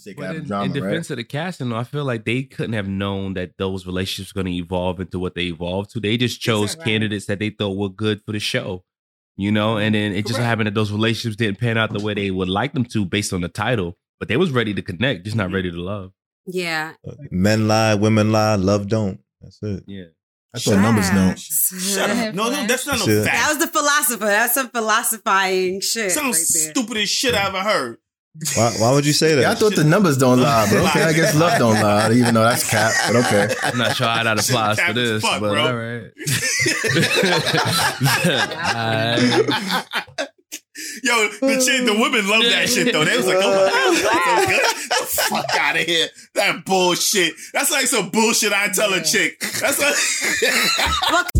sake But having in, drama, in right? defense of the casting, I feel like they couldn't have known that those relationships were going to evolve into what they evolved to. They just chose that right? candidates that they thought were good for the show, you know. And then it just Correct. happened that those relationships didn't pan out the way they would like them to, based on the title. But they was ready to connect, just not Mhm. ready to love. Yeah. Men lie, women lie, love don't. That's it. Yeah. I thought numbers don't. Shut up. No, no, that's not no fact. That was the philosopher. That's some philosophizing shit. Some right stupidest shit I ever heard. Why, why would you say that? Yeah, I thought the numbers don't lie, but okay, I guess love don't lie, even though that's cap. But okay, I'm not sure how that Shit, applies cap to this, fuck, but bro. all right. Alright. Yo, the chick, the women love that shit though. They was like, oh my god, so good. The fuck out of here. That bullshit. That's like some bullshit I tell a chick. That's like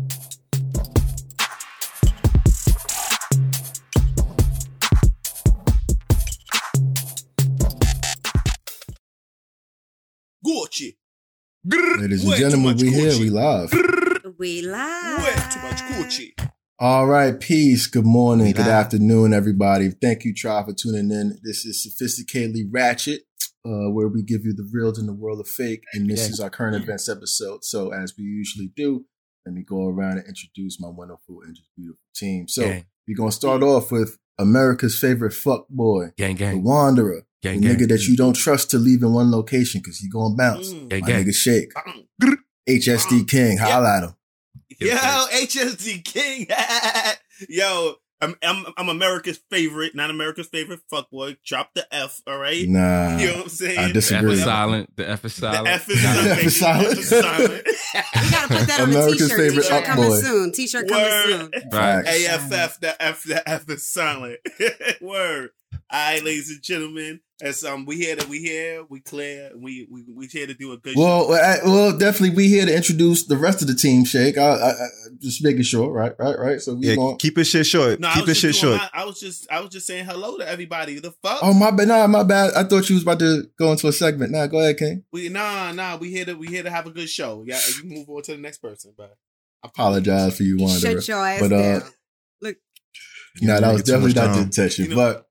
Ladies and gentlemen, much we here, we live. We live. Too much Gucci. All right, peace. Good morning, We good live. afternoon, everybody. Thank you, Try, for tuning in. This is Sophisticatedly Ratchet, uh, where we give you the reals in the world of fake, and this is our current events episode. So, as we usually do, let me go around and introduce my wonderful and just beautiful team. So, Gang. we're gonna start off with America's favorite fuck boy, Gang, the gang. Wanderer, Gang, the gang. nigga that you don't trust to leave in one location because he gonna bounce. Mm. Gang, My gang. nigga Shake. HSD King, holla at him. Yo, HSD King. Yo, I'm, I'm I'm America's favorite, not America's favorite fuckboy. Drop the F, all right? Nah, You know what I'm saying? I The F disagree. is silent. The F is The silent. F is The. F is silent. F is silent. We gotta put that on America's a t-shirt. favorite T-shirt coming boy. soon. T-shirt coming soon. Right. Facts. AFF, the F, the F is silent. Word. All right, ladies and gentlemen, as um, we here, that we here, we clear, we we we here to do a good Well, show. I, well, definitely we here to introduce the rest of the team. Shake, I, I, I just making sure, right, right, right. So we Yeah, going. keep it shit short. No, keep it shit short. my- I was just, I was just saying hello to everybody. The fuck? Oh my bad, nah, my bad. I thought you was about to go into a segment. Nah, go ahead, King. We nah, nah. We here to, we here to have a good show. Yeah, you can move on to the next person, but I Apologize for you, Wanderer. Shut your ass But, uh, down. Nah, that was definitely not the time. intention. You know- but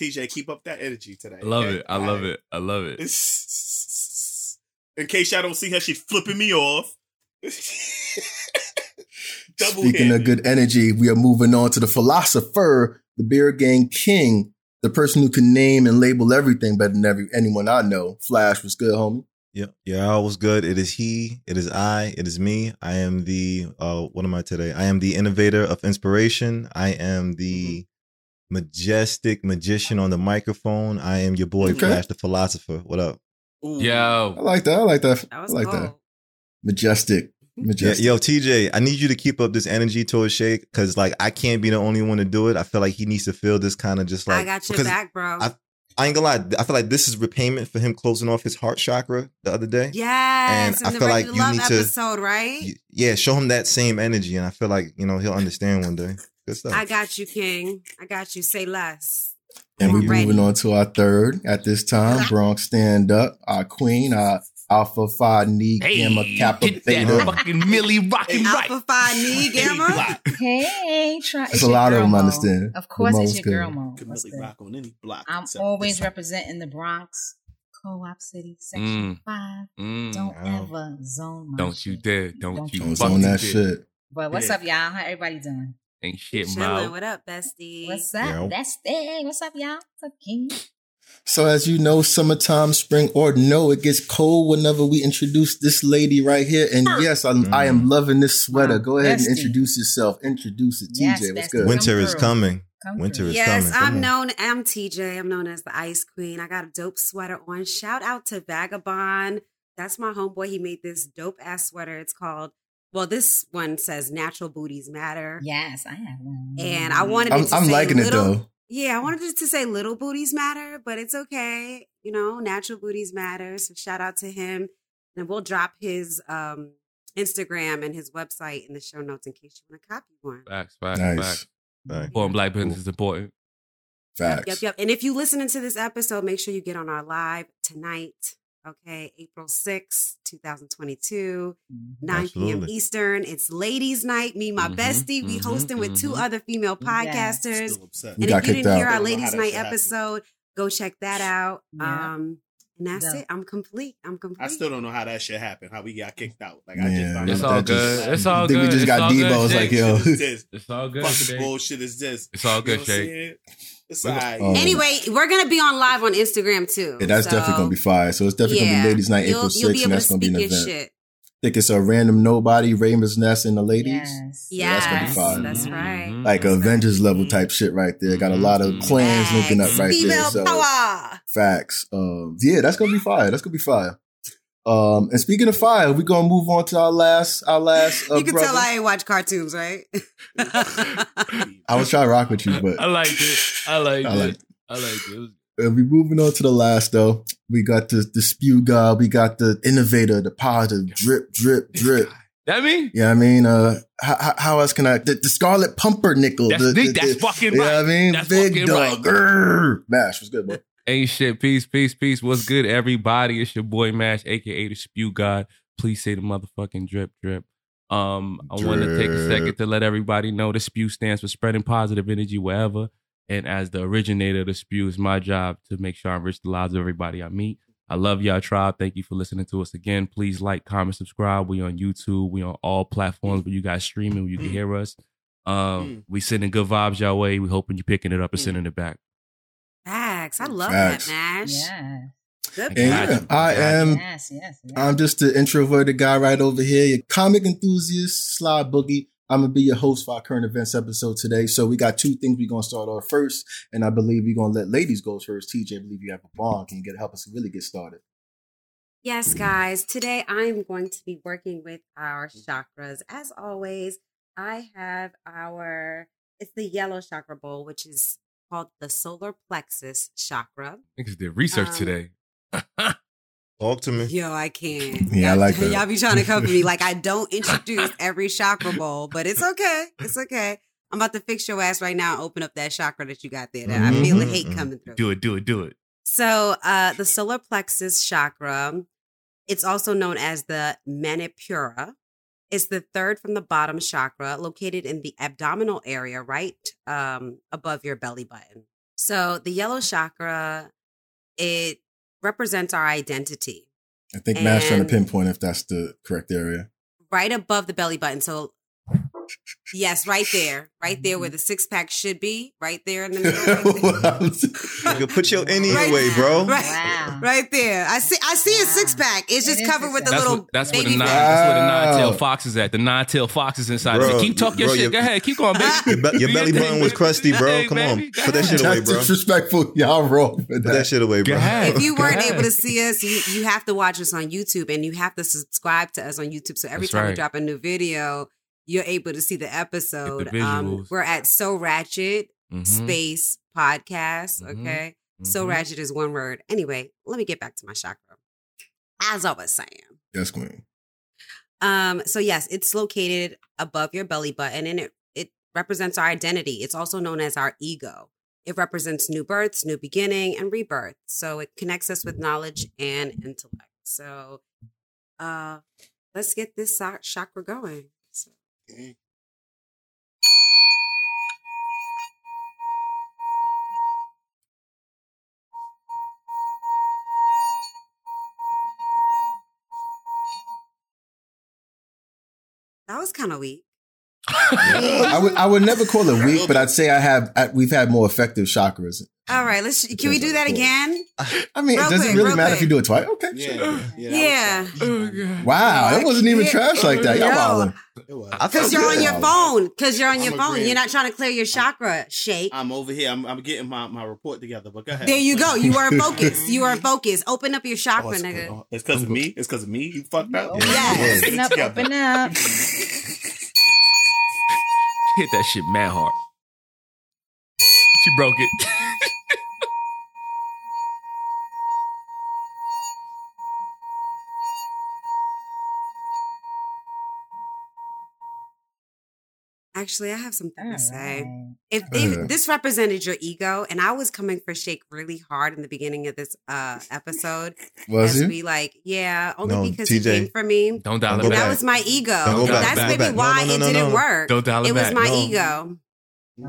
TJ, keep up that energy today. I love okay? it. I love it. I love it. In case y'all don't see her, she's flipping me off. Double speaking hit. of good energy, we are moving on to the philosopher, the beer gang king, the person who can name and label everything better than every, anyone I know. Flash was good, homie. Yeah, yeah, all was good. It is he, it is I, it is me. I am the uh what am I today? I am the innovator of inspiration. I am the majestic magician on the microphone. I am your boy Okay. Flash the philosopher. What up? Ooh. I like that. I like that. That I was like cold. that. Majestic. Yeah, Majestic. yo, TJ, I need you to keep up this energy towards Shake because like I can't be the only one to do it. I feel like he needs to feel this kind of just like I got your because back, bro. I- I ain't gonna lie. I feel like this is repayment for him closing off his heart chakra the other day. yes, and I feel like regular you love need to- episode, right? Yeah, show him that same energy, and I feel like you know he'll understand one day. Good stuff. I got you, King. I got you. Say less. And we're moving on to our third at this time. Bronx Stand Up, our queen, our Alpha Phi Ni Hey, Gamma Kappa get that fucking Millie rocking right. Alpha Phi Ni Gamma. Hey, try. It's a lot of them, I understand. Of course, it's your girl good. mode. Can What's really rock on any block. I'm always representing the Bronx, Co-op City, Section Mm. Five. Mm. Don't Wow. ever zone my Don't you shit. dare. Don't, Don't you I was fucking that dare. shit. But what's Yeah. up, y'all? How everybody doing? Ain't shit, Chilling. Mo. What up, bestie? What's up? Yo. That's it. What's up, y'all? What's up, King? So as you know, summertime, spring, or no, it gets cold whenever we introduce this lady right here. And yes, I'm, I am mm. loving this sweater. Go ahead and introduce yourself. Introduce it, TJ. Yes, What's good? Winter is coming. Come Winter through. is Yes, coming. Come I'm on. known. I'm TJ. I'm known as the Ice Queen. I got a dope sweater on. Shout out to Vagabond. That's my homeboy. He made this dope ass sweater. It's called. Well, this one says "Natural Booties Matter," Yes, I have one. and I wanted. I'm, it to I'm say liking it though. Yeah, I wanted to say little booties matter, but it's okay. You know, natural booties matter. So shout out to him. And we'll drop his um Instagram and his website in the show notes in case you want to copy one. Facts, facts, Nice. facts. Right. Supporting black business is important. Facts. Yep, yep. And if you listening to this episode, make sure you get on our live tonight. Okay, April sixth, 2022, 9 p.m. Eastern. It's ladies' night. Me, and my Mhm, bestie. We mhm, hosting with two mhm. other female podcasters. Still upset. We And if you didn't hear out. our ladies' night shit happened. episode, go check that out. Yeah. Um, and that's Yeah. it. I'm complete. I'm complete. I still don't know how that shit happened. How we got kicked out. Like I just found It's out. all just- good. It's all I think good. we just It's got all good, Debo. It's like, yo. Shit is this. It's all good. Fucking Shake. bullshit is this. It's all good, You know what I'm Shake. saying? It's alright. Oh. Anyway, we're gonna be on live on Instagram too. Yeah, that's So, definitely gonna be fire. So it's definitely gonna be ladies' night, you'll, April you'll sixth, and that's to gonna be an event. shit. I think it's a random nobody, Raymond's Nest, and the ladies. Yes. Yeah, that's gonna be Yes, fire. that's Mhm, right. mhm. Like That's Avengers right. level type shit right there. Got a lot of clans linking up Yes, right there. So power. facts. Um, yeah, that's gonna be fire. That's gonna be fire. Um, and speaking of fire, we're gonna move on to our last, our last. Uh, you can brother. tell I ain't watch cartoons, right? I was trying to rock with you, but I liked it. I liked I it. liked I liked it. It was- Uh, we moving on to the last though. We got the the spew guy. We got the innovator, the positive drip, drip, drip. That mean? Yeah, I mean, uh, how, how- how else can I? The, the Scarlet Pumper nickel. That's, the, the, the- that's the- fucking yeah, right. I mean, That's big fucking dog. right. Mash was good, bro. Ain't shit. Peace, peace, peace. What's good, everybody? It's your boy Mash, aka the Spew God. Please say the motherfucking drip, drip. Um, I want to take a second to let everybody know the Spew stands for spreading positive energy wherever. And as the originator of the Spew, it's my job to make sure I enrich the lives of everybody I meet. I love y'all, tribe. Thank you for listening to us again. Please like, comment, subscribe. We on YouTube. We on all platforms where you guys streaming, where you can Mm. hear us. Um, Mm. we sending good vibes your way. We hoping you picking it up and sending it back. Facts. I love Facts. that, Nash. Yeah. Good. And And yeah, I am. Yes, yes, yes. I'm just the introverted guy right over here. Your comic enthusiast, Sly Boogie. I'm gonna be your host for our current events episode today. So we got two things we're gonna start off first, and I believe we're gonna let ladies go first. TJ, I believe you have a bomb. Can you get help us really get started? Yes, guys. Today I'm going to be working with our chakras. As always, I have our it's the yellow chakra bowl, which is called the solar plexus chakra. Niggas did research Um, today. Talk to me. Yo, I can't. Yeah, I Y'all- like that. Y'all be trying to cover me like I don't introduce every chakra bowl, but it's okay. It's okay. I'm about to fix your ass right now and open up that chakra that you got there. That I feel the hate Mhm. coming through. do it, do it, do it. So, uh, the solar plexus chakra, it's also known as the Manipura. It's the third from the bottom chakra, located in the abdominal area, right um, above your belly button. So, the yellow chakra, it represents our identity, I think Matt's trying to pinpoint if that's the correct area. right above the belly button. So, yes, right there, right there where mm-hmm. the six pack should be, right there in the middle. right there. You put your any Right. away, bro. Right, Wow. right there. I see. I see a six pack. It's just is covered with a six-pack. That's little what, that's where baby the nine. face. That's where the nine tail Wow. fox is at. The nine tail fox is inside. Bro, of it. Keep talking your bro, shit. your- Go ahead. Keep going, baby. Your, be- your belly button was crusty, bro. your Come thing, on. Put that shit away, That's bro. disrespectful. Y'all wrong Put that that. shit away, bro. If you weren't able to see us, you, you have to watch us on YouTube and you have to subscribe to us on YouTube. So every That's time we drop a new video, you're able to see the episode. The um, we're at So Ratchet Mhm, Space Podcast. Mhm, Okay. So mhm. Ratchet is one word. Anyway, let me get back to my chakra. As I was saying. Yes, Queen. Um, so yes, it's located above your belly button and it it represents our identity. It's also known as our ego. It represents new births, new beginning, and rebirth. So it connects us with knowledge and intellect. So uh let's get this chakra going. So, that was kind of weak. I would I would never call it weak, but I'd say I have I, we've had more effective chakras. All right, let's can we do that again? I mean, Real does quick, it really real matter if you do it twice? Okay, Yeah, sure. yeah, yeah. Yeah. Oh, wow, that wasn't even trash like that. Y'all Yo. It was. I felt Because you're on your phone. Because you're on I'm your phone. agreeing. You're not trying to clear your chakra shake. I'm over here. I'm, I'm getting my, my report together. But go ahead. There you go. You are focused. You are focused. Open up your Oh, chakra, it's nigga. Oh, it's because of me. It's because of me. You fucked up. Yes. Open up, open up. Hit that shit mad hard. She broke it. Actually, I have something All to say. right. If, Go if this represented your ego, and I was coming for Shake really hard in the beginning of this uh episode, Was as you? we like, yeah, only No, because he came for me. Don't dial Don't it go That was my ego. Don't go back, That's back, maybe why no, no, it didn't work. Don't dial it it was my No. ego.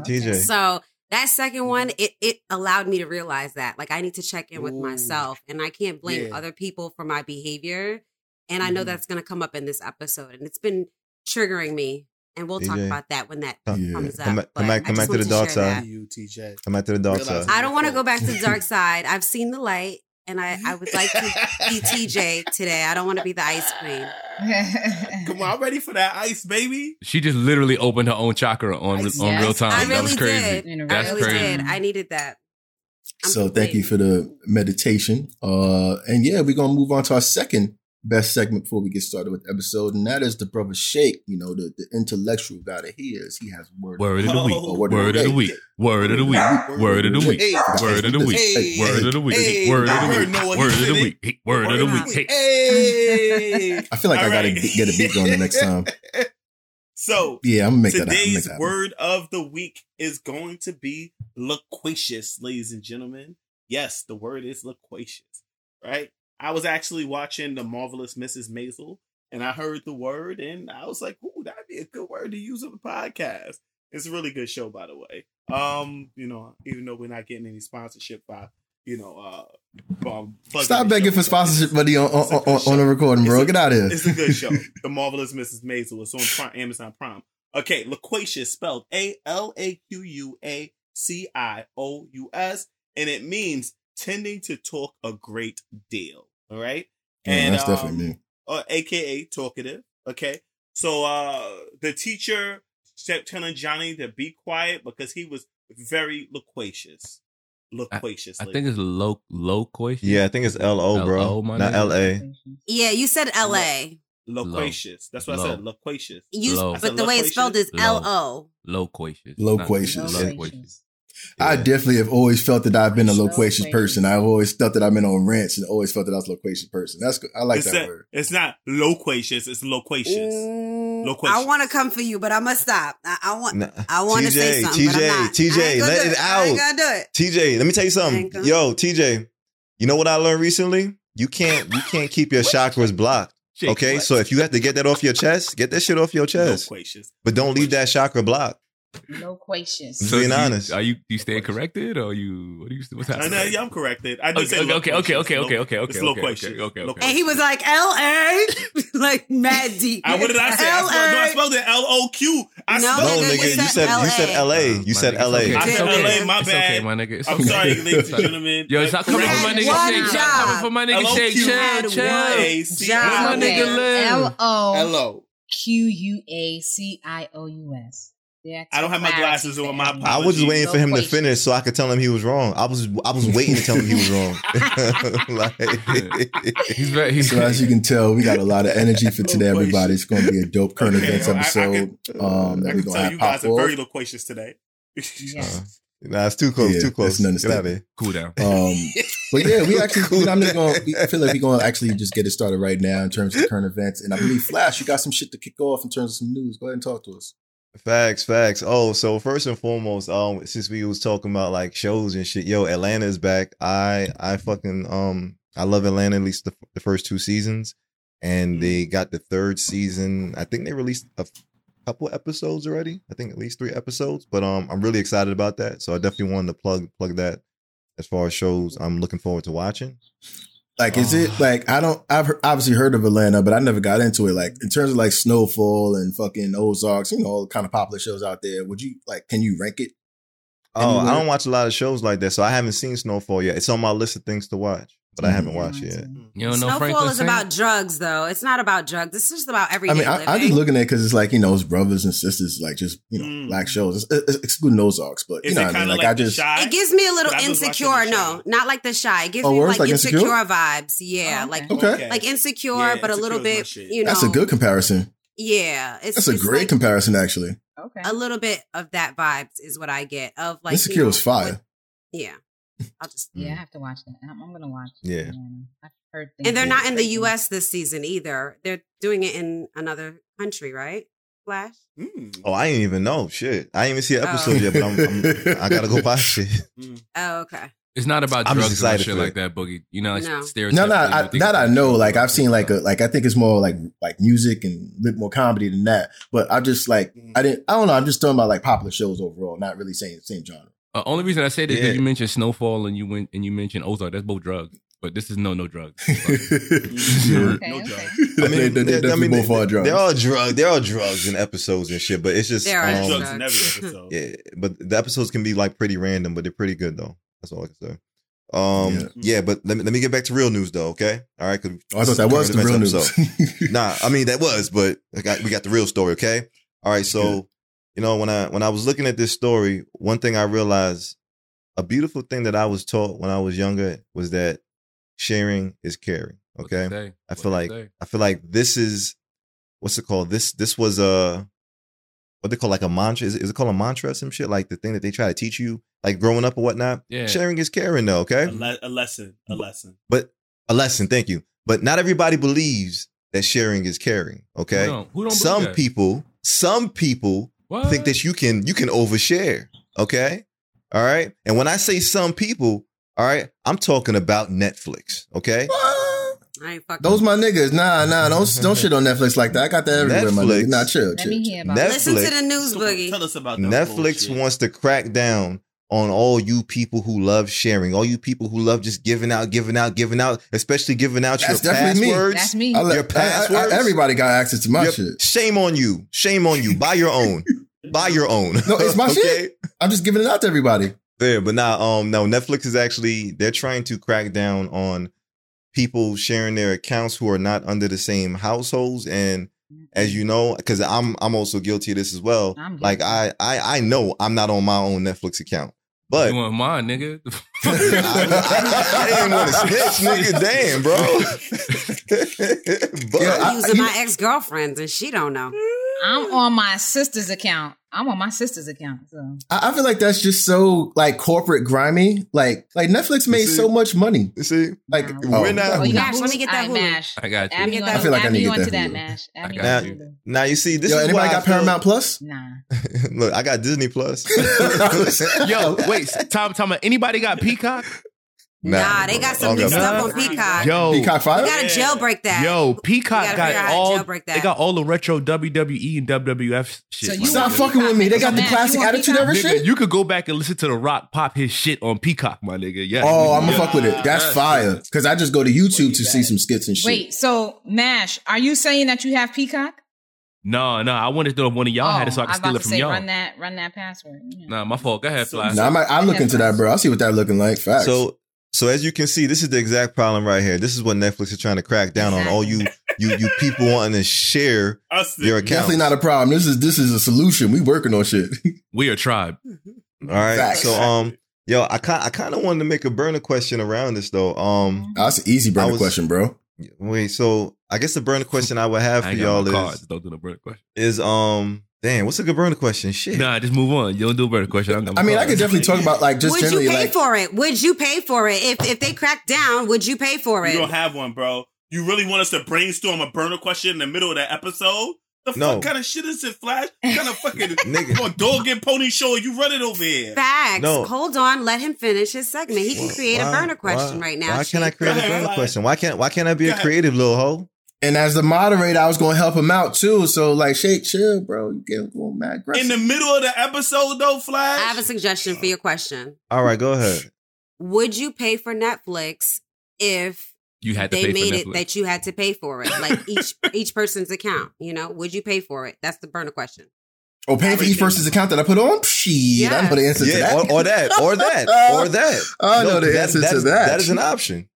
TJ. So that second one, it it allowed me to realize that like I need to check in with myself, and I can't blame Yeah. other people for my behavior. And I know Mhm. that's going to come up in this episode, and it's been triggering me. And we'll talk about that when that Come- comes up. come back- come back- come back to the dark side. that. You, TJ. I'm at the dark Realize side. I don't want to go back to the dark side. I've seen the light, and I, I would like to be TJ today. I don't want to be the ice queen. Come on, I'm ready for that ice, baby. She just literally opened her own chakra on Yes. on real time. I that was crazy. did. That's I really crazy. did. I needed that. I'm So thank you for the meditation. Uh, and yeah, we're gonna move on to our second best segment before we get started with the episode, and that is the brother Shake. You know, the, the intellectual guy that he is. He has word. Word of the week. Oh, word Word of the week. Word of the week. Word of the week. Word of the week. Word of the week. Word of the week. heard Noah, he Word of the week. Word of the week. Hey. I feel like I gotta get a beat going the next time. So Yeah, I'm gonna make that. happen. I'm gonna make today's that happen. word of the week is going to be loquacious, ladies and gentlemen. Yes, the word is loquacious, right? I was actually watching the marvelous Mrs. Maisel, and I heard the word, and I was like, "Ooh, that'd be a good word to use on the podcast." It's a really good show, by the way. Um, you know, even though we're not getting any sponsorship by, you know, uh, um, Stop begging for sponsorship money on on, on, on the recording, bro. A- Get out of here. It's a good show. The Marvelous Mrs. Maisel. It's on Prime, Amazon Prime. Okay, loquacious spelled A L A Q U A C I O U S, and it means tending to talk a great deal. All right, Yeah, that's um, definitely me. uh, aka talkative. Okay, so uh the teacher kept telling Johnny to be quiet because he was very loquacious. Loquacious. I think it's low loquacious. Yeah, I think it's L O, bro. L.O., my Not. L A. Yeah, you said L.A. loquacious. That's what I said. Loquacious. You, Low. I but said the way it's spelled is Low. L O. Loquacious. Loquacious. Not- Loquacious. Loquacious. I definitely have always felt that I've been a loquacious Loquacious. person. I've always felt that I've been on rants and always felt that I was a loquacious person. That's good. I like it's, that a- word. it's not loquacious, it's loquacious. Mm, Loquacious. I want to come for you, but I'm gonna stop. I, I want. Nah, I want to say TJ, something, but I'm TJ, not. TJ, I ain't gonna let do it I ain't out. gonna do it. TJ, let me tell you something. gonna- Yo, TJ, you know what I learned recently? You can't you can't keep your chakras blocked. Shake Okay, what? so if you have to get that off your chest, get that shit off your chest. Loquacious. But don't leave that chakra blocked. Loquacious. So- being do you- honest. Are you you staying corrected or you what do you what's I happening? know, yeah, I'm corrected. I do Okay, say okay, okay, loquacious. okay, okay, okay, okay, It's okay, okay, okay, okay. And he was like L A, like mad deep. I, what did I say? I spelled, no, I spelled it L O Q. I No, spelled No, nigga, nigga, you you said said you said LA. LA. You said nigga, it's LA. okay. I It's said. LA, my It's bad. okay, my nigga. It's I'm sorry, ladies and gentlemen. Yo, stop coming for my nigga Shake. Stop job. coming for my nigga Shake. Chill, chill. one My nigga live. L O Hello. Q U A C I O U S. Yeah, I don't have my glasses on, my I was just waiting for him to finish so I could tell him he was wrong. I was I was waiting to tell him he was wrong. like, He's very. He's So as you can tell, we got a lot of energy for today, everybody. It's going to be a dope current Okay, events well, I- I episode can- um, I that we're can going to tell have you guys are very loquacious today. Yes. nah, it's too close. Yeah, too close. that's an Get out of here. cool down. Um, but yeah, we actually, I'm just going. I feel like we're going to actually just get it started right now in terms of current events. And I believe Flash, you got some shit to kick off in terms of some news. Go ahead and talk to us. Facts, facts. Oh, so first and foremost, um, since we was talking about like shows and shit, yo, Atlanta is back. I I fucking um I love Atlanta at least the, the first two seasons, and they got the third season. I think they released a couple episodes already. I think at least three episodes, but um, I'm really excited about that. So I definitely wanted to plug plug that as far as shows I'm looking forward to watching. Like, is it oh. like I don't? I've obviously heard of Atlanta, but I never got into it. Like in terms of like Snowfall and fucking Ozarks, you know, all the kind of popular shows out there. Would you like? Can you rank it? Oh, Anywhere? I don't watch a lot of shows like that, so I haven't seen Snowfall yet. It's on my list of things to watch, but I haven't Mhm. watched it yet. You don't know Snowfall Franklin is Saint? about drugs, though. It's not about drugs. It's just about I everyday mean, I, living. I'm just looking at it because it's like you know, it's brothers and sisters, like just you know, Mm. black shows. It's, it's excluding Ozarks, but Is you know what I mean. Like, like, I just shy? It gives me a little But I was watching insecure. No, not like the shy. It gives Oh, me like, like insecure, Insecure? vibes. Yeah, Oh, like okay. like insecure, Yeah, but a little Insecure is my bit. You know, that's a good comparison. Yeah, it's That's a great like- comparison, actually. Okay. a little bit of that vibes is what I get of like. Insecure you know, was fire. what- yeah, I'll just. yeah, I have to watch that. I'm, I'm gonna watch. Yeah. Atlanta. I've heard things. And they're not in the. U.S. this season either. They're doing it in another country, right? Flash. Mm. Oh, I didn't even know. Shit, I didn't even see an Oh. episode yet, but I'm, I'm I gotta go watch it. Oh, okay. It's not about I'm drugs and shit like that, Boogie. You know, like No. stereotypes. No, no, that I, that I know. Like I've seen like a like I think it's more like like music and a bit more comedy than that. But I just like Mhm. I didn't. I don't know. I'm just talking about like popular shows overall, not really saying the same genre. Uh, only reason I say this is Yeah. because you mentioned Snowfall and you went and you mentioned Ozark. That's both drugs, but this is no no drugs. No okay. joke. I mean, they, they they're- both are drugs. They're all drugs. They're all drugs in episodes and shit. But it's just There are um, drugs drugs. in every episode. yeah. But the episodes can be like pretty random, but they're pretty good though. That's all I can say. Um, Yeah. yeah. but let me let me get back to real news though. Okay, all right. 'cause Oh, I thought that was the real events news. nah, I mean that was, but I got, we got the real story. Okay, all right. So Good. You know when I when I was looking at this story, one thing I realized, a beautiful thing that I was taught when I was younger was that sharing is caring. Okay, I feel like say. I feel like this is what's it called? This this was a what they call like a mantra. Is it, is it called a mantra or some shit? Like the thing that they try to teach you, like growing up or whatnot. Yeah. Sharing is caring, though. Okay, A, le- a lesson. A lesson. but a lesson. Thank you. But not everybody believes that sharing is caring. Okay, Who don't, who don't some believe that? people, some people What? think that you can you can overshare. Okay, all right. And when I say some people, all right, I'm talking about Netflix. Okay, I ain't fucking. Those my niggas. Nah, nah. Don't don't shit on Netflix like that. I got that everywhere, my Netflix. nigga. Nah, chill, Let chill. me hear about Netflix- it. Listen to the news, Come boogie. Tell us about Netflix bullshit. wants to crack down on all you people who love sharing, all you people who love just giving out, giving out, giving out, especially giving out That's your definitely me. passwords. That's me. I Your I- I- I- passwords? everybody got access to my Your- shit. Shame on you. Shame on you. Buy your own. Buy your own. No, it's my shit. I'm just giving it out to everybody. Yeah, but now, um, no, Netflix is actually they're trying to crack down on people sharing their accounts who are not under the same households. And as you know, because I'm I'm also guilty of this as well. Like. I I I know I'm not on my own Netflix account, but you want mine, nigga? I, I didn't want to snitch, nigga. Damn, bro. but Yeah, I- using you- my ex girlfriends and she don't know. I'm on my sister's account. I'm on my sister's account. So I, I feel like that's just so like corporate grimy. Like like Netflix made see? so much money. you see, Like Nah. we're oh, not. Oh, you Mash, got let me get that All right, Mash. I got you. Add me get on- that- I feel like I need to get onto that that, Mash. Add me I got onto you. Now you see, this Yo, is anybody why I got feel- Paramount Plus? Nah. Look, I got Disney Plus. Yo, wait, Tom, Tom, anybody got Peacock? Nah, they got some I new stuff on. Peacock. Yo, Peacock You Fire? gotta jailbreak that. yo, Peacock gotta got figure out how to all. that. They got all the retro WWE and WWF shit. So you Stop nigga. want fucking with me. They got So, the Mash, classic attitude Peacock? era shit. you could go back and listen to The Rock pop his shit on Peacock, my nigga. Yeah. Oh, I'm gonna fuck with it. That's fire. Because I just go to YouTube to see some skits and shit. Wait, so Mash, are you saying that you have Peacock? No, no, I wanted to know if one of y'all had it so I Oh, could steal it from say, y'all. Run that, run that password. Yeah. Nah, my fault. Go ahead, So- Fly. Nah, I might, I look into that, bro. I'll see what that looking like. Facts. So so as you can see, this is the exact problem right here. This is what Netflix is trying to crack down on. All you you you people wanting to share Us your account. definitely not a problem. This is this is a solution. We working on shit. we are tribe. All right. Facts. So um yo, I kind I kind of wanted to make a burner question around this though. Um That's an easy burner was- question, bro. wait, so I guess the burner question I would have I for ain't y'all got my is cards. Don't do the burner question. is um damn, what's a good burner question? Shit. Nah, just move on. You don't do a burner question. I, don't got my I mean, I could definitely talk about like just would generally you pay like for it? Would you pay for it? If if they crack down, would you pay for it? You don't have one, bro. You really want us to brainstorm a burner question in the middle of the episode? The No. fuck kind of shit is it, Flash? What kind of fucking Nigga. or dog and pony show are you running over here? Facts. No. Hold on. Let him finish his segment. He can create a burner question why- right now. Why can't I create a burner question? Why can't why can't I be Go a ahead. creative little hoe? And as the moderator, I was gonna help him out too. So like shake, chill, bro. You get going mad In the middle of the episode, though, Flash. I have a suggestion for your question. All right, go ahead. Would you pay for Netflix if You had to they pay made for it that you had to pay for it? Like each each person's account, you know, would you pay for it? That's the burner question. oh, paying for each person's account that I put on? Shit, I know the answer to that. or, or that, or that, or that. I know the answer to is- that. That is an option.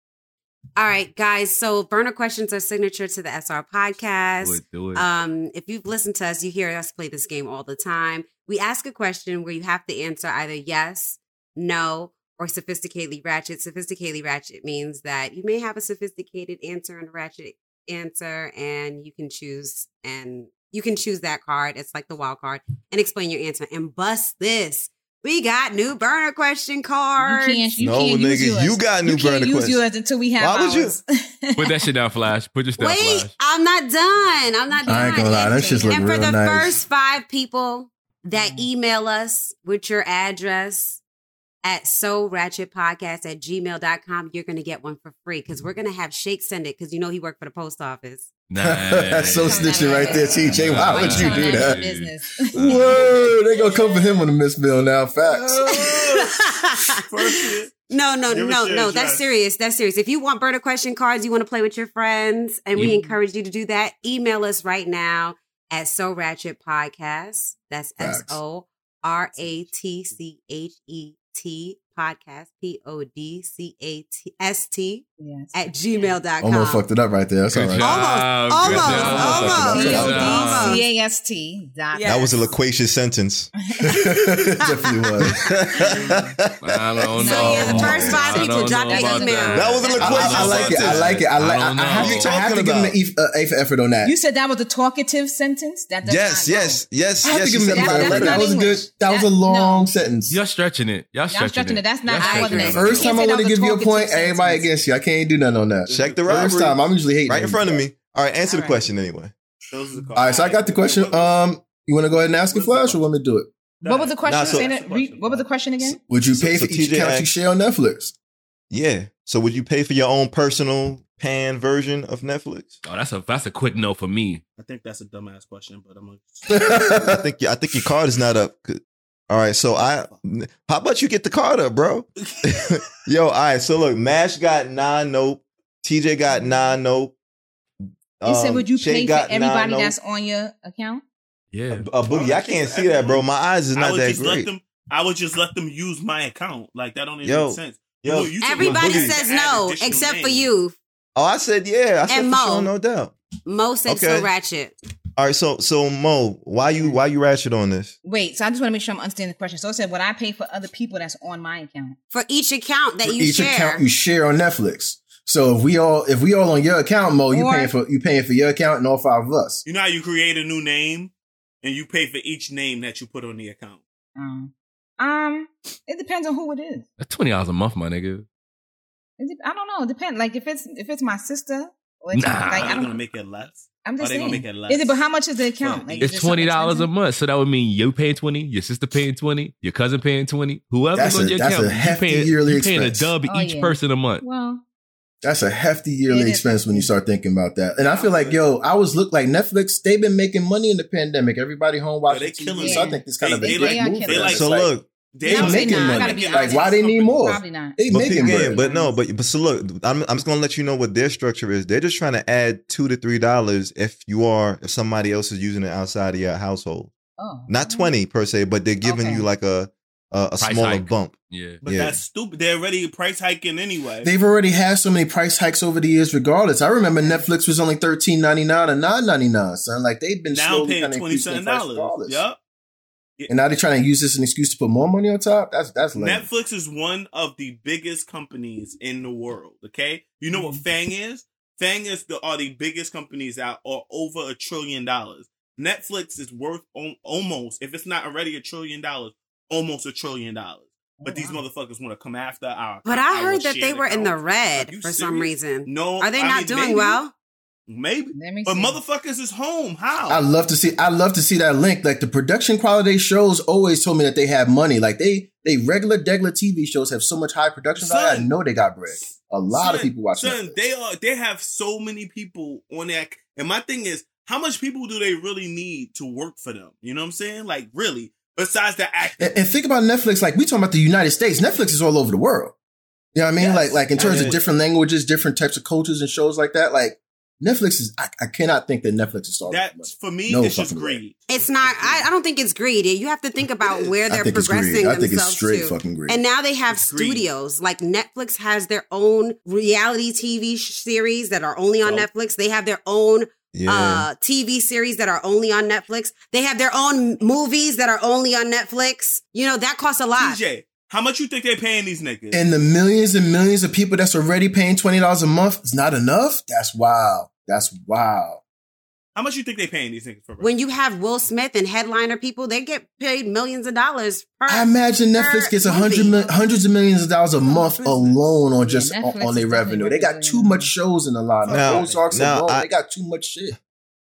All right, guys. So burner questions are signature to the SR podcast. Do it, do it. Um, if you've listened to us, you hear us play this game all the time. We ask a question where you have to answer either yes, no, or sophisticatedly ratchet. Sophisticatedly ratchet means that you may have a sophisticated answer and a ratchet answer, and you can choose and You can choose that card. It's like the wild card and explain your answer and bust this. We got new burner question cards. You can't, you No, can't nigga, yours. you got new you can't burner use questions. yours until we have Why would you? Put that shit down, Flash. Put your stuff, Wait, Flash. I'm not done. I'm not done. I ain't gonna lie, that shit's look and for real the nice. first five people that mm. email us with your address at so ratchet podcast at gmail.com, you're gonna get one for free because we're gonna have Shake send it because you know he worked for the post office. That's so snitching right there, TJ. Why Why would you do that that? business. Whoa, they gonna come for him on the Miss Bill now. Facts. No, no, Give no, no. That's address. serious. That's serious. If you want burner question cards, you want to play with your friends, and we Yeah. encourage you to do that, email us right now at So Ratchet Podcast. That's S Facts. O R A T C H E T podcast, P O D C A T S T Yes. at gmail.com. Almost fucked it up right there. That's all Good right. job. Almost, Good almost, job. almost. Good Yeah. Almost. C-A-S-T dot That was a loquacious sentence. definitely was. I don't know. So, yeah, the first five I people don't drop know their about email. That was a loquacious I- I like it. I like it. I like. I I, I have know. to. I have to give him an E, uh, A for effort on that. You said that was a talkative sentence? That does Yes, not go. yes, yes, I have yes. to give him said an that- A it that's That was a good. That was a long no. sentence. Y'all stretching it. Y'all stretching, stretching it. That's not- Y'all that stretching wasn't it. it. First time I that want to give you a point, everybody against you. I can't do nothing on that. Check the First time, I'm usually hating. Right in front of me. All right, answer the All right. question anyway. Those are the. All right, so I got the question. Um, you want to go ahead and ask it, Flash, or want me to do it? What was the question? Nah, so- re- what was the question again? Would you pay so for each TJ account you share on Netflix? Yeah. So would you pay for your own personal pan version of Netflix? Oh, that's a that's a quick no for me. I think that's a dumbass question, but I'm gonna. I think I think your card is not up. All right, so I how about you get the card up, bro? Yo, all right. So look, Mash got nine nope. TJ got nine nope. You said, Um, would you Shay pay for got nine everybody nope. that's on your account? Yeah. a boogie? I can't see that, bro. My eyes is not that just let great. them. I would just let them use my account. Like that don't even Yo, make sense. yo, You- you Everybody says no, additional except for you. Oh, I said yeah. I said And for Mo. sure, no doubt. Mo said Okay. so ratchet. All right, so so Mo, why you why you ratchet on this? Wait, so I just want to make sure I'm understanding the question. So it said, "What I pay for other people that's on my account? For each account that For you each share. account you share on Netflix. So if we all if we all on your account, Mo, you Or- paying for you paying for your account and all five of us. You know how you create a new name and you pay for each name that you put on the account. Um, um, it depends on who it is. That's twenty dollars a month, my nigga. It de- I don't know. It depends. Like if it's if it's my sister, or it's Nah. like Are I they don't. gonna make it less? I'm just oh, they saying. gonna make it less? Is it? But how much is the account? So Like, It's is it so twenty dollars a month, so that would mean you paying twenty, your sister paying twenty, your cousin paying twenty, whoever's That's on a- your that's account, a hefty you paying, yearly you paying a expense. dub Oh, each yeah. person a month. Well, That's a hefty yearly expense when you start thinking about that. And I feel like, yo, I was look like Netflix. They've been making money in the pandemic. Everybody home watching they TV. killing So I think this kind They- of a they like- move. they like- It's So look, They They I would say making nah, I money. Like, why they need more? Probably not. They but making again, bread. but no, but but so look, I'm I'm just gonna let you know what their structure is. They're just trying to add two to three dollars if you are if somebody else is using it outside of your household. Oh, Not twenty per se, but they're giving Okay. you like a a, a smaller hike. bump. Yeah. But Yeah. that's stupid. They're already price hiking anyway. They've already had so many price hikes over the years, regardless. I remember Netflix was only thirteen ninety nine and nine ninety nine. Son, like they've been now slowly paying kind of twenty seven dollars. Yep. And now they're trying to use this as an excuse to put more money on top. That's that's lame. Netflix is one of the biggest companies in the world. Okay, you know Mm-hmm. what FAANG is? FAANG is the are the biggest companies that are over a trillion dollars. Netflix is worth al- almost, if it's not already a trillion dollars, almost a trillion dollars. But these motherfuckers want to come after our. But I our heard that they shared were in the red Are you for some reason. No, Are they I not mean, doing maybe. well? Maybe, Let me but see. motherfuckers is home. How? I love to see. I love to see that link. Like the production quality shows always told me that they have money. Like they, they regular, regular TV shows have so much high production value. I know they got bread. A lot of people watch Son, Netflix. they are. They have so many people on that. And my thing is, how much people do they really need to work for them? You know what I'm saying? Like really, besides the acting. And, and think about Netflix. Like we talking about the United States. Netflix is all over the world. You know what I mean? Yes. Like, like in terms Yeah. of different languages, different types of cultures and shows like that. Like Netflix is. I, I cannot think that Netflix is starting. That for me, No it's just fucking way. It's not. I, I don't think it's greed. You have to think about where they're think it's progressing greed. I think it's straight to. fucking greed. And now they have It's greed. studios. Like Netflix has their own reality TV series that are only on Dope. Netflix. They have their own Yeah. uh, TV series that are only on Netflix. They have their own movies that are only on Netflix. You know that costs a lot. TJ, how much you think they're paying these niggas? and the millions and millions of people that's already paying twenty dollars a month is not enough. That's wild. That's wild. How much you think they paying these niggas for? When you have Will Smith and headliner people, they get paid millions of dollars per. I imagine per Netflix gets a movie. hundred mil- hundreds of millions of dollars a month Listen. alone on just Yeah, on, on their revenue. They got too much shows in a lot. Now- Ozarks now alone, I- they got too much shit.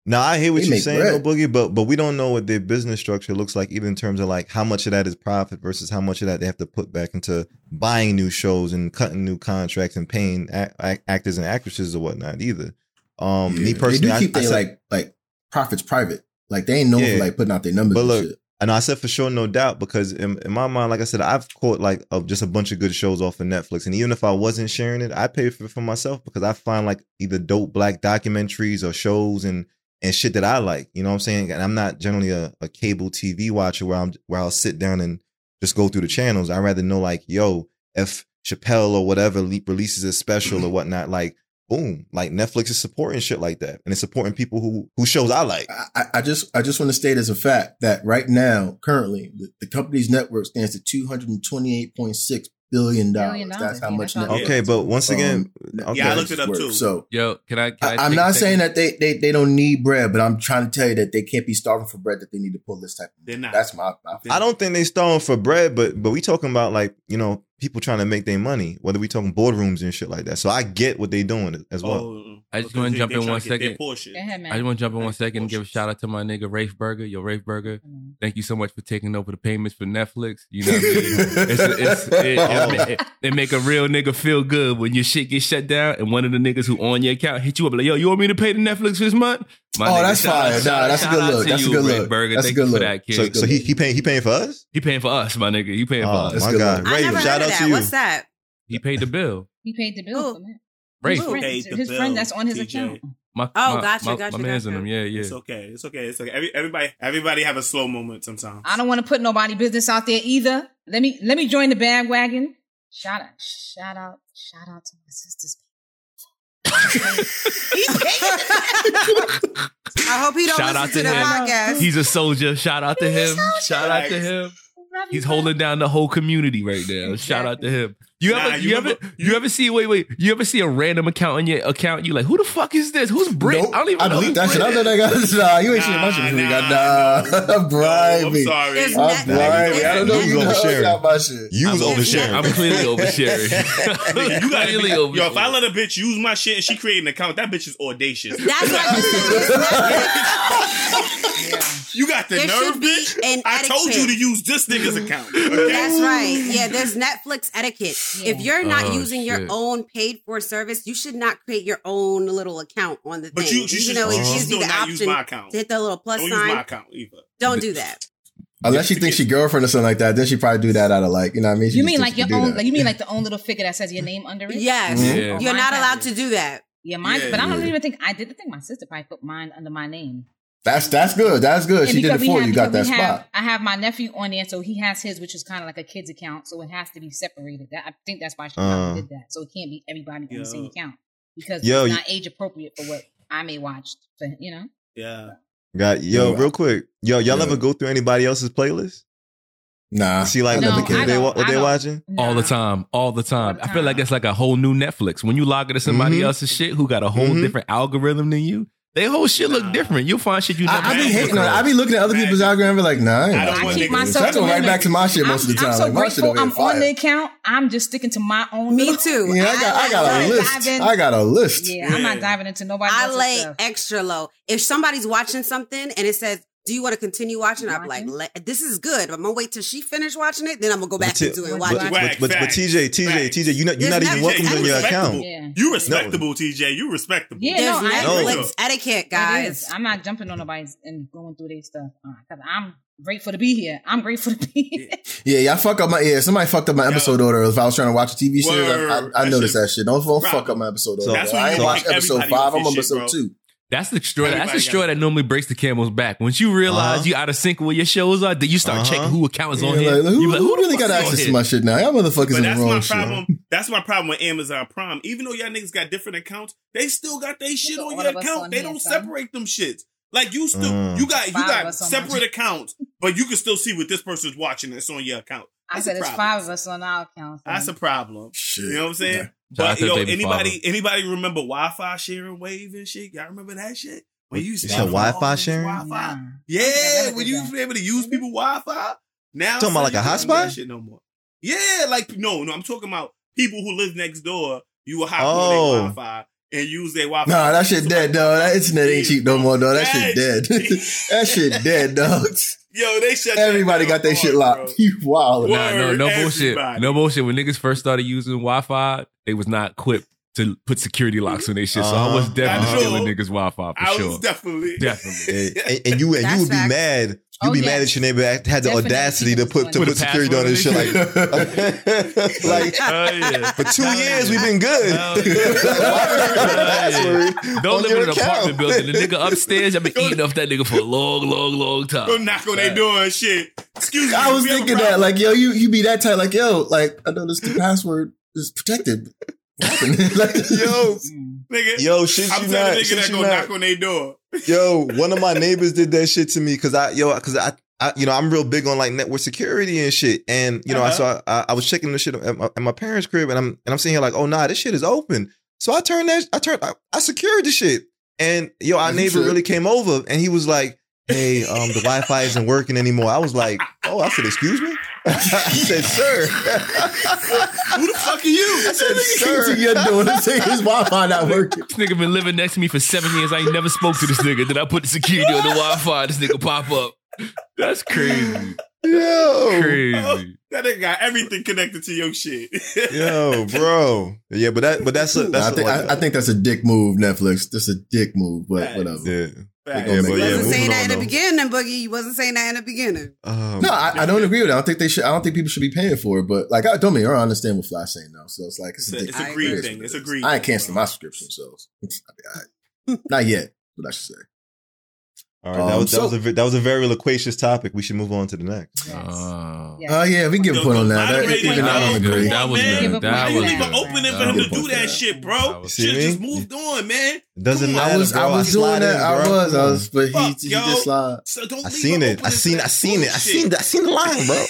Now I hear what They you're make saying, though. Boogie, but but we don't know what their business structure looks like, even in terms of like how much of that is profit versus how much of that they have to put back into buying new shows and cutting new contracts and paying a- a- actors and actresses or whatnot. Either. Um, me personally, they do I- keep I their said- like like profits private. Like they ain't known Yeah. for like putting out their numbers But and look, shit. And I said for sure, no doubt, because in, in my mind, like I said, I've caught like a, just a bunch of good shows off of Netflix, and even if I wasn't sharing it, I pay for it for myself because I find like either dope black documentaries or shows and and shit that I like. You know what I'm saying? And I'm not generally a, a cable TV watcher where I'm where I'll sit down and just go through the channels. I rather know like, yo, if Chappelle or whatever releases a special or whatnot, like boom, like Netflix is supporting shit like that, and it's supporting people who who shows I like. I, I just I just want to state as a fact that right now, currently, the, the company's network stands at two hundred and twenty eight point six billion dollars. Billion That's how much. yeah, that's Netflix, Okay, but once again, um, okay. Yeah, I looked it up worth. too. So Yo, can I? Can I I, take I'm not saying that they, they they don't need bread, but I'm trying to tell you that they can't be starving for bread. That they need to pull this type. Of They're not. That's my. my I don't think they're starving for bread, but but we talking about like you know people trying to make their money. Whether we talking boardrooms and shit like that. So I get what they're doing as well. Oh, I just wanna jump in one second. one to get their second. portion. Go ahead, man. I just want to jump in one second and give a shout out to my nigga Rafe Burger. Yo, Rafe Burger, Mhm. thank you so much for taking over the payments for Netflix. You know, what I mean? it's, it's, it, it, it, it make a real nigga feel good when your shit gets shut down and one of the niggas who on your account hit you up like, yo, you want me to pay the Netflix this month? My Oh, nigga, that's shout out- fire. Nah, that's a good look. to That's a good Rafe look. Burger. That's a good you for look. that, kid. So so he he paying he paying for us. he paying for us, my nigga. He paying for Oh us. That's my good god, look. I Raven, never shout out to you. What's that? He paid the bill. He paid the bill Who? for that. Rafe, His, friend, Paid the his bill, friend that's on his TJ. account. my, Oh, my, gotcha, my, gotcha, my man's in them. Yeah, yeah. It's okay. It's okay. It's okay. Every, everybody, everybody have a slow moment sometimes. I don't want to put nobody business out there either. Let me let me join the bandwagon. Shout out, shout out, shout out to my sisters. I hope he don't Shout listen out to to the him. podcast. He's a soldier. Shout out to him. Shout out to him. He's holding down the whole community right now. Shout out to him. You Nah, ever, you you, ever, remember- you ever see? Wait, wait. You ever see a random account on your account? You like, who the fuck is this? Who's Brit? Nope. I don't even I know. believe who that shit. Brit I know is. that guy. Nah, you ain't seen Nah, my shit. You nah, got no. nah. Bribe No, I'm sorry. There's I'm net- blind. I don't know. there's You was oversharing. my shit. You was I'm oversharing. I'm clearly oversharing. you gotta clearly be, oversharing. yo, if I let a bitch use my shit and she create an account, that bitch is audacious. That's what I said. You got the There nerve, bitch. an I told you to use this nigga's account. That's right. Yeah, there's Netflix etiquette. Yeah. If you're not Oh, using your own paid for service, you should not create your own little account on the But thing. you, you Even should though it gives you the not use option my account. to hit the little plus Don't use my sign. account either. Don't do that. Unless she thinks she girlfriend or something like that, then she probably do that out of like, you know what I mean? She You mean like your own? Like you mean like the own little figure that says your name under it? Yes. Mm-hmm. Yeah. Oh, You're not not allowed to do that. Yeah, mine. Yeah, but I don't yeah. even think I did. I think my sister probably put mine under my name. That's that's good. That's good. Yeah, she did it for have- you. You got that because have- spot. I have my nephew on there, so he has his, which is kind of like a kid's account, so it has to be separated. That I think that's why she probably Uh. did that. So it can't be everybody on the same account because Yo, it's not age appropriate for what I may watch. For you know, Yeah. Got yo, Yo, real quick. Yo, y'all yo. ever go through anybody else's playlist? Nah. See like No, never what they, don't. what they don't. watching? all the time, all the time. All the I feel like time. it's like a whole new Netflix. When you log into somebody Mhm. else's shit who got a whole Mhm. different algorithm than you, their whole shit look Nah. different. You'll find shit you never. I, I be seen hating on it. before. I be looking at other people's algorithm and be like, nah, I, ain't I don't watching want keep niggas- shit. myself. So I go right back to my shit most I'm, of the time. I'm so like, my shit grateful. I'm on the account. I'm just sticking to my own. Me too. Yeah, I got, I got a I'm list. diving- I got a list. Yeah, I'm not diving into nobody I lay stuff. extra low. If somebody's watching something and it says, "Do you want to continue watching?" I'm like, Watching? "This is good." I'm gonna wait till she finish watching it, then I'm gonna go back But, into it and But- watch but, it. but, Right, but, but TJ, TJ, facts. TJ, you not you're not even not- welcomed you on your respectable. account. Yeah. You respectable, TJ. You respectable. Yeah, There's no, I Netflix No. etiquette, guys. I'm not jumping on nobody's and going through their stuff uh, because I'm grateful to be here. I'm grateful to be here. Yeah, y'all fuck up my yeah. Somebody fucked up my episode order. If I was trying to watch a TV series, I, Word. I, I That noticed shit- that shit. Don't, don't fuck up my episode So- order. That's when I ain't make watched episode five. I'm on his shit, episode two. That's the straw. That's the straw that normally breaks the camel's back. Once you realize Uh-huh. you out of sync with where your shows are, then you start Uh-huh. checking who accounts Yeah, on here. like, who, You be like, who the really got access to my shit now? Y'all motherfuckers But in the that's wrong my shit. problem. That's my problem with Amazon Prime. Even though y'all niggas got different accounts, they still got their shit at on your account. on they don't son. separate them shits. Like you still, Mm. you got you got separate accounts, but you can still see what this person's watching that's on your account. I said it's five of us on our account. That's a problem. Shit. You know what I'm saying? Yeah. Shout But to yo, anybody Father. anybody remember Wi-Fi sharing wave and shit? Y'all remember that shit? When you used to said Wi-Fi sharing? Wi-Fi. Nah. Yeah, when you Yeah. used to be able to use people Wi-Fi. Now Talking about like a you can't do that hotspot? Shit no more. Yeah, like no, no. I'm talking about people who live next door. You will hop on Oh. their Wi-Fi and use their Wi-Fi. Nah, that shit dead, dog. That internet ain't cheap no more, dog. That shit dead. that shit dead, dog. Yo, they shut. Everybody got their hard, shit bro. locked. You wild. Nah, no, no Word, bullshit. No bullshit. When niggas first started using Wi-Fi, they was not equipped to put security locks on their shit. So I was Uh-huh. definitely I stealing niggas' Wi-Fi for I sure. was definitely, Definitely. and, and you and That's you would be facts. mad. You'd Oh, be yes. mad at your neighbor act- had the Definitely audacity to put to Put put security on password this shit. Like, like Oh, yeah. for two years we've been good. Hell yeah. Why would you put a password Don't live in an account? apartment building. The nigga upstairs, I've been eating off that nigga for a long, long, long time. Go knock on their door and shit. Excuse me. I was we have a thinking that, like, yo, you you be that tight, like, yo, like, I noticed the password is protected. Like, Yo, nigga. yo, shit I'm you telling not, nigga shit that you go knock on their door. Yo, one of my neighbors did that shit to me because I, yo, because I, I, you know, I'm real big on like network security and shit. And you know, I Uh-huh. saw I, I was checking the shit at my, at my parents' crib, and I'm and I'm sitting here like, oh nah, this shit is open. So I turned that, I turned, I, I secured the shit, and yo, our neighbor should. really came over, and he was like, hey, um, the Wi-Fi isn't working anymore. I was like, oh, I said, excuse me. I said, sir. Who the fuck are you? I said, Came sir. to your door to say his Wi-Fi not working. This nigga been living next to me for seven years. I ain't never spoke to this nigga. Then I put the security on the Wi-Fi. This nigga pop up. That's crazy. Yo, Crazy. That nigga got everything connected to your shit. yo, bro. Yeah, but that, but that's a, that's I think like- I, I think that's a dick move, Netflix. That's a dick move, but Facts. whatever. yeah. Yeah, Yeah, but but You yeah, wasn't moving saying that on, in the beginning, Boogie. You wasn't saying that in the beginning. Um, No, I, I don't agree with that. I don't think they should. I don't think people should be paying for it. But like, I don't mean I don't understand what Flash saying now. So it's like it's, It's a, a, dick it's a I greed thing. It's a greed. I ain't canceling my subscription, so I- not yet. But I should say. All right, that Um, was that so- was a that was a very loquacious topic. We should move on to the next. Yes. Oh. Yes. Oh yeah, we can give a point on yo, that. that even it, I yo. don't agree. That was man. Give good. That point You was to leave that. it open for him to do good. that shit, bro. That was See Shit me? just moved on, man. Doesn't Come on. matter. I was bro. I was slide doing that. in, I was. I was. But he, Fuck, he yo. did slide. So don't I seen it. it. I seen. I seen it. I seen. I seen the line, bro.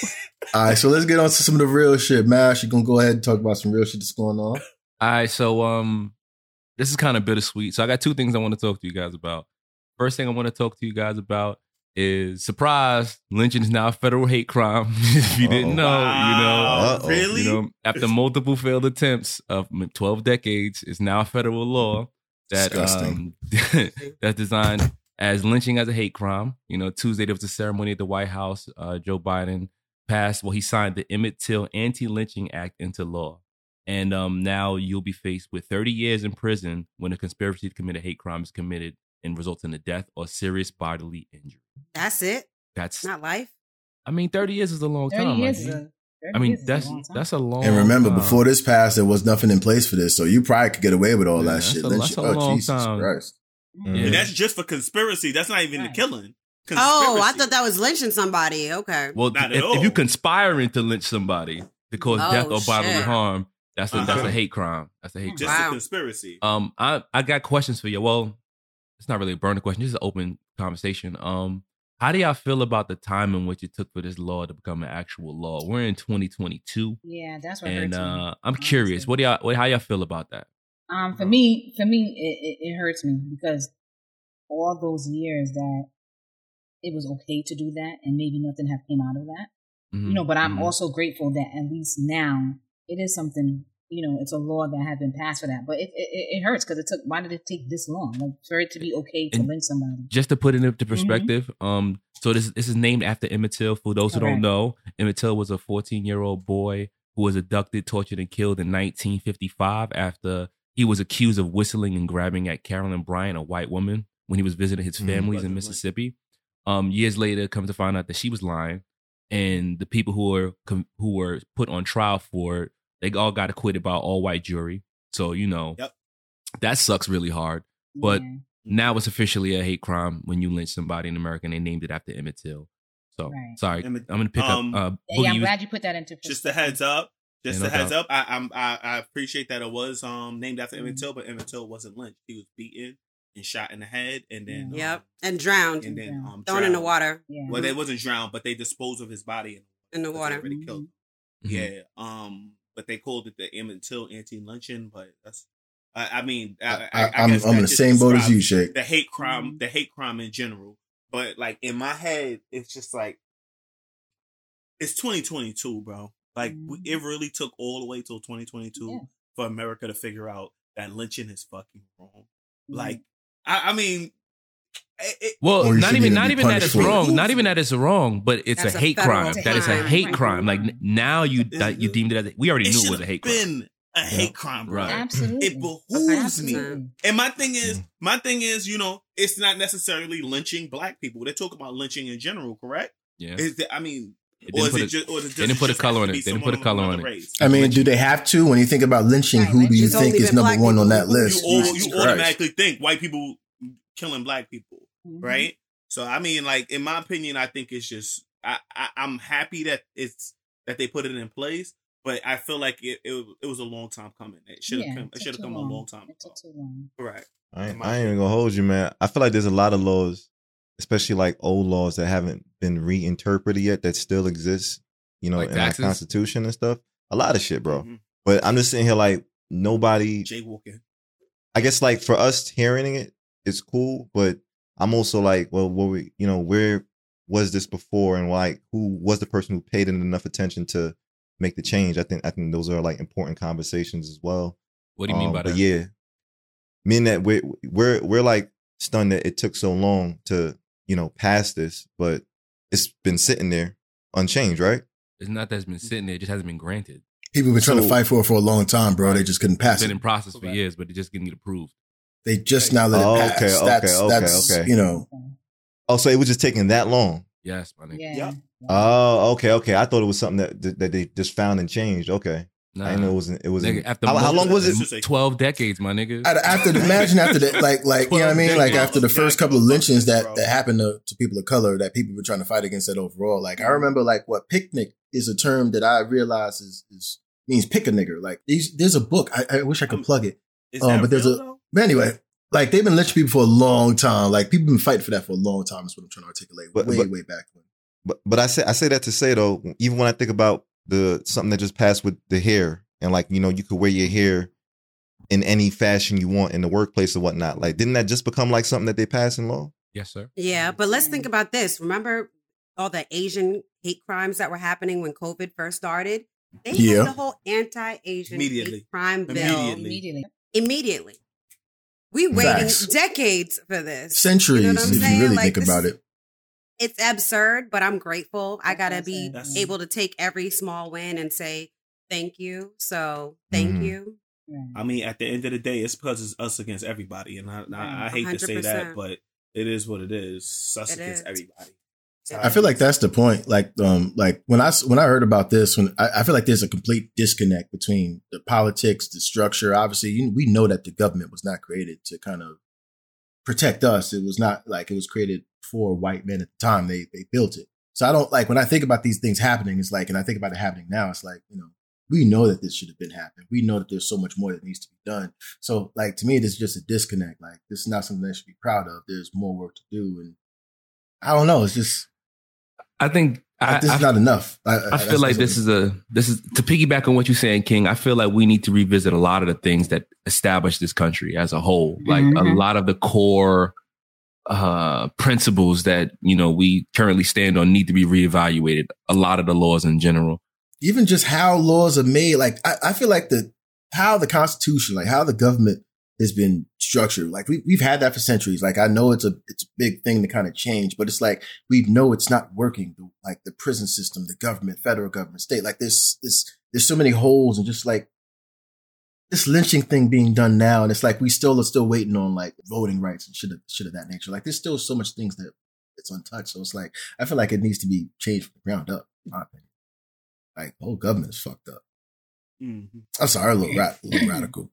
All right, so let's get on to some of the real shit. Mash, you gonna go ahead and talk about some real shit that's going on? All right, so um, this is kind of bittersweet. So I got two things I want to talk to you guys about. First thing I want to talk to you guys about is surprise. Lynching is now a federal hate crime. if you didn't know, you know, Uh-oh. Really? you know, after multiple failed attempts of 12 decades, it's now a federal law that um, that's designed as lynching as a hate crime. You know, Tuesday there was a ceremony at the White House. Uh, Joe Biden passed, well, he signed the Emmett Till Anti-Lynching Act into law. And um, now you'll be faced with 30 years in prison when a conspiracy to commit a hate crime is committed and results in the death or serious bodily injury. That's it. That's, Not life. I mean, 30 years is a long 30 time. years Mikey. is a, 30 I mean, years is a that's that's a long. And remember, time. before this passed, there was nothing in place for this, so you probably could get away with all Yeah, that that's shit. a- that's shit- a oh long Jesus time. Christ! Yeah. And that's just for conspiracy. That's not even the Right. killing. Oh, I thought that was lynching somebody. Okay. Well, Not at if, if all. you conspiring to lynch somebody to cause Oh, death or bodily shit. harm, that's a that's Uh-huh. a hate crime. That's a hate just crime. a conspiracy. Um, I I got questions for you. Well, it's not really a burning question. This is an open conversation. Um, how do y'all feel about the time in which it took for this law to become an actual law? We're in 2022, yeah, that's what and hurts me. uh, I'm curious. What do y'all? What, how y'all feel about that? Um, for me, for me, it, it, it hurts me because all those years that it was okay to do that, and maybe nothing have came out of that. Mhm, You know, but I'm mhm. also grateful that at least now it is something. You know, it's a law that has been passed for that. But it it, it hurts because it took. Why did it take this long? Like for it to be okay to And- lynch somebody. just to put it Mm-hmm. into perspective, um, so this this is named after Emmett Till. For those who don't Correct. know, Emmett Till was a 14 year old boy who was abducted, tortured, and killed in 1955 after he was accused of whistling and grabbing at Carolyn Bryant, a white woman, when he was visiting his Mhm. families in Wasn't Mississippi. Um, years later, come to find out that she was lying, and the people who were who were put on trial for it, they all got acquitted by all white jury. So you know, Yep. that sucks really hard. But Yeah, now it's officially a hate crime when you lynch somebody in America and they named it after Emmett Till. So Right. sorry, Emmett- I'm gonna pick um, up. Uh, yeah, I'm glad you put that into Just a heads up. Just Yeah, a heads doubt. up. I, I'm, I I appreciate that it was um named after Emmett Mhm. Till, but Emmett Till wasn't lynched. He was beaten and shot in the head, and then Yep. um, And drowned. and then Yeah. um Thrown in the water. Yeah. Well, they wasn't drowned, but they disposed of his body in, In the because they water. already killed him. Mhm. Yeah. Um. But they called it the Emmett Till anti lynching, but that's I, I mean, I, I, I, I I'm, guess I'm in the same boat as you, describes Shake. The hate crime, Mhm. the hate crime in general. But like in my head, it's just like it's 2022, bro. Like we, Mhm. it really took all the way till 2022 Yeah. for America to figure out that lynching is fucking wrong. Mhm. Like, I, I mean, it, it, Well, not even even not even that it's for it. wrong. Not even that it's wrong, but it's That's a a hate federal crime. That is a hate Right. crime. Like now you that you deemed it as we already it knew it was a have hate crime. a hate crime, bro. Right. absolutely. It behooves me. And my thing is, mm. my thing is, you know, it's not necessarily lynching black people. They talk about lynching in general, correct? Yeah. Is that, I mean, It or is it a- just, or does it they didn't put a color on it. They didn't put a color on it. I mean, do they have to? When you think about lynching, who do you think is number one on that list? You, all, you automatically think white people killing black people, Mhm. right? So I mean, like in my opinion, I think it's just I, I I'm happy that it's that they put it in place, but I feel like it it, it was a long time coming. It should have Yeah, come. it It should have too come a long time It ago. took too long. Correct. I ain't, I ain't even gonna hold you, man. I feel like there's a lot of laws, especially like old laws that haven't been reinterpreted yet that still exist, you know, Like in taxes? our constitution and stuff. A lot of shit, bro. Mhm. But I'm just sitting here like nobody. Jaywalking. I guess like for us hearing it, it's cool. But I'm also like, well, what we, you know, where was this before, and like who was the person who paid it enough attention to make the change? I think I think those are like important conversations as well. What do you mean Um, by but that? yeah, mean that we're we're we're like stunned that it took so long to you know pass this, but it's been sitting there unchanged, right? It's not that it's been sitting there; it just hasn't been granted. People have been trying to fight for it for a long time, bro. They just couldn't It's pass been it. Been in process for years, but it just didn't get approved. They just now let Oh, it pass. okay, okay, that's okay, that's okay. you know. Oh, so it was just taking that long. Yes, my nigga. Yeah. Yep. Oh, okay, okay. I thought it was something that that they just found and changed. Okay, Nah. I didn't know it wasn't. It was. Nigga, after How, how long was This it? is a- Twelve decades, my nigga. After- After imagine after the like like you know what I mean like after the first couple of lynchings that that happened to, to people of color that people were trying to fight against that overall like I Mm-hmm. remember like what picnic is a term that I realize is is means pick a nigger like these there's a book I, I wish I could plug it Is Um, that but there's real, a- though? But anyway like they've been lynching people for a long time like people have been fighting for that for a long time is what I'm trying to articulate But- way but- way back when But but I say I say that to say though, even when I think about the something that just passed with the hair and like you know you could wear your hair in any fashion you want in the workplace or whatnot. Like didn't that just become like something that they passed in law? yes, sir. Yeah, but let's think about this. Remember all the Asian hate crimes that were happening when COVID first started? They Yeah. had the whole anti-Asian hate crime bill Immediately. Immediately. immediately. We waiting Facts. decades for this. centuries You know what I'm if saying? you really Like, think this about it It's absurd, but I'm grateful. I gotta be. That's- able to take every small win and say thank you. So thank Mhm. you. I mean, at the end of the day, it's because it's us against everybody, and I, I, I hate to say that, but it is what it is. It's us It against is. everybody. I feel like that's the point. Like, um, like when I when I heard about this, when I, I feel like there's a complete disconnect between the politics, the structure. Obviously, you, we know that the government was not created to kind of protect us. It was not like it was created for white men at the time. They they built it. So I don't like when I think about these things happening. It's like, and I think about it happening now. It's like you know, we know that this should have been happening. We know that there's so much more that needs to be done. So like to me, this is just a disconnect. Like this is not something that I should be proud of. There's more work to do, and I don't know. It's just I think I, this I, is not enough. I, I feel like this is a this is to piggyback on what you're saying, King. I feel like we need to revisit a lot of the things that established this country as a whole. Like a Mhm. lot of the core uh principles that you know we currently stand on need to be reevaluated. A lot of the laws in general. even just how laws are made. Like I, I feel like the how the Constitution, like how the government has been structured. Like we we've had that for centuries. Like I know it's a it's a big thing to kind of change, but it's like we know it's not working. Like the prison system, the government, federal government, state. Like there's this there's so many holes and just like this lynching thing being done now, and it's like we still are still waiting on like voting rights and shit of shit of that nature. Like there's still so much things that it's untouched. So it's like I feel like it needs to be changed from the ground up. In my opinion. Like the whole government is fucked up. Mhm. I'm sorry, a little, ra- a little radical,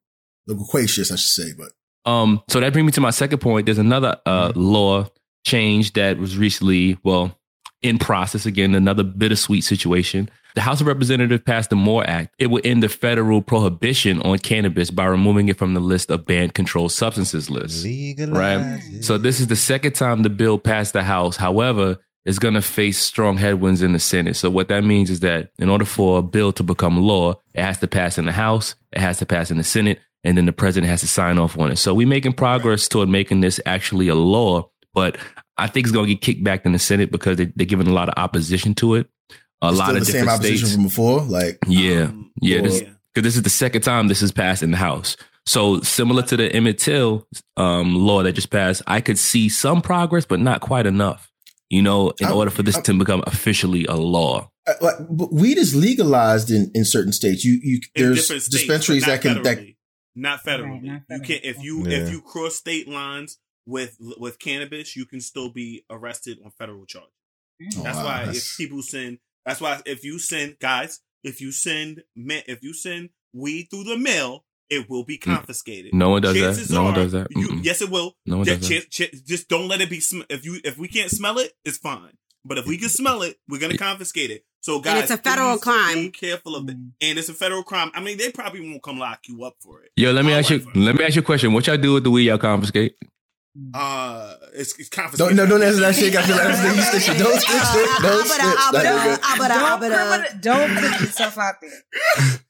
loquacious, I should say, but Um, so that brings me to my second point. There's another uh, Mm-hmm. law change that was recently, well, in process again, another bittersweet situation. The House of Representatives passed the MORE Act. It would end the federal prohibition on cannabis by removing it from the list of banned controlled substances list. Right. So this is the second time the bill passed the House. However, it's going to face strong headwinds in the Senate. So what that means is that in order for a bill to become law, it has to pass in the House, it has to pass in the Senate, and then the president has to sign off on it. So we're making progress toward making this actually a law, but I think it's going to get kicked back in the Senate because they, they're giving a lot of opposition to it. A It's lot still of the same different opposition states. from before. Like, Yeah, Um, yeah. This, yeah. because this is the second time this has passed in the House. So similar to the Emmett Till um, law that just passed, I could see some progress, but not quite enough. You know, in I- order for this I- to become officially a law. uh, like, but weed is legalized in, in certain states. You you in there's different states, dispensaries that can not that federally. Not federally. Right, not You federally. can if you Yeah. if you cross state lines with with cannabis, you can still be arrested on federal charges. Mm. That's Wow, why that's- if people send, that's why if you send guys, if you send men, if you send weed through the mail, it will be confiscated. No one does that. Chances No one does that. You, yes, it will. No one Ju- does that. ch- ch- just don't let it be. Sm- if you if we can't smell it, it's fine. But if we can smell it, we're gonna confiscate it. So guys, it's a federal please crime. Be careful of it, Mm. and it's a federal crime. I mean, they probably won't come lock you up for it. Yo, let me ask you. Let me ask you a question. What y'all do with the weed y'all confiscate? Mm. Uh, it's, it's don't no don't answer that shit. I feel ah, ah, ah, like that's the you stitch it. Don't stitch it. Don't stitch. That Don't, criminal- don't put yourself out there.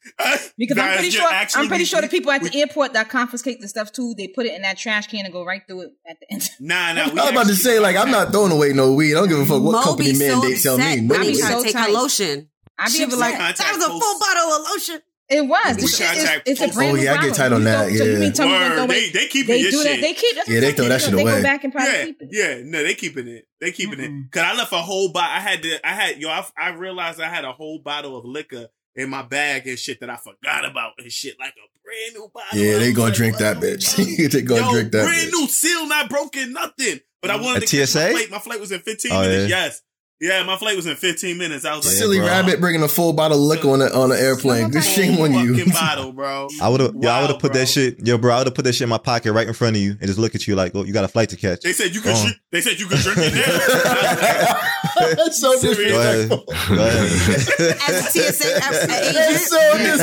Because I'm pretty sure I'm pretty we- sure the people at we- the airport that confiscate the stuff too, they put it in that trash can and go right through it at the end. Nah, nah. I was about to say like I'm not throwing away no weed. I don't give a fuck what company Moby's so mandate tell me. when No he be so to take her lotion. I be She like, that was a full bottle of lotion. It was. We This shit it's a brand Oh, new yeah, I get bottle. tight on that, don't- So you mean tell me Word, don't they they keeping They your do shit. that. They keep. That's Yeah, they throw saying. that shit They away. go back and probably yeah, keep it. yeah, no, they keeping it. They keeping Mm-mm. it. Cause I left a whole bottle. I had to. I had yo. I, I realized I had a whole bottle of liquor in my bag and shit that I forgot about and shit, like a brand new bottle. Yeah, they gonna like, drink that bitch. they gonna Yo, drink that brand bitch. new seal, not broken, nothing. But I mm, wanted A to catch my TSA? flight. My flight was in 15 Oh, minutes. yeah. Yes, yeah, my flight was in 15 minutes. I was like, Silly bro. rabbit bringing a full bottle of liquor on the on the airplane. Good shame on you. Fucking bottle, bro. I would have, yo, I would have put bro. that shit, yo, bro. I would have put that shit in my pocket right in front of you and just look at you like, oh, you got a flight to catch. They said you could. Go on. Drink, they said you could drink it now. That's so Serious. Go ahead, disrespectful. As a TSA agent. That's so yeah.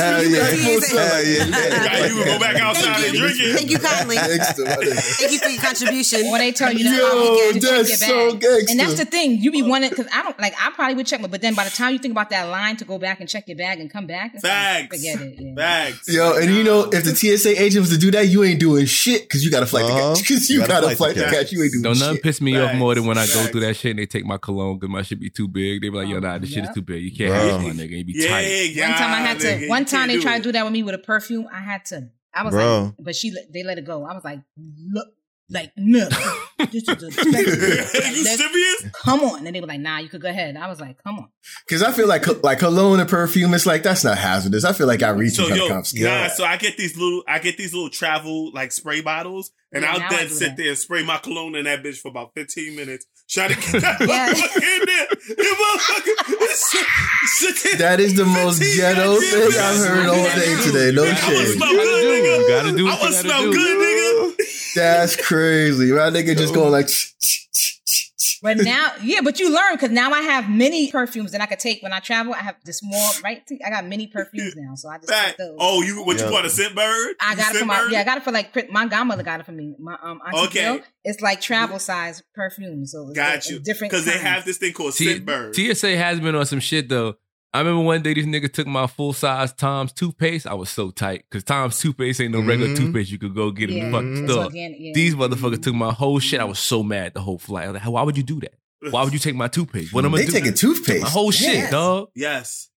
disrespectful. Yeah. You would go back outside Thank and you. drink it. Thank you kindly. Gangsta. Thank you for your contribution. When they tell you that, Yo, you gotta that's check so your bag. gangsta. And that's the thing. You be wanting because I don't like. I probably would check, but then by the time you think about that line to go back and check your bag and come back, it's like, Facts. forget it. Yeah. Bags. Yo, and you know, if the TSA agent was to do that, you ain't doing shit because you got a flight Uh-huh. to catch. Because you, got, a flight to catch. catch. You ain't doing Don't nothing shit. piss me off more than when I go through that shit and they take my cologne because my shit be too big. They be like, yo, nah, this shit is too big. You can't Bro. have this, my nigga. You be Yeah, tight. yeah. one time I had to. nigga, one time they tried it. to do that with me with a perfume. I had to. I was Bro. like, but she they let it go. I was like, look, like no, this is a you serious? Come on, and they were like, nah, you could go ahead. I was like, come on. Because I feel like like cologne and perfume, it's like that's not hazardous. I feel like I reach So you kind yo, of nah, so I get these little, I get these little travel like spray bottles, and Yeah, I'll then sit that. there and spray my cologne in that bitch for about fifteen minutes, try to Yeah. motherfucker in there. That motherfucker, sit, sit there. That is the most ghetto thing. I've heard all day today. No I wanna shit. smell You gotta good, do. nigga. You gotta do I want to smell good, nigga. That's crazy. My nigga just going like, But now, yeah, but you learn because now I have many perfumes that I could take when I travel. I have this small, right? I got many perfumes now, so I just Fact. take those. Oh, you what Yeah. you want a scent bird? I You got it for my bird? yeah. I got it for like my godmother got it for me. My um auntie Okay. Jill. It's like travel size perfume. So it's Got like you. different Because they have this thing called T- Scentbird. TSA has been on some shit though. I remember one day these niggas took my full size Tom's toothpaste. I was so tight because Tom's toothpaste ain't no regular Mhm. toothpaste you could go get in Yeah, the fucking it's store. organic, yeah. These motherfuckers took my whole shit. I was so mad the whole flight. I was like, why would you do that? Why would you take my toothpaste? What am I they do? taking toothpaste. my whole shit, Yeah. dog. Yes.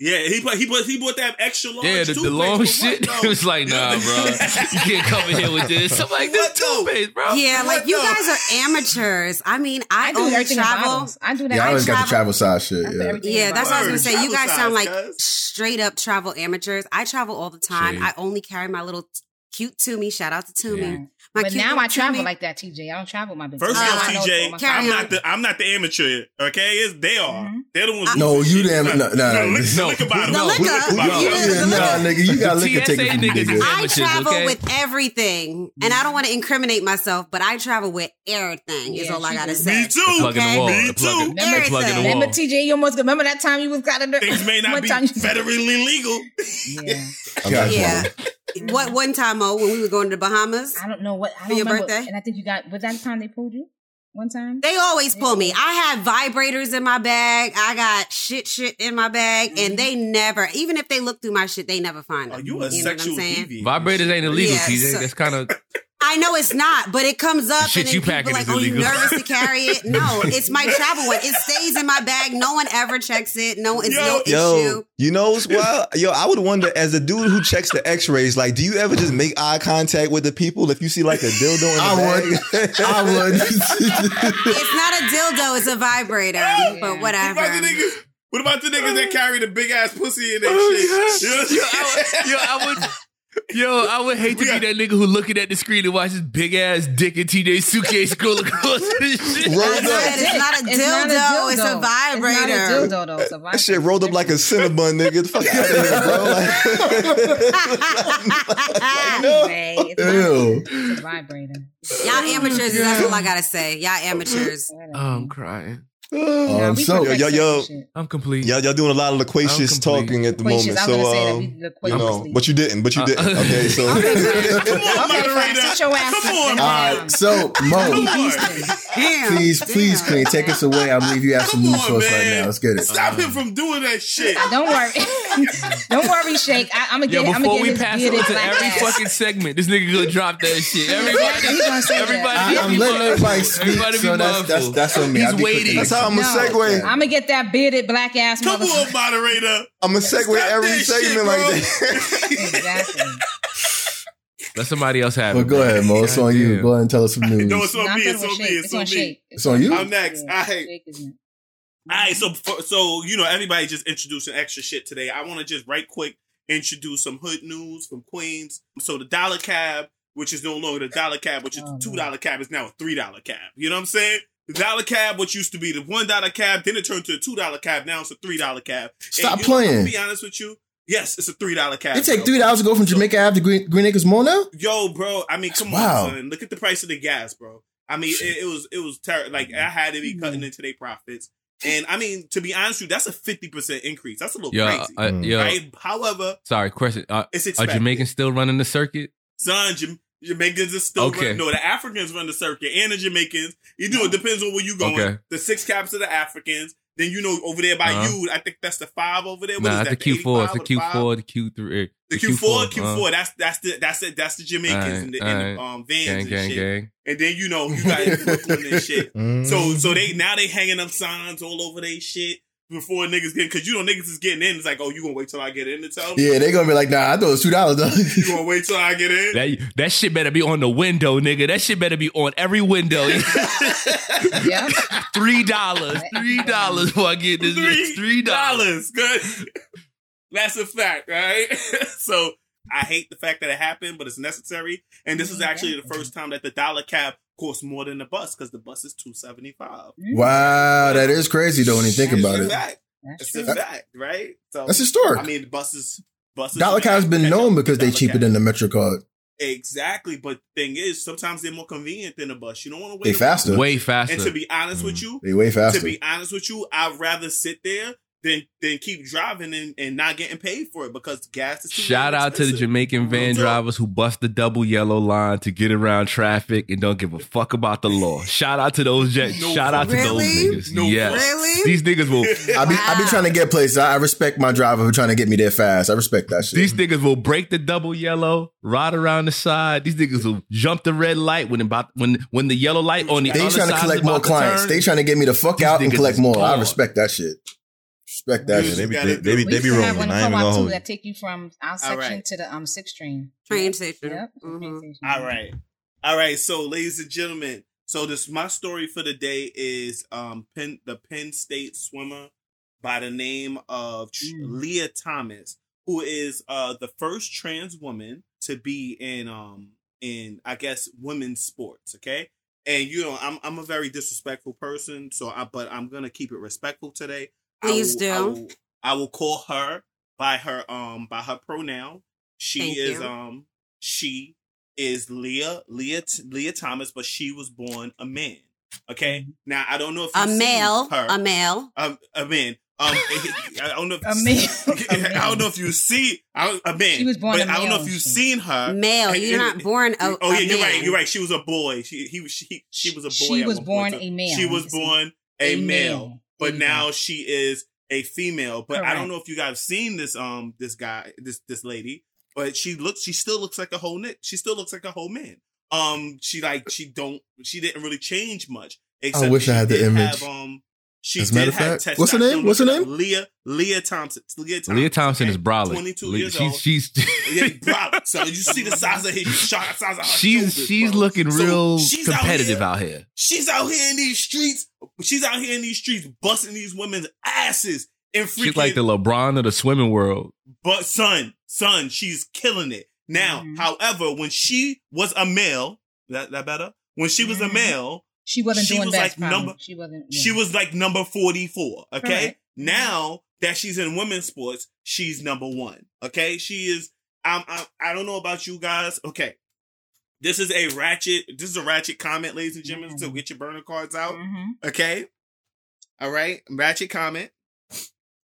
Yeah, he put he put he bought that extra large. Yeah, the, the long for shit. what, It was like, nah, bro. You can't come in here with this. I'm like, this What, though? toothpaste, bro. Yeah, like What you the- guys are amateurs. I mean, I, I do only travel. I do that. Yeah, I I always got the travel- travel size shit. I Yeah. Yeah, that's what I was gonna bottles. say. You guys sound like cuz. straight up travel amateurs. I travel all the time. Shade. I only carry my little t- cute Tumi. Shout out to Tumi. Yeah. My But now I travel Tumi. like that, TJ. I don't travel with my business. First off, I TJ, I'm not the I'm not the amateur. Okay, it's they are. Mhm. They're the ones. No, you damn no, no, The no. liquor- the No. liquor bottle. The liquor. liquor bottle. You- Yeah, nah, nigga, you got liquor TSA taken from you, niggas is nigga. I amateurs, travel okay? with everything, and I don't want to incriminate myself, but I travel with everything. Is Yeah, all I she gotta does. say. Me too. The plug in the Okay. wall. Me The plug in- too. the plug in the Everything. wall. Remember, TJ, you almost remember that time you was got in the Things may not one be time you- federally legal. Yeah, Okay. Yeah. what one time, oh, when we were going to the Bahamas? I don't know what I For don't your remember. birthday? And I think you got was that the time they pulled you? one time. They always pull me. I have vibrators in my bag. I got shit shit in my bag, Mm-hmm. and they never, even if they look through my shit, they never find Are it. you a know what I'm sexual saying? Vibrators ain't illegal, Yes. TJ. That's kind of I know it's not, but it comes up shit and then you people packing like, is "Oh, you nervous to carry it?" No, it's my travel one. It stays in my bag. No one ever checks it. No, it's no Yo, issue. you know what's wild? Yo, I would wonder as a dude who checks the X-rays, like, do you ever just make eye contact with the people if you see like a dildo in the I bag? would. I would. It's not a dildo. It's a vibrator. But What whatever. about the? What about the niggas that oh. carry the big ass pussy in their Oh, shit? You know what I'm yo, I would, yo, I would, yo, I would hate to be that nigga who looking at the screen and watch his big ass dick in TJ's suitcase scroll across this shit. Rolled up. it's not a It's not a dildo. It's a vibrator. It's not a dildo though. It's a That shit rolled up like a Cinnabon, nigga. The fuck out of here, bro. Like, Anyway, it's, Ew. it's a vibrator. Y'all amateurs. That's all I gotta say. Y'all amateurs. Oh, I'm crying. Um, we so, yo, yo, yo, I'm complete. y'all, y'all doing a lot of loquacious talking at the Loquacious. moment. So, gonna say um, we you know, but you didn't. But you Uh, didn't. Okay, so Come on, Okay, moderator. Sit your ass Come on, down. all right. So, Mo, Damn. please, please, Damn. Queen, take us away. I believe you have some Come news on, for us right now. Let's get it. Stop him from doing that shit. Don't worry. Don't worry, Shake. I, I'm gonna Yo, get. I'm before gonna we get his pass it bearded on to black every fucking segment, this nigga gonna drop that shit. Everybody, He's gonna say that. everybody, I, I'm letting everybody speak, Everybody be so that's, that's, mindful. on me. He's I'll be quick to waiting. That's I'm gonna No. segue. I'm gonna get that bearded black ass Come motherfucker. on, moderator. I'm gonna segue Stop every that shit, segment like that. Exactly. Let somebody else have But it. go ahead, Mo. It's on you. Go ahead and tell us some news. No, it's on Not me. It's on me. Shake. It's on me. Shake. It's on you? I'm next. I hate. Shake is next. All right, so so you know everybody just introducing extra shit today. I want to just right quick introduce some hood news from Queens. So the dollar cab, which is no longer the dollar cab, which is Oh, the two dollar cab, is now a three dollar cab. You know what I'm saying? The dollar cab, which used to be the one dollar cab, then it turned to a two dollar cab. Now it's a three dollar cab. Stop And you know, playing. To be honest with you, yes, it's a three dollar cab. It take three dollars to go from Jamaica Ave to Green, Green Acres Mall now? Yo, bro. I mean, come wild. on, son. Look at the price of the gas, bro. I mean, it, it was it was terrible. Like I had to be cutting into their profits. And I mean, to be honest with you, that's a fifty percent increase. That's a little Yo, crazy, uh, yo, right? However, sorry, question. Uh, it's are. Jamaicans still running the circuit? son, Jam- Jamaicans are still Okay. running. No, the Africans run the circuit, and the Jamaicans. You know, it depends on where you going. Okay. The six caps of the Africans. Then you know over there by Uh-huh. you, I think that's the five over there. What Nah, is it's that, the Q four. It's 85 the or Q five? four. The Q three. The Q four, Q uh, four. That's that's the that's it. That's the Jamaicans Alright, and the, and the um, vans Gang, and gang, shit. gang. And then you know you got Brooklyn and shit. Mm. So so they now they hanging up signs all over their shit before niggas get because you know niggas is getting in. It's like oh you gonna wait till I get in to tell me. Yeah, they gonna be like, nah, I thought it was two dollars though. You gonna wait till I get in? That that shit better be on the window, nigga. That shit better be on every window. Yep. Three dollars. Three dollars before I get this. bitch. Three dollars. Good. That's a fact, right? so I hate the fact that it happened, but it's necessary. And this is actually the first time that the dollar cab costs more than the bus because the bus is two seventy five. Mm. wow, that is crazy though when you think about it. fact. That's It's a fact, right? So That's historic. I mean, buses, buses. Dollar cab's been known because they dollar cheaper than the Metro card. Exactly, but the thing is, sometimes they're more convenient than a bus. You don't want to wait. They around. faster. Way faster. And to be honest with mm. you, They way faster. to be honest with you, I'd rather sit there than than keep driving and, and not getting paid for it because gas is too Shout damn out to the. Jamaican van drivers who bust the double yellow line to get around traffic and don't give a fuck about the law. Shout out to those jets. No Shout out to those niggas. No yes. Really? These niggas will I be I be trying to get places. I I respect my driver for trying to get me there fast. I respect that shit. these niggas will break the double yellow, ride around the side. These niggas will jump the red light when about when when the yellow light on the they other trying to collect more clients. turn. They trying to get me to fuck These out and collect is more. I respect that shit. Respect that Yeah, they be, gotta they, they be, they be to have rolling. one I ain't even gonna hold that take you from our section right. to the um sixth train. Train station. Yep. Mhm. Train station. All right. All right. So, ladies and gentlemen, so this my story for the day is um Penn, the Penn State swimmer by the name of Mm. Lia Thomas, who is uh the first trans woman to be in um in I guess women's sports. Okay. And you know, I'm I'm a very disrespectful person, so I but I'm gonna keep it respectful today. I Please will- do. I will, I will call her by her um by her pronoun. She Thank is you. um she is Lia Lia Lia Thomas, but she was born a man. Okay, now I don't know if A male. her. A male. um, a man. Um, I don't know. If, A man. I don't know if you see I, a man. She was born but a I don't know if you've seen her. Male. You're and- not born a, oh a yeah, you're right. You're right. She was a boy. She he was she she was a boy. She was born point. a male. She was born a, A male, male. But now she is a female. But I don't know if you guys seen this um this guy this this lady, but she looks she still looks like a whole nick. She still looks like a whole man. Um, she like she don't she didn't really change much. Except I wish I had the image. Have, um, she As a did matter of have fact- what's her name? What's her Look it up. name? Lia Lia Thompson. Lia Thompson. Lia Thompson is brolic. 22 Le- years she's old. she's Yeah, bro. So you see the size of his shot, size of her she's shoulders, she's bro. looking So real she's out competitive here- out here. She's out here in these streets. She's out here in these streets busting these women's asses and freaking. She's like the LeBron of the swimming world. but son, son, she's killing it. Now, Mhm. however, when she was a male, that that better. When she was a Mhm. male, She wasn't She doing was like problem. number- She wasn't. she was like number forty four. Okay, Correct. now that she's in women's sports, she's number one. Okay, she is. I'm, I'm. I don't know about you guys. Okay, this is a ratchet. This is a ratchet comment, ladies and gentlemen. So Mhm. get your burner cards out. Mhm. Okay. All right. Ratchet comment.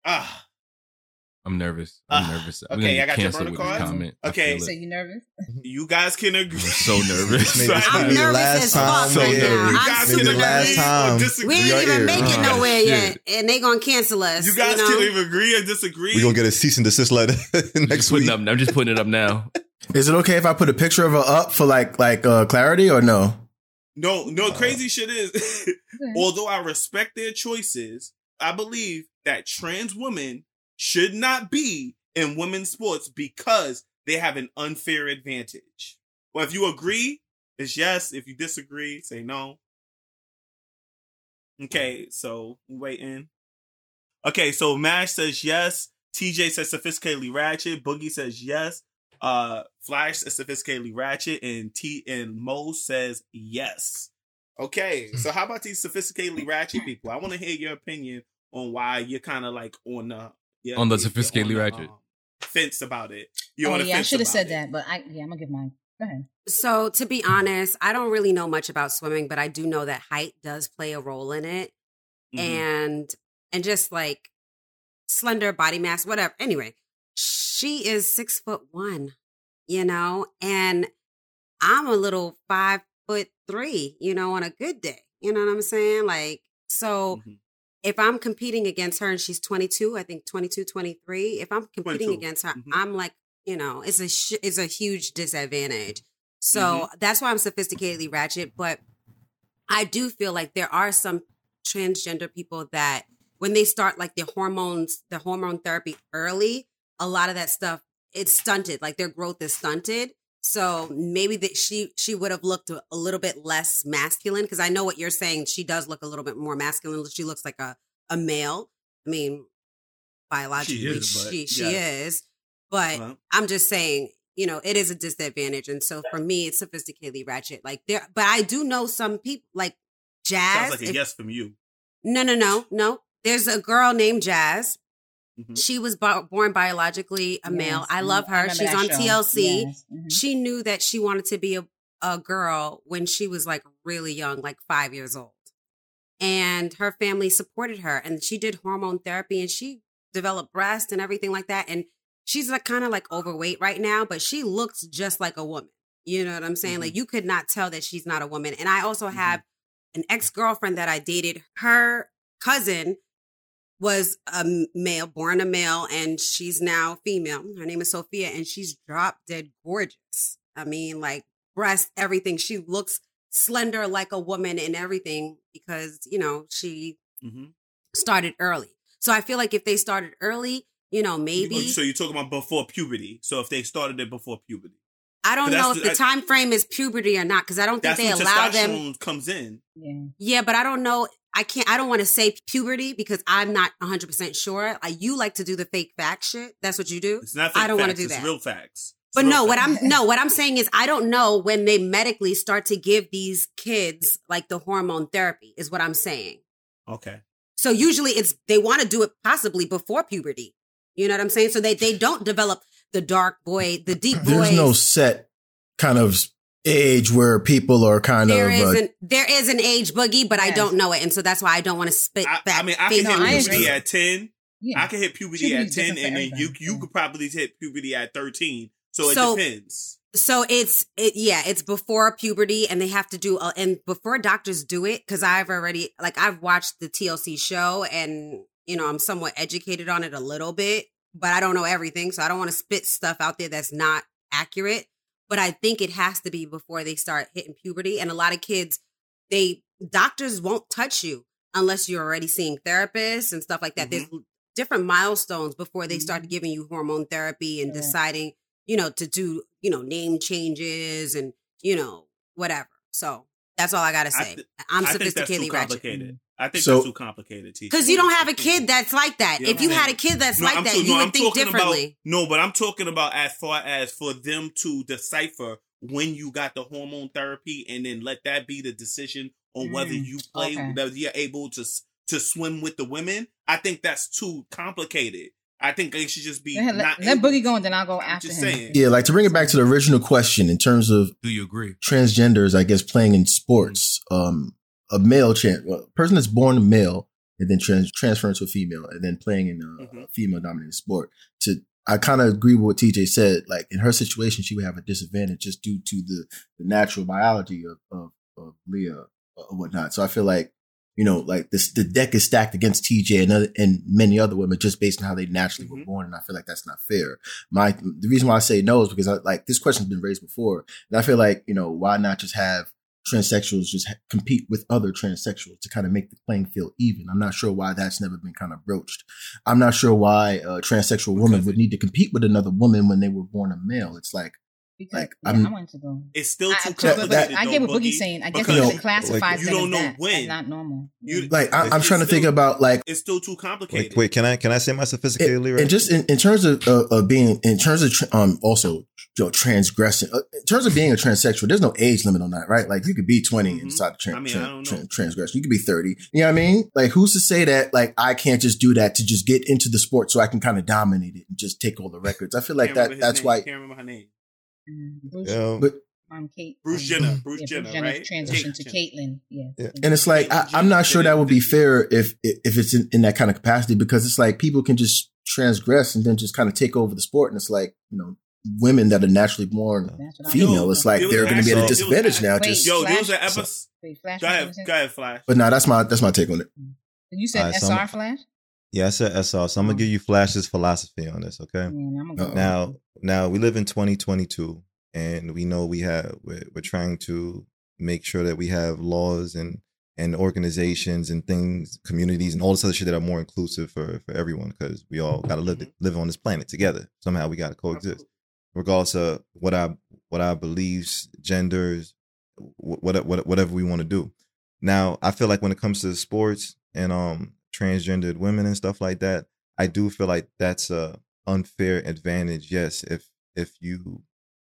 Ah. I'm nervous. I'm Ah, nervous. I'm okay, I got your burner with cards. comment. Okay. So it. you nervous? You guys can agree. I'm so nervous. Maybe this I'm could be the nervous last as time fuck So right we- now. nervous. You I'm guys can the super last time. or disagree. We ain't Your even ear. make it Oh, nowhere shit. yet, and they gonna cancel us. You guys know? can either agree or disagree. We're gonna get a cease and desist letter I'm next just putting week. up. I'm just putting it up now. Is it okay if I put a picture of her up for like like uh, clarity or no? No, Uh, no, crazy shit is, although I respect their choices, I believe that trans women should not be in women's sports because they have an unfair advantage. Well, if you agree, it's yes. If you disagree, say no. Okay, so waiting. Okay, so Mash says yes. TJ says sophisticatedly ratchet. Boogie says yes. Uh, Flash says sophisticatedly ratchet, and T and Mo says yes. Okay, so how about these sophisticatedly ratchet people? I want to hear your opinion on why you're kind of like on the yeah, On the you're sophisticatedly on the, ratchet. um, fence about it. You're oh yeah, I should have said it. that, but I yeah, I'm gonna give mine. Go ahead. So to be honest, I don't really know much about swimming, but I do know that height does play a role in it, Mhm. and and just like slender body mass, whatever. Anyway, she is six foot one, you know, and I'm a little five foot three, you know, on a good day. You know what I'm saying? Like, so Mhm. If I'm competing against her and she's 22, I think 22, 23, if I'm competing 22. against her, Mhm. I'm like, you know, it's a sh- it's a huge disadvantage. So Mm-hmm. that's why I'm sophisticatedly ratchet, but I do feel like there are some transgender people that when they start like their hormones, the hormone therapy early, a lot of that stuff it's stunted, like their growth is stunted. So maybe that she she would have looked a, little bit less masculine because I know what you're saying. She does look a little bit more masculine. She looks like a a male. I mean, biologically, is, she she, yes. is. But Well. I'm just saying, you know, it is a disadvantage, and so for me, it's sophisticatedly ratchet. Like there, but I do know some people like Jazz. Sounds like a if- yes from you. no, no, no, no. There's a girl named Jazz. Mhm. She was bo- born biologically a male. I mhm. love her. remember She's on show. TLC. Yes, mhm. She knew that she wanted to be a, a girl when she was like really young, like five years old. And her family supported her and she did hormone therapy and she developed breast and everything like that. And she's like kind of like overweight right now, but she looks just like a woman. You know what I'm saying? Like you could not tell that she's not a woman. And I also have an ex girlfriend that I dated. Her cousin was a male, born a male, and she's now female. Her name is Sophia, and she's drop dead gorgeous. I mean, like breast, everything. She looks slender like a woman and everything because, you know, she Mhm. started early. So I feel like if they started early, you know, maybe So you're talking about before puberty. So if they started it before puberty, I don't know if the- the time frame is puberty or not because I don't think they allow them. comes in. Yeah. Yeah, but I don't know. I can't. I don't want to say puberty because I'm not 100 percent sure. Like you like to do the fake fact shit. That's what you do. It's not. Fake I don't want to do it's that. Real facts. It's But real no, what. I'm no, what I'm saying is I don't know when they medically start to give these kids like the hormone therapy is what I'm saying. okay. So usually it's they want to do it possibly before puberty. You know what I'm saying? So they they don't develop the dark boy, the deep boy. There's no set kind of age where people are kind There of is uh, an there is an age boogie, but I don't know it, and so that's why I don't want to spit. I, back I mean, I face can hit I puberty at ten. Yeah. I can hit puberty at ten, and then you you could probably hit puberty at thirteen. So, So- it depends. So it's it yeah, it's before puberty and they have to do uh, and before doctors do it cuz I've already like I've watched the TLC show and you know, I'm somewhat educated on it a little bit, but I don't know everything, so I don't want to spit stuff out there that's not accurate, but I think it has to be before they start hitting puberty and a lot of kids they doctors won't touch you unless you're already seeing therapists and stuff like that. Mm-hmm. There's different milestones before they start mm-hmm. giving you hormone therapy and Correct. deciding, you know, to do, you know, name changes and, you know, whatever. So that's all I got to I say. th- I'm I too sophisticatedly ratchet. Complicated. I think So- that's too complicated. T. Because you don't have a kid that's like that. Yeah, if you had a kid that's No, like I'm that, so- you no, would I'm think talking differently. About, no, but I'm talking about as far as for them to decipher when you got the hormone therapy, and then let that be the decision on whether Mm, you play, okay. whether you're able to to swim with the women. I think that's too complicated. I think they should just be Let, not. let, let Boogie go and then I'll go after just him. saying. Yeah, like to bring it back to the original question in terms of Do you agree? transgenders, I guess playing in sports, um, a male trans, a person that's born male and then trans- transferring to a female and then playing in a, Mhm. female dominated sport. To I kind of agree with what TJ said. Like in her situation, she would have a disadvantage just due to the, the natural biology of, of, of Lia or whatnot. So I feel like you know, like this, the deck is stacked against TJ and other, and many other women just based on how they naturally were Mhm. born. And I feel like that's not fair. My, the reason why I say no is because I like this question's been raised before. And I feel like, you know, why not just have transsexuals just ha- compete with other transsexuals to kind of make the playing field even? I'm not sure why that's never been kind of broached. I'm not sure why a transsexual woman would need to compete with another woman when they were born a male. It's like, Because, Like, yeah, I'm- I wanted to go. It's still too I- but- but complicated. I get what though, Boogie's Boogie, saying. I guess because it classifies you don't know that, when. as not normal. You- like I, I'm trying to think about like It's still too complicated. Wait, wait, can I can I say my sophisticatedly right? and just in, in terms of uh, uh, being in terms of um also you know, transgressing uh, in terms of being a transsexual there's no age limit on that right like you could be 20 and Mhm. decide to tran- I mean, tran- I don't tran- know. transgress you could be 30 you know what I mean like who's to say that like I can't just do that to just get into the sport so I can kind of dominate it and just take all the records I feel like Can't that that's name. why Can't remember her name. Mm, Bruce, Yeah. but um, Kate, Bruce um, Jenner. Bruce yeah, Jenner, Bruce Jenner right? transitioned to Kate Caitlyn. Yeah. Yeah. And it's like I, I'm not sure that would be fair if if it's in, in that kind of capacity because it's like people can just transgress and then just kind of take over the sport, and it's like you know women that are naturally born That's what I'm female. saying. It's like It they're going to be at a actually- it was disadvantage now. actually- Just Yo, Flash- there was an episode. Wait, Flash. Go ahead, go ahead, Flash. but no, that's my that's my take on it. You said Alright, so SR I'm- Flash? yeah, I said SR. So I'm Oh. gonna give you Flash's philosophy on this, okay? Yeah, I'm gonna go. Uh-oh. Now, now we live in 2022, and we know we have we're, we're trying to make sure that we have laws and and organizations and things, communities, and all this other shit that are more inclusive for for everyone because we all got to live mm-hmm. live on this planet together. Somehow we got to coexist, regardless of what our what our beliefs, genders, wh- what, what whatever we want to do. Now, I feel like when it comes to sports and um transgendered women and stuff like that, I do feel like that's a unfair advantage. Yes, if if you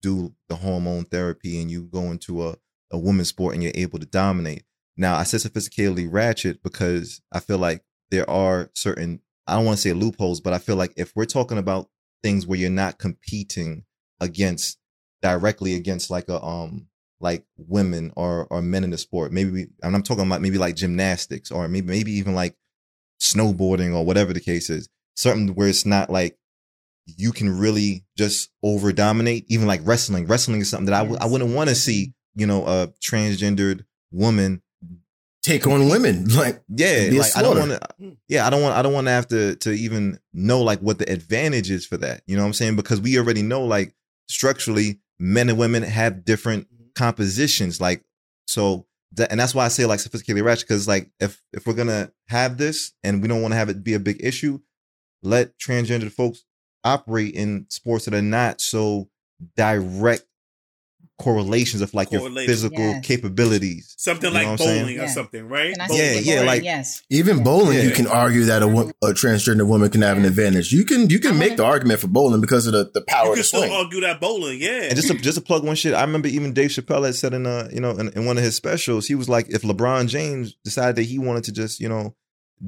do the hormone therapy and you go into a a women's sport and you're able to dominate. Now, I said sophisticatedly ratchet because I feel like there are certain I don't want to say loopholes, but I feel like if we're talking about things where you're not competing against directly against like a um like women or or men in the sport, maybe we, and I'm talking about maybe like gymnastics or maybe maybe even like snowboarding or whatever the case is, something where it's not like you can really just over dominate. Even like wrestling, wrestling is something that I w- I wouldn't want to see. You know, a transgendered woman Take on women, like yeah, like I don't want to. Yeah, I don't want. I don't want to have to to even know like what the advantage is for that. You know what I'm saying? Because we already know like structurally, men and women have different mm-hmm. compositions. Like so, that, and that's why I say like sophisticated ratchet. Because like if if we're gonna have this and we don't want to have it be a big issue, let transgender folks operate in sports that are not so direct correlations of like your physical Yes. capabilities. Something You know like what I'm bowling or Yeah. something, right? Can I Bowling. Yeah, yeah, bowling? like- yes. even Yeah. bowling, you can argue that a, a transgender woman can have an advantage. You can you can make the argument for bowling because of the, the power You can still swing. argue that bowling, yeah. And just to, just to plug one shit, I remember even Dave Chappelle had said in a you know in, in one of his specials, he was like, if LeBron James decided that he wanted to just you know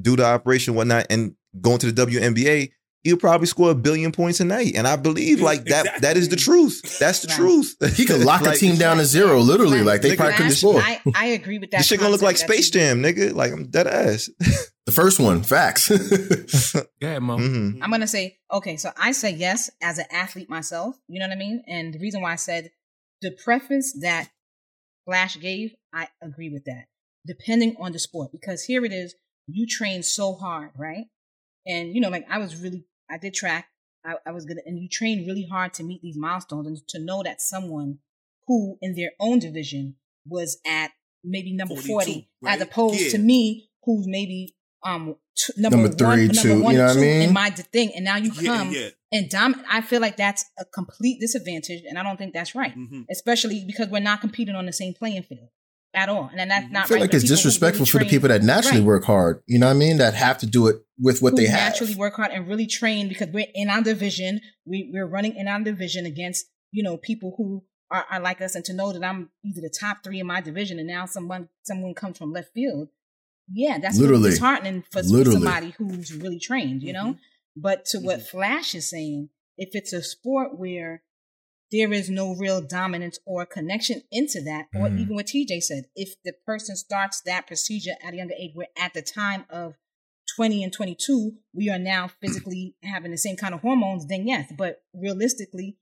do the operation whatnot and go into the WNBA, he'll probably score a billion points a night. And I believe like that that is the truth. That's the Right. truth. He could lock Like, a team down to zero, literally. Like they Nigga, probably couldn't score. I, I agree with that. This shit gonna look like. Space That's- Jam, nigga. Like I'm dead ass. The first one, facts. Go ahead, Mo. Mhm. I'm gonna say, okay, so I say yes as an athlete myself. You know what I mean? And the reason why I said the preference that Flash gave, I agree with that. Depending on the sport, because here it is, you train so hard, right? And you know, like I was really, I did track. I, I was gonna, and you train really hard to meet these milestones and to know that someone who in their own division was at maybe number 42, 40 right? as opposed Yeah. to me who's maybe um t- number, Number one, 32, number one you know or what I mean? in my thing and now you come yeah. and dom I feel like that's a complete disadvantage and I don't think that's right Mhm. especially because we're not competing on the same playing field at all and then that's Mhm. not I feel right like it's disrespectful really for the people that naturally Right. work hard. You know what I mean? That have to do it with what who they have. naturally work hard and really train because we're in our division. We, we're running in our division against, you know, people who are, are like us and to know that I'm either the top three in my division and now someone, someone comes from left field. Yeah, that's really Literally. disheartening for, for Literally. somebody who's really trained, you know? But to what Flash is saying, if it's a sport where there is no real dominance or connection into that, or Mhm. even what TJ said, if the person starts that procedure at a younger age, where at the time of 20 and 22, we are now physically having the same kind of hormones, then yes. But realistically,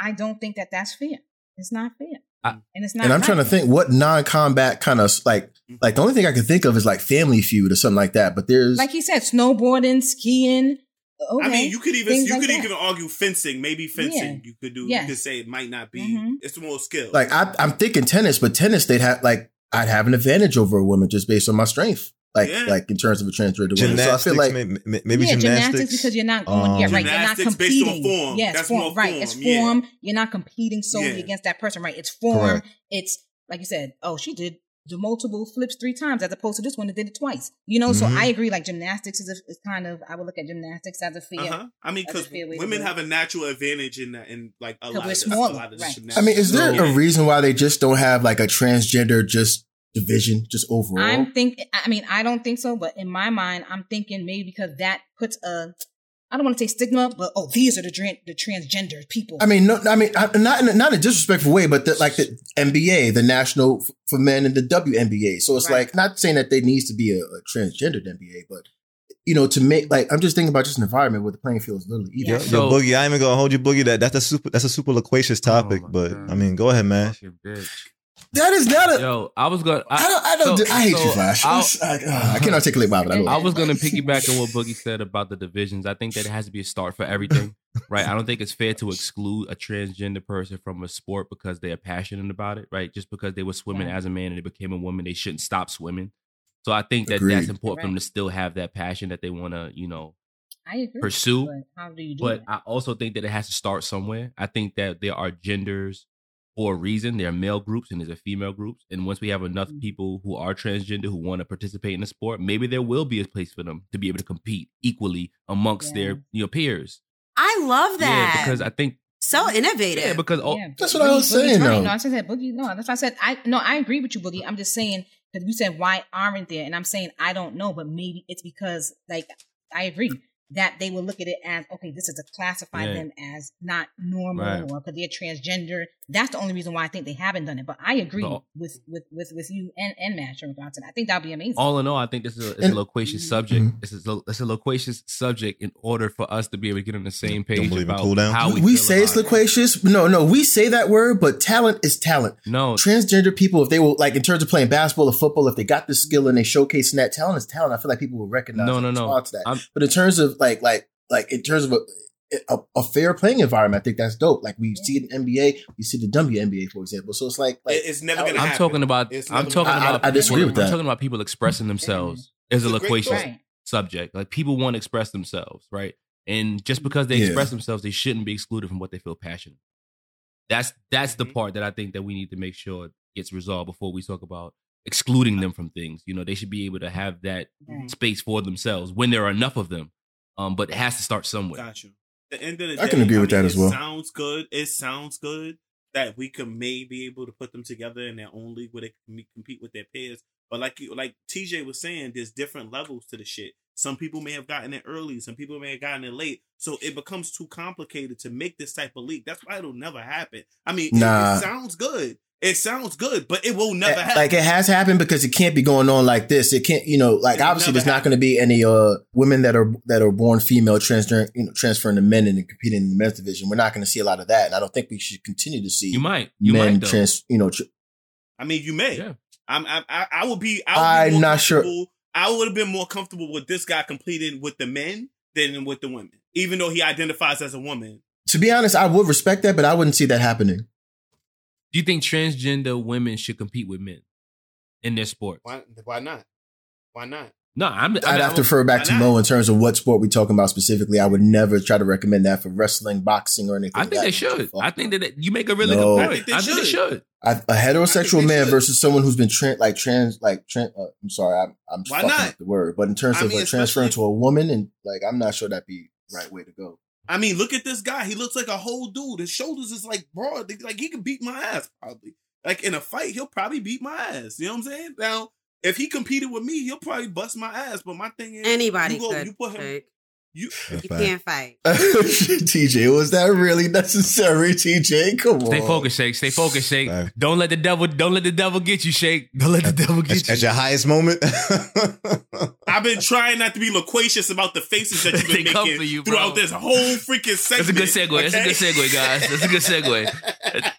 I don't think that that's fair. It's not fair. I- and it's not. and I'm right. trying to think what non-combat kind of like like the only thing I can think of is like Family Feud or something like that. But there's Like he said, snowboarding, skiing. Okay, I mean, you could even things you like could that. even argue fencing. Maybe fencing Yeah. you could do. Yes. You could say it might not be. Mhm. It's more skill. like I, I'm thinking tennis, but tennis they'd have like I'd have an advantage over a woman just based on my strength, like Yeah. like in terms of a transgender woman. So I feel like may- may- maybe yeah, gymnastics. because you're not going. Um, yeah, right. You're not Gymnastics based on competing. form. Yes, That's form. more right. form, It's yeah. form. You're not competing solely Yeah. against that person. Right. It's form. Correct. It's like you said. Oh, she did the multiple flips three times as opposed to this one that did it twice. You know. So Mhm. I agree. Like gymnastics is, a, is kind of. I would look at gymnastics as a fair. Uh-huh. I mean, because a fair way to women have a natural advantage in that, in like a 'Cause lot, we're of, smaller, a lot of the right. gymnastics. I mean, is there So, a reason why they just don't have like a transgender just division just overall? I'm think. I mean, I don't think so. But in my mind, I'm thinking maybe because that puts a. I don't want to say stigma, but oh, these are the tran- the transgender people. I mean, no, I mean, I- not in a, not in a disrespectful way, but the, like the NBA, the national f- for men, and the WNBA. So it's Right. like not saying that there needs to be a, a transgendered NBA, but you know, to make like I'm just thinking about just an environment where the playing field is literally even. Yo, So- yo, Boogie, I ain't even gonna hold you, Boogie. That that's a super that's a super loquacious topic, Oh but God. I mean, go ahead, man. Fucking bitch. That is not a. Yo, I was gonna. I don't. I don't. so- do, I hate so you, Flash. I'll- I, uh, I can't articulate why, but I. I was gonna piggyback on what Boogie said about the divisions. I think that it has to be a start for everything, right? I don't think it's fair to exclude a transgender person from a sport because they are passionate about it, right? Just because they were swimming Right. as a man and they became a woman, they shouldn't stop swimming. So I think that Agreed. that's important for them to still have that passion that they want to, you know, I agree. pursue. But how do you do But? I also think that it has to start somewhere. I think that there are genders for a reason. There are male groups and there's a female groups. And once we have enough Mhm. people who are transgender who want to participate in the sport, maybe there will be a place for them to be able to compete equally amongst Yeah. their you know peers. I love that. Yeah, because I think so innovative. yeah, because oh, Yeah, That's Boogie- what I was Boogie's saying, right. No, I said that Boogie. No, that's why I said I. No, I agree with you, Boogie. I'm just saying because you said why aren't there, and I'm saying I don't know, but maybe it's because like I agree that they will look at it as okay, this is to classify Yeah. them as not normal Right. or because they're transgender. That's the only reason why I think they haven't done it. But I agree No. with with with with you and and Matt in regards to that. I think that'd be amazing. all in all, I think this is a, it's a loquacious subject. Mhm. It's a, it's a loquacious subject in order for us to be able to get on the same page believe in about cool down? how we, we feel say it's about it. loquacious. No, no, we say that word, but talent is talent. No, Transgender people, if they will, like in terms of playing basketball or football, if they got the skill and they showcasing that talent is talent, I feel like people will recognize No, and no, no. to that. I'm- but in terms of like, like, like in terms of a, a, a fair playing environment, I think that's dope. Like we see it in NBA, we see the WNBA, for example. So it's like, like it's never I'm gonna I'm happen. talking about. It's I'm talking gonna I- about. I disagree people- with that. I'm talking about people expressing themselves as a It's loquacious subject. Like people want to express themselves, right? And just because they Yeah. express themselves, they shouldn't be excluded from what they feel passionate. That's that's the Mhm. part that I think that we need to make sure gets resolved before we talk about excluding them from things. You know, they should be able to have that Right. space for themselves when there are enough of them. Um, but it has to start somewhere. Got you. The end of the I day, can agree with that as it well. Sounds good. It sounds good that we could maybe be able to put them together in their own league where they can compete with their peers. But like you, like TJ was saying, there's different levels to the shit. Some people may have gotten it early. Some people may have gotten it late. So it becomes too complicated to make this type of league. That's why it'll never happen. I mean, it- it, sounds good. It sounds good, but it will never Eh, happen. Like it has happened because it can't be going on like this. It can't, you know, like It will obviously never there's not going to be any uh women that are that are born female transfer, you know, transferring to men and competing in the men's division. We're not going to see a lot of that, and I don't think we should continue to see You might. You men might though. trans, you know, tr- I mean, you may. Yeah. I'm, I, I, I would be. I would be I'm more not sure. I would have been more comfortable with this guy completing with the men than with the women, even though he identifies as a woman. to be honest, I would respect that, but I wouldn't see that happening. Do you think transgender women should compete with men in their sport? Why? Why not? Why not? No, I'm. I'd I'm have to refer back to not? Mo in terms of what sport we're talking about specifically. I would never try to recommend that for wrestling, boxing, or anything. I think that they should. I think that you make a really No. good I point. think they I think they should. should. A, a heterosexual they man should. versus someone who's been tran like trans, like trans. Uh, I'm sorry, I'm, I'm Why fucking not? up the word, but in terms I of mean, uh, transferring to a woman, and like, I'm not sure that'd be the right way to go. I mean, look at this guy. He looks like a whole dude. His shoulders is like broad. Like he could beat my ass probably. Like in a fight, he'll probably beat my ass. You know what I'm saying? Now, if he competed with me, he'll probably bust my ass. But my thing is, Anybody you go, could. you put him. You You can't fight. TJ, was that really necessary? TJ, come on. Stay focused, Shake. Stay focused, Shake. Sorry. Don't let the devil. Don't let the devil get you, Shake. Don't let the devil get At, you. at your highest moment. I've been trying not to be loquacious about the faces that you've been come making for you, throughout this whole freaking segment. That's a good segue. That's a good segue, guys. That's a good segue.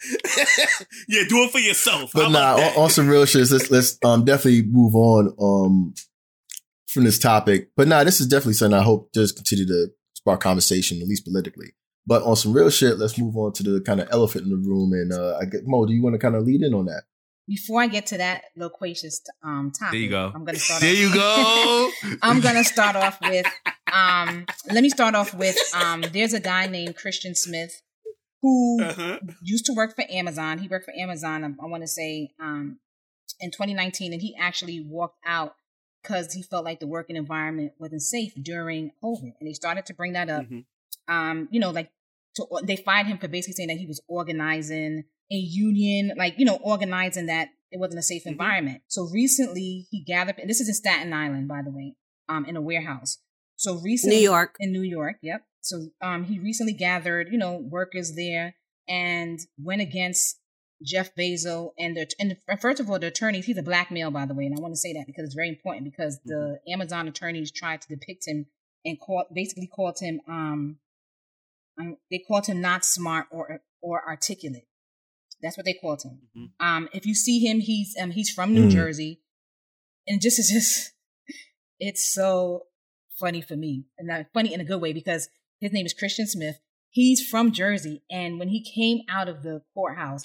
yeah, do it for yourself. But How nah, about on, on some real shit, let's let's um definitely move on um from this topic. But nah, this is definitely something I hope does continue to spark conversation, at least politically. But on some real shit, let's move on to the kind of elephant in the room. And uh I get Mo, do you want to kind of lead in on that? Before I get to that loquacious um topic, There you go. I'm gonna start. There off- you go. I'm gonna start off with um let me start off with um there's a guy named Christian Smith who Uh-huh. used to work for Amazon. He worked for Amazon, I, I want to say, um, in 2019, and he actually walked out because he felt like the working environment wasn't safe during COVID. And they started to bring that up. Mhm. Um, you know, like to, they fired him for basically saying that he was organizing a union, like you know, organizing that it wasn't a safe Mhm. environment. So recently, he gathered, and this is in Staten Island, by the way, um, in a warehouse. So recently, New York. in New York. Yep. So um, he recently gathered, you know, workers there and went against Jeff Bezos and the and first of all the attorneys. He's a black male, by the way, and I want to say that because it's very important because the Amazon attorneys tried to depict him and called basically called him um, um they called him not smart or or articulate. That's what they called him. Mhm. Um, if you see him, he's um he's from New Mm. Jersey, and just is just it's so funny for me, and not funny in a good way because his name is Christian Smith. He's from Jersey, and when he came out of the courthouse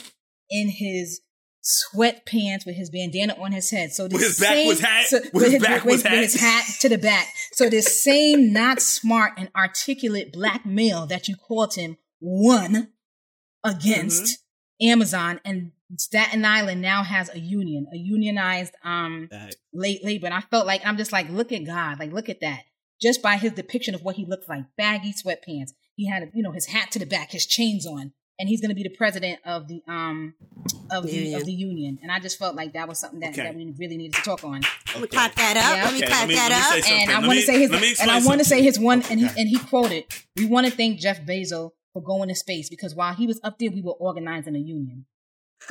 in his sweatpants with his bandana on his head, so the With his back same, was hat? so- With his back was with hat? his hat to the back. So this same not smart and articulate black male that you called him won against Mm-hmm. Amazon, and Staten Island now has a union, a unionized um That- late labor. And I felt like I'm just like, look at God, like look at that. Just by his depiction of what he looked like, baggy sweatpants. He had, you know, his hat to the back, his chains on, and he's going to be the president of the um of the Union. of the union. And I just felt like that was something that, Okay. that we really needed to talk on. Let me clap that up. Yeah. Let me Okay, let me- that me up. And I want to say his and I want to say his one and he and he quoted, "We want to thank Jeff Bezos for going to space because while he was up there, we were organizing a union."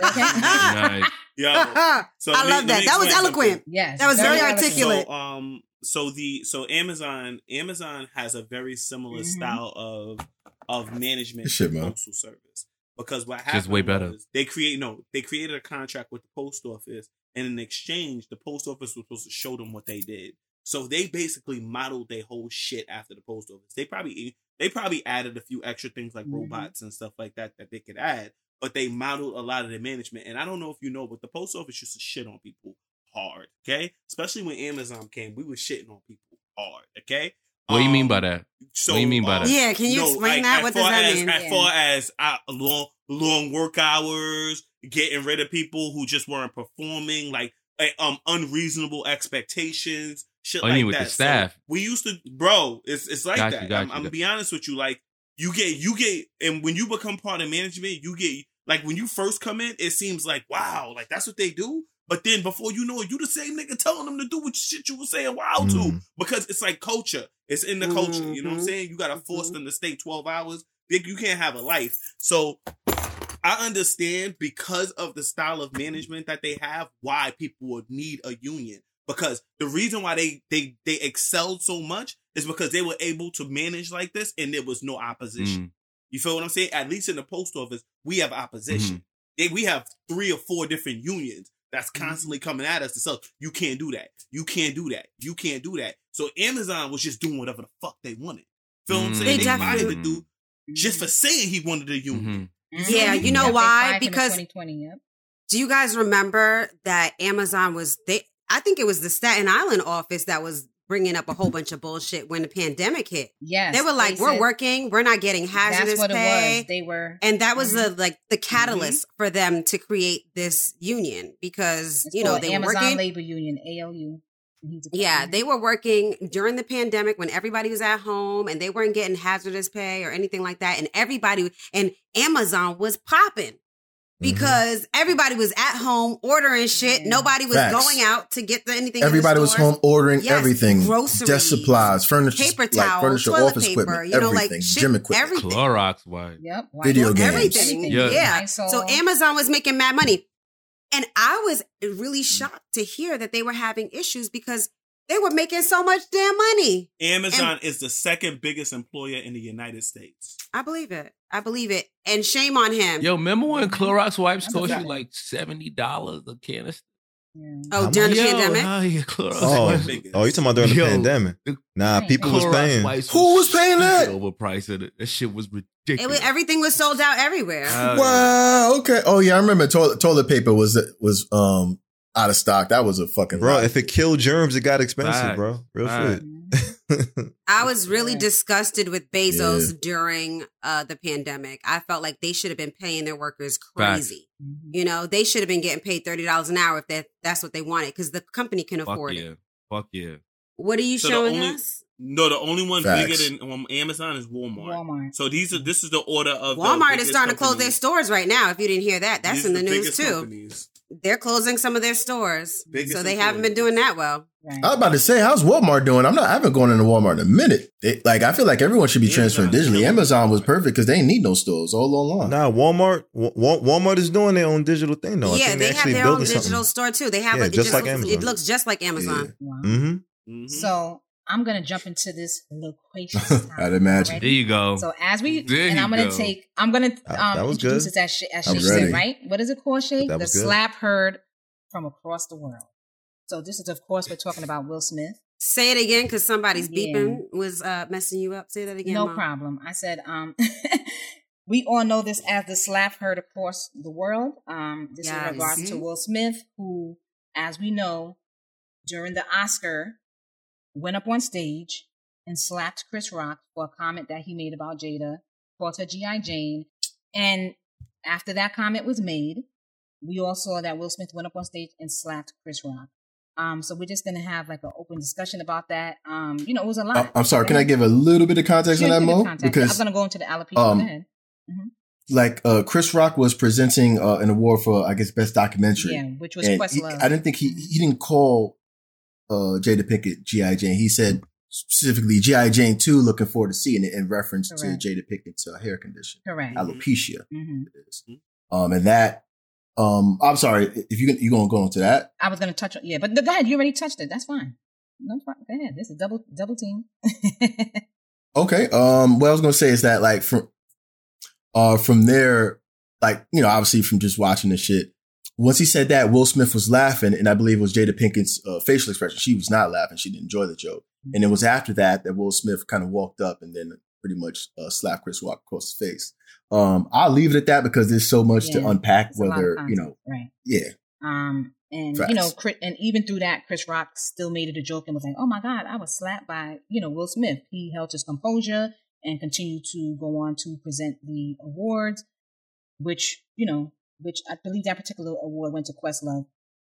Okay. Nice. Yo, I so let me- love that. That was eloquent. something. yes, That was very eloquent. articulate. So, um, so the so Amazon Amazon has a very similar Mhm. style of of management Shit, to man. postal service because what happened way better. was they create no they created a contract with the post office and in exchange the post office was supposed to show them what they did. So they basically modeled their whole shit after the post office. They probably they probably added a few extra things like Mhm. robots and stuff like that that they could add, but they modeled a lot of the management. And I don't know if you know, but the post office used to shit on people hard. Okay, especially when Amazon came, we were shitting on people hard. Okay. What do you mean Um, by that? So, What do you mean by um, that? Yeah, can you explain that? What does that as, mean? As Yeah. far as uh, long long work hours, getting rid of people who just weren't performing, like uh, um unreasonable expectations, shit Oh, you like mean with that. the So staff? we used to, bro. It's it's like Got that. got I'm, you, I'm gonna be honest with you. Like you get you get, and when you become part of management, you get like when you first come in, it seems like wow, like that's what they do. But then before you know it, you the same nigga telling them to do what shit you were saying wow to Mm. because it's like culture. It's in the culture. You know what I'm Mhm. saying? You gotta force Mhm. them to stay 12 hours. Big, you can't have a life. So I understand because of the style of management that they have why people would need a union. Because the reason why they they they excelled so much is because they were able to manage like this and there was no opposition. Mm. You feel what I'm saying? At least in the post office, we have opposition. They, we have three or four different unions that's constantly coming at us to say, you can't do that. You can't do that. You can't do that. So Amazon was just doing whatever the fuck they wanted. Feel what I'm Mm. saying? They They fired the dude just for saying he wanted a union. Mhm. Yeah, you know Yep, why? fired him in Because- 2020, yep. Do you guys remember that Amazon was they? I think it was the Staten Island office that was bringing up a whole bunch of bullshit when the pandemic hit. Yes. they were like, "We're said working, we're not getting hazardous That's what pay," it was. They were. and that was Mhm. the like the catalyst for them to create this union because It's you know they were Amazon working. Labor Union, ALU. Yeah, they were working during the pandemic when everybody was at home and they weren't getting hazardous pay or anything like that. And everybody and Amazon was popping Mm-hmm. because everybody was at home ordering shit. Mm-hmm. Nobody was Facts. going out to get the, anything. in the Everybody was home ordering Yes, everything, groceries, desk supplies, furniture, paper like towels, furniture, toilet office paper, equipment, you know, like everything, shit, gym equipment. everything. Clorox white. Yep. Video White- games. everything. Yeah. Yeah. So Amazon was making mad money. And I was really mm-hmm. shocked to hear that they were having issues because they were making so much damn money. Amazon is the second biggest employer in the United States. I believe it. I believe it. And shame on him. Yo, remember when Clorox wipes cost you like seventy dollars a canister? Yeah. oh, How during the pandemic? you Oh, oh, you talking about during the Yo, pandemic? Nah, Right. people was paying. wipes Who was paying that? stupid Overpriced. It. That shit was It ridiculous. was, everything was sold out everywhere. Uh, Wow. Okay. Oh yeah, I remember toilet toilet paper was was um out of stock. That was a fucking Bro, lie. if it killed germs, it got expensive, Facts. bro. Real Facts. shit. I was really disgusted with Bezos Yeah. during uh, the pandemic. I felt like they should have been paying their workers crazy. Mhm. You know, they should have been getting paid thirty dollars an hour if that that's what they wanted because the company can Fuck afford yeah. it. Fuck yeah. What are you So showing only- us? No, the only one Facts. bigger than um, Amazon is Walmart. Walmart. So these are this is the order of the Walmart is biggest starting to close their stores right now. If you didn't hear that, that's These in are the news too. companies. They're closing some of their stores, Biggest so they haven't been doing that well. Right. I was about to say, how's Walmart doing? I'm not. I haven't gone into Walmart in a minute. They, like, I feel like everyone should be transferring digitally. Amazon was perfect because they ain't need no stores all online. Nah, Walmart. Wa- Wa- Walmart is doing their own digital thing though. I yeah, think they have actually their own digital something. store too. They have Yeah, a, it just like looks- Amazon. It looks just like Amazon. Wow. Mm-hmm. Mhm. So I'm gonna jump into this loquacious. topic I'd imagine. There you go. So as we There and you I'm gonna go. take I'm gonna That- um that was introduce good. it as she, as I'm said, right? What is it called, Shay? That The good. slap heard from across the world. So this is of course we're talking about Will Smith. Say it again because somebody's Yeah. beeping was uh, messing you up. Say that again. no Mom. problem. I said um we all know this as the slap heard across the world. Um this Yes. in regards to Will Smith, who, as we know, during the Oscar, went up on stage and slapped Chris Rock for a comment that he made about Jada, called her G.I. Jane. And after that comment was made, we all saw that Will Smith went up on stage and slapped Chris Rock. Um, so we're just gonna have like an open discussion about that. Um, you know, it was a lot. I- I'm sorry. Can I give a little bit of context Sure, on that, Mo? Because I'm gonna go into the alopecia. um, ahead. like uh, Chris Rock was presenting uh, an award for, I guess, best documentary. Yeah, which was he- Questlove. I didn't think he he didn't call uh, Jada Pinkett GI Jane. He said specifically GI Jane two. Looking forward to seeing it in reference Correct. to Jada Pinkett's uh, hair condition, Correct. alopecia. hmm Um, and that. Um, I'm sorry if you you're gonna go into that. I was gonna touch on yeah, but go ahead. You already touched it. That's fine. No problem. Go ahead. This is double double team. Okay. Um, what I was gonna say is that like from uh from there, like, you know, obviously from just watching the shit, once he said that, Will Smith was laughing, and I believe it was Jada Pinkett's uh, facial expression. She was not laughing. She didn't enjoy the joke. And it was after that that Will Smith kind of walked up and then pretty much uh, slapped Chris Rock across the face. Um, I'll leave it at that because there's so much to unpack. Whether you know, right? yeah, Um, and Facts. you know, and even through that, Chris Rock still made it a joke and was like, "Oh my God, I was slapped by you know Will Smith." He held his composure and continued to go on to present the awards, which you know, which I believe that particular award went to Questlove.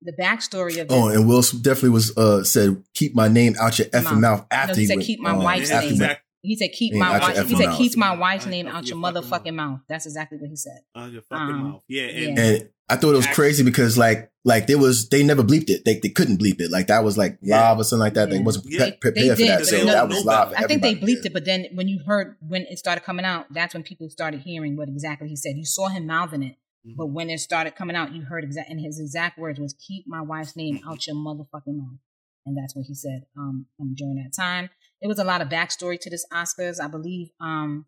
The backstory of this, Oh, and Will definitely was uh said, "Keep my name out your effing Mouth. mouth." After No, he said, went, "Keep my um, wife's name." he he said, "Keep my wife." He said, "Keep my wife's name out your your motherfucking mouth. mouth." That's exactly what he said. Out your fucking Um, mouth. Yeah, and yeah. And I thought it was crazy because like Like there was, they never bleeped it. They, they couldn't bleep it. Like that was like Yeah. live or something like that. They wasn't Yeah. pre- They prepared for did, that. So no- that was no live. I think they bleeped did. it, but then when you heard when it started coming out, that's when people started hearing what exactly he said. You saw him mouthing it, Mhm. but when it started coming out, you heard exact. And his exact words was, "Keep my wife's name out your motherfucking mouth," and that's what he said. Um, um during that time, it was a lot of backstory to this Oscars. I believe. Um,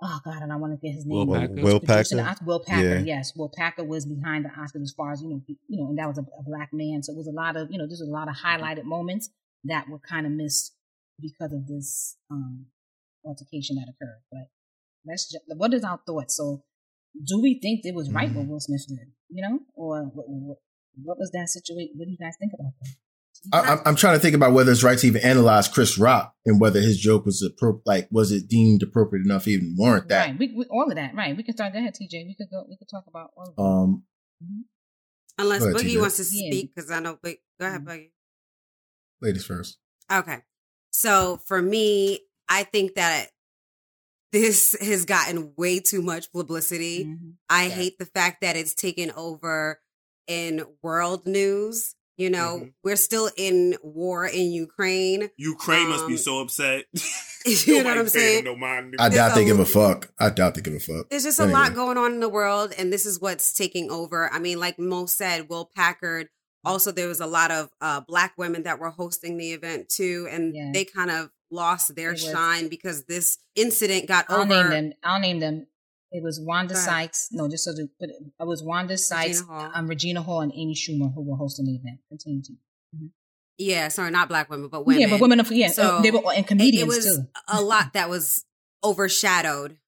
oh God, and I want to get his Will name. Packer? Will Packer. Oscar- Will Packer, Yeah. yes. Will Packer was behind the Oscars as far as, you know, you know, and that was a, a black man. So it was a lot of, you know, there's a lot of highlighted moments that were kind of missed because of this um altercation that occurred. But let's just, what is our thoughts? So do we think it was right what Will Smith did, you know, or what, what, what was that situation? What do you guys think about that? I, I'm- I'm trying to think about whether it's right to even analyze Chris Rock and whether his joke was appro- like was it deemed appropriate enough to even warrant that. Right, we, we, all of that, right? We can start. Go ahead, TJ. We could go. We could talk about all of that. Um, Unless Go ahead, Boogie TJ. wants to speak, because I know. But go ahead, Mhm. Boogie. ladies first. Okay. So for me, I think that this has gotten way too much publicity. Mhm. I Yeah. hate the fact that it's taken over in world news. You know, Mhm. we're still in war in Ukraine. Ukraine must be Um, so upset. you know what I'm saying? No mind. I doubt they give a fuck. I doubt they give a fuck. There's just a Anyway. lot going on in the world, and this is what's taking over. I mean, like Mo said, Will Packer. Also, there was a lot of uh, black women that were hosting the event too, and Yeah. they kind of lost their was- shine because this incident got I'll over. name them. I'll name them. It was Wanda Sykes. No, just so to put it, it was Wanda Sykes, Hall. um, Regina Hall, and Amy Schumer who were hosting the event. Continue to. Yeah, sorry, not black women, but women. Yeah, but women of yeah, So, they were and comedians it was too. a lot that was overshadowed.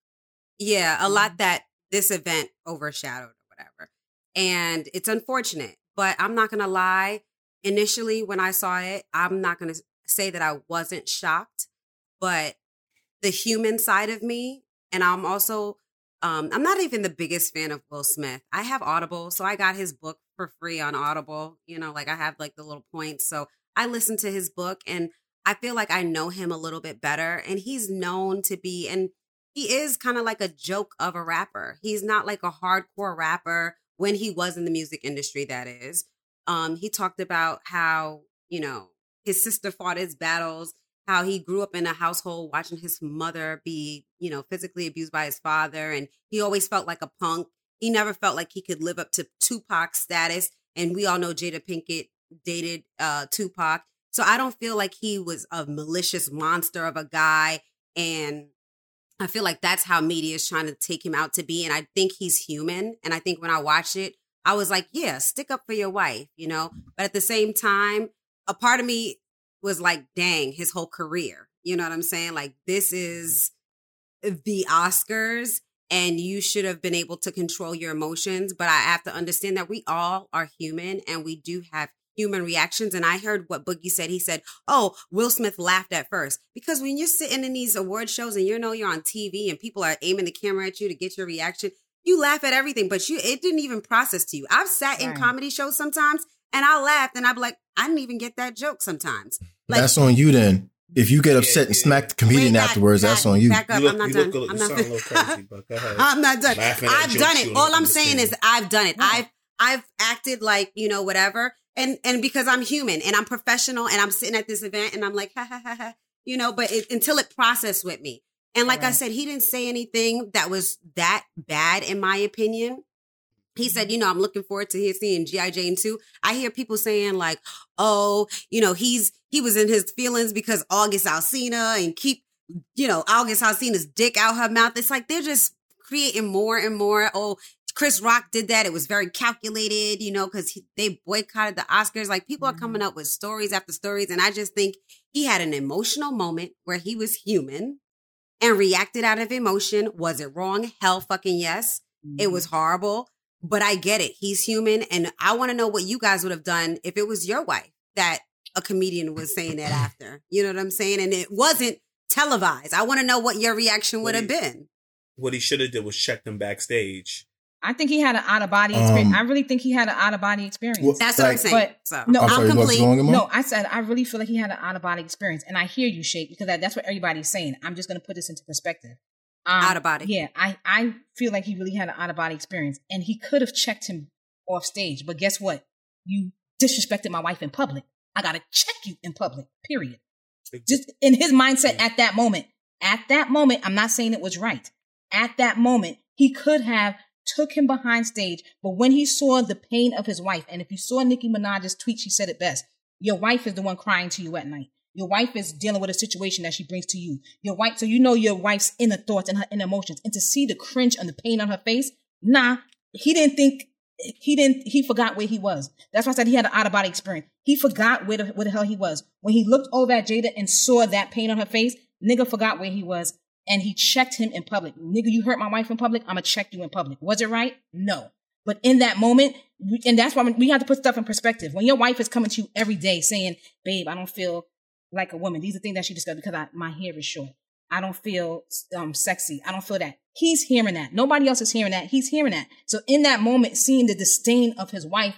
Yeah, a Mm-hmm. lot that this event overshadowed or whatever. And it's unfortunate, but I'm not going to lie. Initially, when I saw it, I'm not going to say that I wasn't shocked, but the human side of me, and I'm also, um, I'm not even the biggest fan of Will Smith. I have Audible, so I got his book for free on Audible. You know, like I have like the little points. So I listen to his book and I feel like I know him a little bit better. And he's known to be, and he is kind of like a joke of a rapper. He's not like a hardcore rapper when he was in the music industry, that is. Um, he talked about how, you know, his sister fought his battles, how he grew up in a household watching his mother be, you know, physically abused by his father. And he always felt like a punk. He never felt like he could live up to Tupac status. And we all know Jada Pinkett dated uh, Tupac. So I don't feel like he was a malicious monster of a guy. And I feel like that's how media is trying to take him out to be. And I think he's human. And I think when I watched it, I was like, yeah, stick up for your wife, you know? But at the same time, a part of me was like, dang, his whole career. You know what I'm saying? Like, this mm-hmm. is the Oscars and you should have been able to control your emotions. But I have to understand that we all are human and we do have human reactions. And I heard what Boogie said. He said, Oh, Will Smith laughed at first. Because when you're sitting in these award shows and you know you're on TV and people are aiming the camera at you to get your reaction, you laugh at everything, but you it didn't even process to you. I've sat in Right. comedy shows sometimes and I laughed and I'd be like, I didn't even get that joke sometimes. Like that's on you then. If you get upset and yeah. smack the comedian Wait, back- afterwards, that's on you. Back up. You look- I'm not done. look a- I'm not sound a little crazy, but go ahead. I'm not done. Laughing at I've done it. All I'm saying is. I've done it. Yeah. I've I've acted like, you know, whatever. And and because I'm human and I'm professional and I'm sitting at this event and I'm like, ha ha ha ha, you know, but it, until it processed with me. And like I said, he didn't say anything that was that bad in my opinion. He said, you know, I'm looking forward to his seeing G.I. Jane 2. I hear people saying, like, oh, you know, he's he was in his feelings because August Alsina and keep, you know, August Alsina's dick out her mouth. It's like they're just creating more and more. Oh, Chris Rock did that. It was very calculated, you know, because they boycotted the Oscars. Like people are coming mm-hmm. up with stories after stories. And I just think he had an emotional moment where he was human and reacted out of emotion. Was it wrong? Hell fucking yes. It was mm-hmm. horrible, but I get it. He's human. And I want to know what you guys would have done if it was your wife that a comedian was saying that after. You know what I'm saying? And it wasn't televised. I want to know what your reaction would have been. What he should have did was check them backstage. I think he had an out of body experience. Um, I really think he had an out of body experience. Well, That's what I'm saying. But- so no, I'm I'm sorry, complete. No, I said I really feel like he had an out of body experience, and I hear you, Shake, because that, that's what everybody's saying. I'm just going to put this into perspective. Um, Out of body. Yeah, I I feel like he really had an out of body experience, and he could have checked him off stage. But guess what? You disrespected my wife in public. I gotta check you in public. Period. Just in his mindset at that moment. At that moment, I'm not saying it was right. At that moment, he could have took him behind stage, but when he saw the pain of his wife, and if you saw Nicki Minaj's tweet, she said it best. Your wife is the one crying to you at night. Your wife is dealing with a situation that she brings to you. Your wife, so you know your wife's inner thoughts and her inner emotions. And to see the cringe and the pain on her face, nah, he didn't think he didn't he forgot where he was. That's why I said he had an out of body experience. He forgot where the, where the hell he was. When he looked over at Jada and saw that pain on her face, nigga forgot where he was and he checked him in public. Nigga, you hurt my wife in public, I'ma check you in public. Was it right? No. But in that moment, and that's why we have to put stuff in perspective. When your wife is coming to you every day saying, babe, I don't feel like a woman. These are things that she discovered because I, my hair is short. I don't feel um, sexy. I don't feel that. He's hearing that. Nobody else is hearing that. He's hearing that. So in that moment, seeing the disdain of his wife,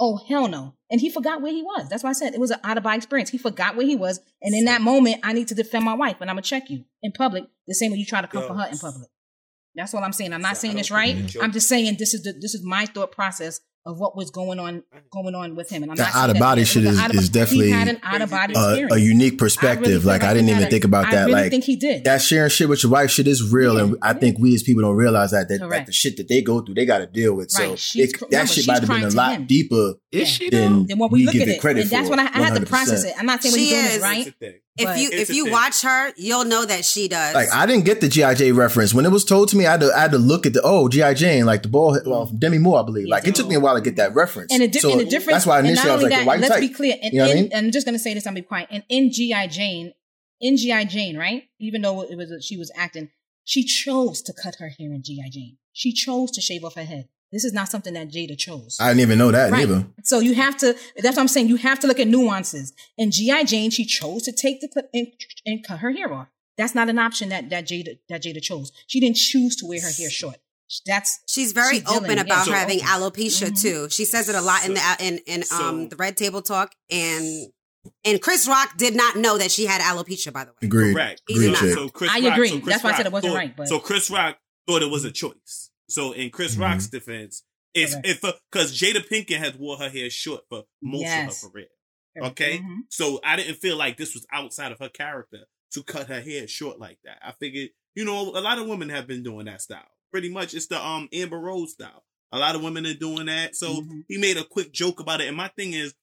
oh hell no. And he forgot where he was. That's why I said it was an out of body experience. He forgot where he was. And in that moment, I need to defend my wife and I'm gonna check you in public the same way you try to come for her in public. That's what I'm saying. I'm not So saying this right. I'm just saying this is the this is my thought process of what was going on going on with him. And I'm The not saying out of body shit is, is definitely he had an out of body a, a unique I really perspective. like I didn't even a- think about I that. really like think he did. that sharing shit with your wife shit is real, and I think we as people don't realize that that, that the shit that they go through, they got to deal with. Right. So She's it, that remember, shit might have been a lot him. deeper Is she than then what we, we look give at it it, credit and that's for. what I, I had to process it. I'm not saying what She he's doing is. is right. It's a thing. If But you if you thing. watch her, you'll know that she does. Like I didn't get the GI Jane reference when it was told to me. I had to, I had to look at the oh GI Jane like the ball well from Demi Moore I believe. Like it took me a while to get that reference. And a, di- So and a difference. That's why and initially not I was like, that, why let's tight? be clear. And You know what I mean? I'm just gonna say this. I'm be quiet. And in GI Jane, in GI Jane, right? Even though it was she was acting, she chose to cut her hair in GI Jane. She chose to shave off her head. This is not something that Jada chose. I didn't even know that Right. neither. So you have to. That's what I'm saying. You have to look at nuances. And GI Jane, she chose to take the clip and, and cut her hair off. That's not an option that that Jada that Jada chose. She didn't choose to wear her hair short. That's She's very She's open yeah. about So- her having alopecia Mhm. too. She says it a lot in the in in um the Red Table Talk and and Chris Rock did not know that she had alopecia. By the way, Agreed. Correct. He's Agreed. not. So Chris I Rock- agree. so Chris That's why I said it wasn't thought- right, but- so Chris Rock thought it was a choice. So in Chris Mhm. Rock's defense, if Correct. if because Jada Pinkett has wore her hair short for most Yes. of her career. Okay, Mhm. so I didn't feel like this was outside of her character to cut her hair short like that. I figured, you know, a lot of women have been doing that style. Pretty much, it's the um Amber Rose style. A lot of women are doing that. So Mhm. he made a quick joke about it. And my thing is,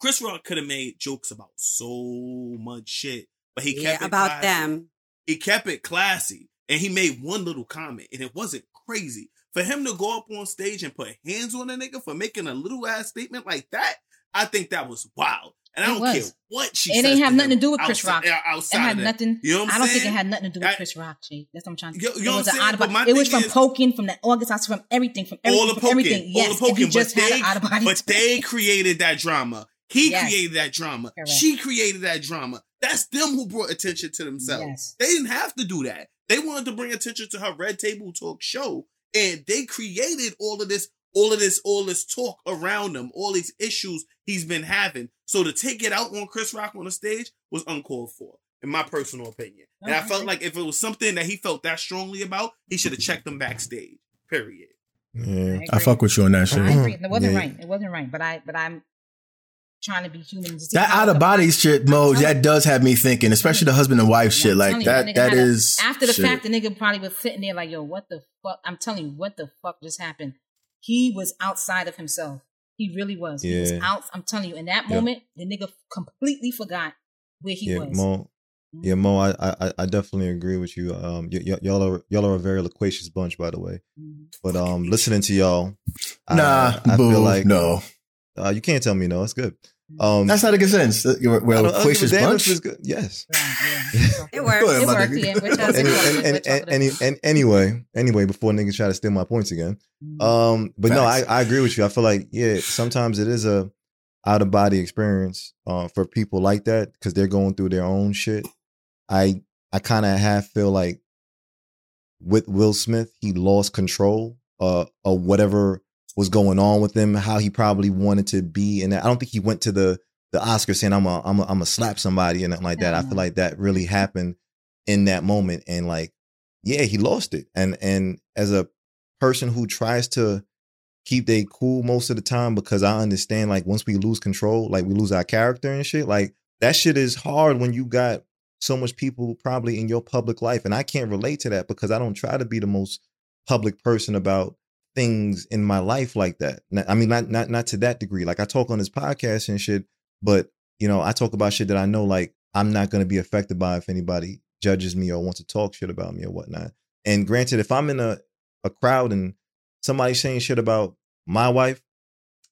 Chris Rock could have made jokes about so much shit, but he yeah, kept it about classy. them. He kept it classy, and he made one little comment, and it wasn't crazy. For him to go up on stage and put hands on a nigga for making a little ass statement like that, I think that was wild. And I don't was. care what she. Said. It ain't have to nothing to do with Chris outside- Rock. uh, It had nothing. You know what I'm I don't think it had nothing to do with I- Chris Rock, Jay. That's what I'm trying to. You- you it was an out saying? of body. It was from is- poking, from the August, from everything, from everything, all the poking, everything. all the poking, just but had they, an out of body. but they created that drama. He Yes. created that drama. Correct. She created that drama. That's them who brought attention to themselves. Yes. They didn't have to do that. They wanted to bring attention to her Red Table Talk show, and they created all of this, all of this, all this talk around him, all these issues he's been having. So to take it out on Chris Rock on the stage was uncalled for, in my personal opinion. And I felt like if it was something that he felt that strongly about, he should have checked them backstage. Period. Yeah, I I fuck with you on that shit. I agree. It wasn't Yeah. right. It wasn't right. But I, but I'm trying to be human. to That out of the- body shit mode, that does have me thinking, especially the husband and wife shit. Like you, that, that is a- after the shit. fact. The nigga probably was sitting there like, "Yo, what the fuck?" I'm telling you, what the fuck just happened? He was outside of himself. He really was. He was out. I'm telling you, in that Yep. moment, the nigga completely forgot where he yeah, was. Mo. Yeah, Mo. I, I I definitely agree with you. Um, y- y- y'all are y'all are a very loquacious bunch, by the way. Mhm. But um, listening to y'all, I- Nah, I, boo, feel like no. Uh, you can't tell me no. It's good. Um, That's not a good sentence. You're, we're I a don't- I don't give a loquacious damn if bunch. it's good. Yes. Right, yeah. It works. Go ahead, It my worked, nigga. yeah. Which and, and, and, and, has and, anyway, anyway, before niggas try to steal my points again. Um, but no, I, I agree with you. I feel like yeah, sometimes it is a out of body experience uh, for people like that because they're going through their own shit. I I kind of half feel like with Will Smith, he lost control uh, of whatever was going on with him, how he probably wanted to be, and I don't think he went to the the Oscar saying I'm a I'm a, I'm a slap somebody and nothing like that. I feel like that really happened in that moment, and like yeah, he lost it, and and as a person who tries to keep they cool most of the time because I understand like once we lose control, like we lose our character and shit. Like that shit is hard when you got so much people probably in your public life, and I can't relate to that because I don't try to be the most public person about things in my life like that. I mean, not not not to that degree. Like I talk on this podcast and shit, but you know, I talk about shit that I know like I'm not going to be affected by if anybody judges me or wants to talk shit about me or whatnot. And granted, if I'm in a a crowd and somebody's saying shit about my wife,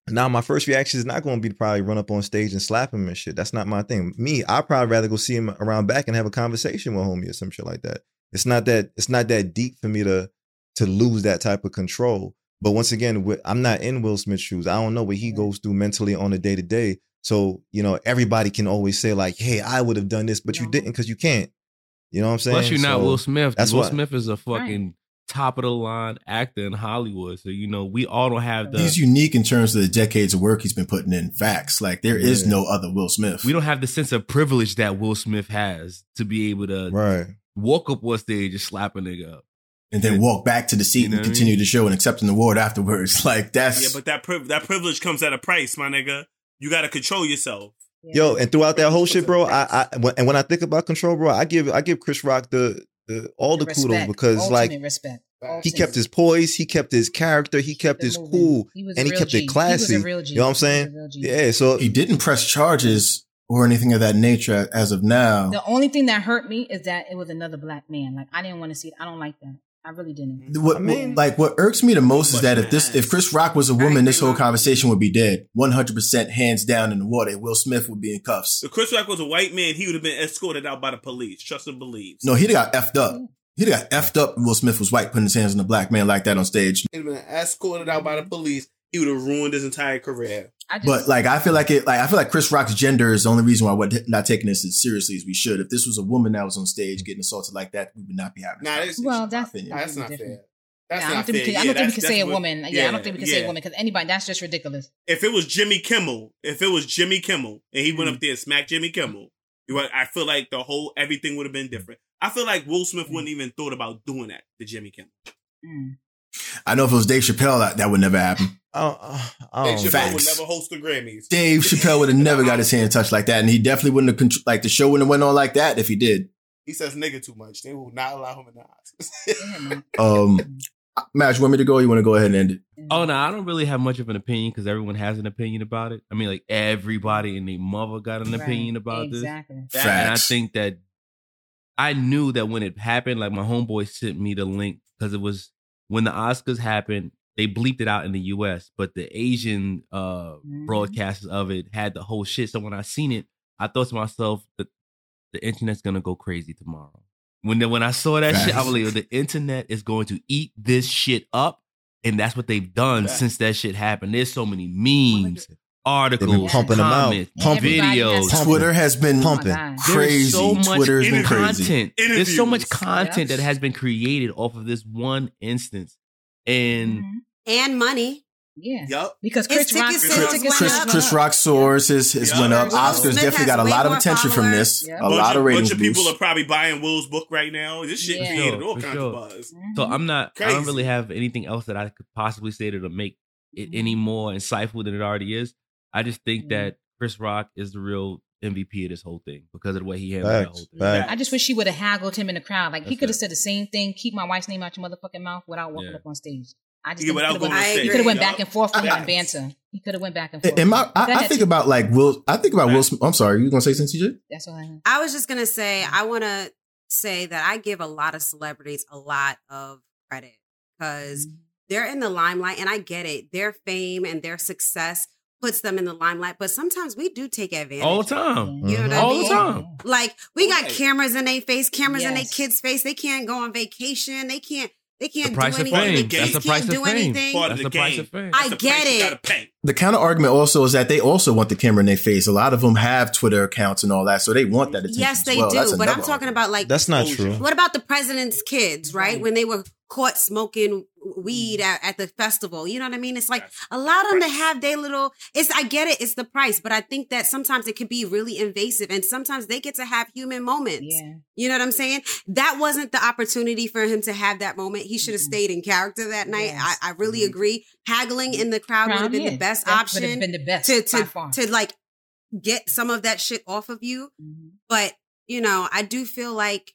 now my first reaction is not going to be to probably run up on stage and slap him and shit. That's not my thing. Me, I'd probably rather go see him around back and have a conversation with homie or some shit like that. It's not that it's not that deep for me to to lose that type of control. But once again, wi- I'm not in Will Smith's shoes. I don't know what he goes through mentally on a day to day. So you know, everybody can always say like, "Hey, I would have done this," but you didn't because you can't. You know what I'm saying? Plus, you're not Will Smith. that's Will why- Smith is a fucking top of the line actor in Hollywood. So you know, we all don't have the He's unique in terms of the decades of work he's been putting in. Facts. Like there is Yeah. no other Will Smith. we don't have the sense of privilege that Will Smith has to be able to Right. walk up on stage and slap a nigga up. And then walk back to the seat You know and what I continue mean? the show and accept an award afterwards. Like that's Yeah, but that priv- that privilege comes at a price, my nigga. You got to control yourself. Yo, and throughout that whole shit, bro, I, I and when I think about control, bro, I give I give Chris Rock the, the all the, kudos respect, because like respect. he Ultimate. kept his poise, he kept his character, he kept The his movement. cool, He and he kept G. it He was a classy. You know what I'm He was a saying? Yeah. So he didn't press charges or anything of that nature as of now. The only thing that hurt me is that it was another black man. Like I didn't want to see it. I don't like that. I really didn't. What, I mean- like what irks me the most is that if this if Chris Rock was a woman, this whole conversation would be dead. One hundred percent hands down in the water. Will Smith would be in cuffs. If Chris Rock was a white man, he would have been escorted out by the police. Trust and believes. No, he'd have got effed up. He'd have got effed up. if Will Smith was white, putting his hands on a black man like that on stage. He'd have been escorted out by the police. He would have ruined his entire career. I just, But like, I feel like it. Like, I feel like Chris Rock's gender is the only reason why we're not taking this as seriously as we should. If this was a woman that was on stage getting assaulted like that, we would not be having. this Nah, it's- conversation, well, in that's opinion. Nah, that's not different. fair. That's Yeah, I don't not think we fair. can, I Yeah, don't think we can that's say a woman. Yeah, I don't think we can say a woman because anybody that's just ridiculous. If it was Jimmy Kimmel, if it was Jimmy Kimmel, and he Mm-hmm. went up there and smacked Jimmy Kimmel, you I feel like the whole everything would have been different. I feel like Will Smith wouldn't even thought about doing that to Jimmy Kimmel. Mm. I know if it was Dave Chappelle, that, that would never happen. I don't, I Dave don't Chappelle facts. would never host the Grammys. Dave Chappelle would have never got his hand touched like that, and he definitely wouldn't have contr- like the show wouldn't have went on like that if he did. He says nigga too much. They will not allow him in the Oscars. Um, Matt, you want me to go? Or you want to go ahead and end it? Oh no, I don't really have much of an opinion because everyone has an opinion about it. I mean, like everybody and their mother got an Right. opinion about this. exactly. And I think that I knew that when it happened, like my homeboy sent me the link because it was when the Oscars happened. They bleeped it out in the U.S., but the Asian uh Mhm. broadcasters of it had the whole shit. So when I seen it, I thought to myself that the internet's gonna go crazy tomorrow. When the, when I saw that shit, I was like, the internet is going to eat this shit up, and that's what they've done since that shit happened. There's so many memes, articles, pumping them out. Pumping. videos. Pumping. Twitter has been Pumping. Oh my God. crazy. There's so much Twitter has been crazy. content. There's so much content Yes. that has been created off of this one instance, and Mhm. and money. Yeah, Yep. because Chris Rock, ticket his sales ticket went Chris, sales up. went Chris up. Rock soars his, his Yeah. went up. Will Oscars Smith definitely got a lot of more attention from this. followers. Yeah. A bunch lot of of, ratings bunch of people boosts. are probably buying Will's book right now. This shit Yeah. created all sure, kinds for of buzz. so Mhm. I'm not. I don't really have anything else that I could possibly say to make it any more insightful than it already is. I just think Mhm. that Chris Rock is the real MVP of this whole thing because of the way he handled that Facts. whole thing. Facts. I just wish he would have haggled him in the crowd. Like he could have said the same thing. Keep my wife's name out your motherfucking mouth without walking Yeah. up on stage. I just Yeah, think without he going could on have stage. he could have went back and forth with him and Facts. banter. He could have went back and forth. Am I, I, I think T. about like Will. I think about Will. Smith. I'm sorry. You gonna say something, TJ? That's what I. I was just gonna say I want to say that I give a lot of celebrities a lot of credit because Mm-hmm. they're in the limelight, and I get it. Their fame and their success puts them in the limelight, but sometimes we do take advantage. all the time. You know what I All the mean? time. Like we got Right. cameras in their face, cameras in their kids' face. They can't go on vacation. They can't. They can't price do of anything. fame. The That's kids the can't price of do fame. anything. Part That's of the the price game. of fame. I get it. gotta pay. The counter argument also is that they also want the camera in their face. A lot of them have Twitter accounts and all that, so they want that attention. Yes, as they well. do. That's But I'm talking argument. about like That's not true. What about the president's kids, right? When they were caught smoking weed at, at the festival. You know what I mean? It's like allow them to have their little. It's I get it. It's the price, but I think that sometimes it can be really invasive, and sometimes they get to have human moments. Yeah. You know what I'm saying? That wasn't the opportunity for him to have that moment. He should have Mhm. stayed in character that night. Yes. I, I really Mhm. agree. Haggling in the crowd would have been yeah, the best option been the best to to to like get some of that shit off of you. Mhm. But you know, I do feel like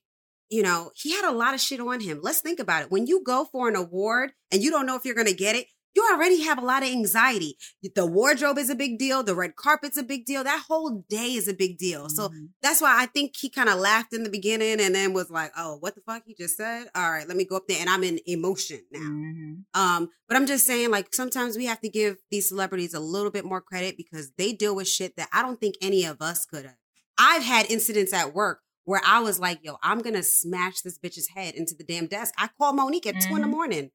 you know he had a lot of shit on him. Let's think about it. When you go for an award and you don't know if you're going to get it, you already have a lot of anxiety. The wardrobe is a big deal. The red carpet's a big deal. That whole day is a big deal. So Mhm. that's why I think he kind of laughed in the beginning and then was like, "Oh, what the fuck he just said? All right, let me go up there." And I'm in emotion now. Mhm. Um, but I'm just saying, like, sometimes we have to give these celebrities a little bit more credit because they deal with shit that I don't think any of us could have. I've had incidents at work where I was like, yo, I'm gonna smash this bitch's head into the damn desk. I called Monique at two in the Mhm. morning.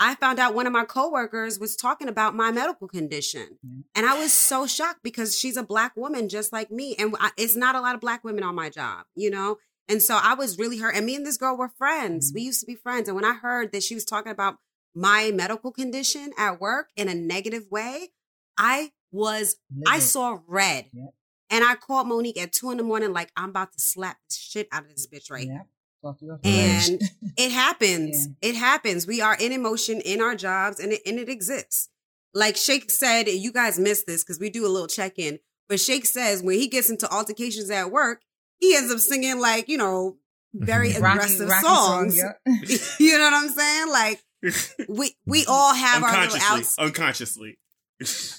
I found out one of my coworkers was talking about my medical condition. Mhm. And I was so shocked because she's a black woman just like me. And I, it's not a lot of black women on my job, you know? And so I was really hurt. And me and this girl were friends. We used to be friends. And when I heard that she was talking about my medical condition at work in a negative way, I was, I saw red. Yep. And I called Monique at two in the morning, like, I'm about to slap the shit out of this bitch right Yeah. Talk to your and it happens. It happens. We are in emotion in our jobs and it, and it exists. Like Shake said, you guys missed this because we do a little check in. But Shake says when he gets into altercations at work, he ends up singing like, you know, very Rocky- aggressive Rocky song, songs. yeah. you know what I'm saying? Like we we all have our little outs. unconsciously.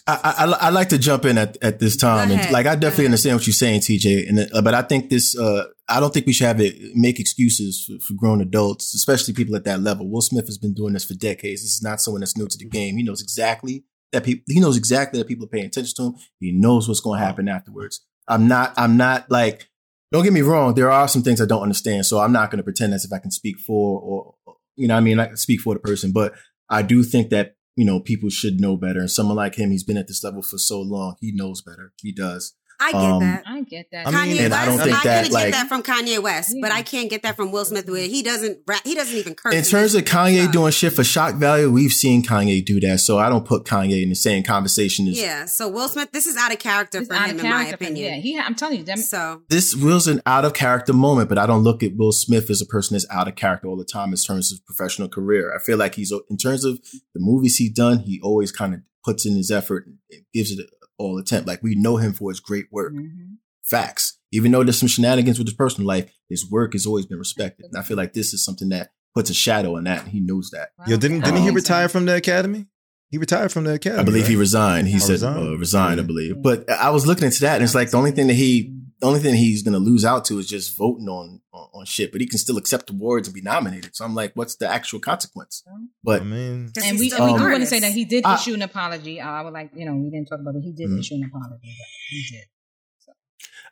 I, I, I like to jump in at, at this time, and like I definitely understand what you're saying, TJ. And uh, but I think this, uh, I don't think we should have it make excuses for, for grown adults, especially people at that level. Will Smith has been doing this for decades. This is not someone that's new to the game. He knows exactly that people. He knows exactly that people are paying attention to him. He knows what's going to happen afterwards. I'm not. I'm not like. Don't get me wrong. There are some things I don't understand, so I'm not going to pretend as if I can speak for or you know. what I mean, I can speak for the person, but I do think that you know, people should know better. And someone like him, he's been at this level for so long. He knows better. He does. I get Um, that. I get that. I mean, Kanye and West, I don't think I that, like- get that from Kanye West, but I can't get that from Will Smith. Where he doesn't, rap, he doesn't even curse. In terms of Kanye doing shit for shock value, we've seen Kanye do that. So I don't put Kanye in the same conversation as yeah. So Will Smith, this is out of character It's for him, of in my character him. opinion. Yeah, he. I'm telling you, them. So this Will's an out of character moment, but I don't look at Will Smith as a person that's out of character all the time in terms of professional career. I feel like he's in terms of the movies he's done, he always kind of puts in his effort and gives it all attempt. Like we know him for his great work. Mhm. Facts. Even though there's some shenanigans with his personal life, his work has always been respected. And I feel like this is something that puts a shadow on that, and he knows that. Yo, didn't didn't he retire from the academy? He retired from the academy. I believe he resigned. He said resigned? uh, resigned, I believe. But I was looking into that, and it's like the only thing that he, the only thing he's going to lose out to is just voting on, on on shit. But he can still accept awards and be nominated. So I'm like, what's the actual consequence? But I mean, 'cause And we, still and we do want to say that he did I- issue an apology. Uh, I would like, you know, we didn't talk about it. He did Mhm. issue an apology. But he did.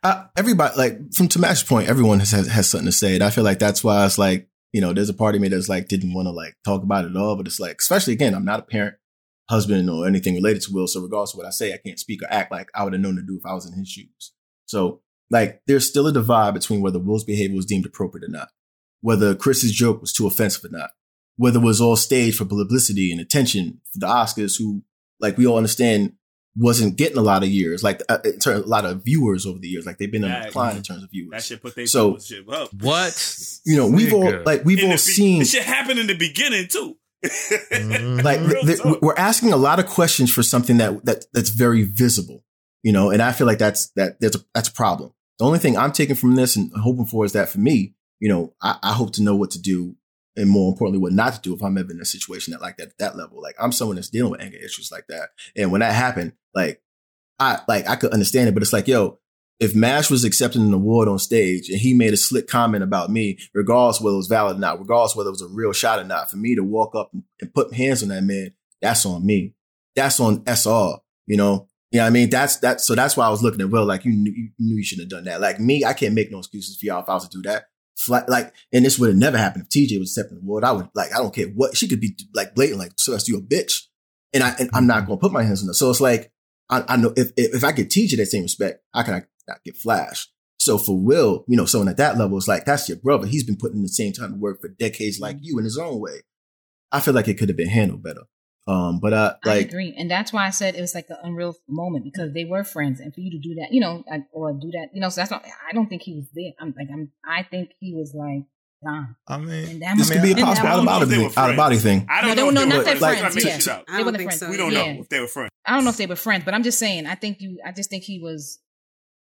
uh, everybody, like from Tamash's point, everyone has, has has something to say, and I feel like that's why it's like, you know, there's a part of me that's like didn't want to like talk about it at all. But it's like, especially again, I'm not a parent, husband, or anything related to Will. So regardless of what I say, I can't speak or act like I would have known to do if I was in his shoes. So like, there's still a divide between whether Will's behavior was deemed appropriate or not, whether Chris's joke was too offensive or not, whether it was all staged for publicity and attention for the Oscars, who like we all understand wasn't getting a lot of years, like uh, in terms, a lot of viewers over the years, like they've been in That- decline in terms of viewers. That viewers. shit put their So- up. What? You know, we've all like we've In all the seen This shit happened in the beginning too. Mhm. like Real th- we're asking a lot of questions for something that that that's very visible, you know, and I feel like that's that there's a that's a problem. The only thing I'm taking from this and hoping for is that for me, you know, I, I hope to know what to do and more importantly, what not to do if I'm ever in a situation that like that at that level. Like I'm someone that's dealing with anger issues like that, and when that happened, like I like I could understand it, but it's like yo. If Mash was accepting an award on stage and he made a slick comment about me, regardless whether it was valid or not, regardless whether it was a real shot or not, for me to walk up and, put hands on that man, that's on me. That's on SR, you know? You know what I mean? That's that. So that's why I was looking at Will, like you knew, you knew you shouldn't have done that. Like me, I can't make no excuses for y'all if I was to do that. Flat, like, and this would have never happened if TJ was accepting the award. I would like, I don't care what she could be like blatant, like, so that's you a bitch. And I, and I'm not going to put my hands on her. So it's like, I, I know if, if, if I get TJ that same respect, I can not get Flash. So for Will, you know, someone at that level is like, that's your brother. He's been putting in the same time of work for decades like mm-hmm. you in his own way. I feel like it could have been handled better. Um, but uh, I like agree, and that's why I said it was like an unreal moment because they were friends, and for you to do that, you know, like, or do that, you know, so that's not. I don't think he was there. I'm like, I'm. I think he was like gone. I mean, that this could be a and that possible out of was- body They thing. Out of body thing. I don't they know. if no, they not were their friends. friends, yeah. shit. I don't think so. We don't Yeah. know if they were friends. I don't know if they were friends, but I'm just saying. I think you. I just think he was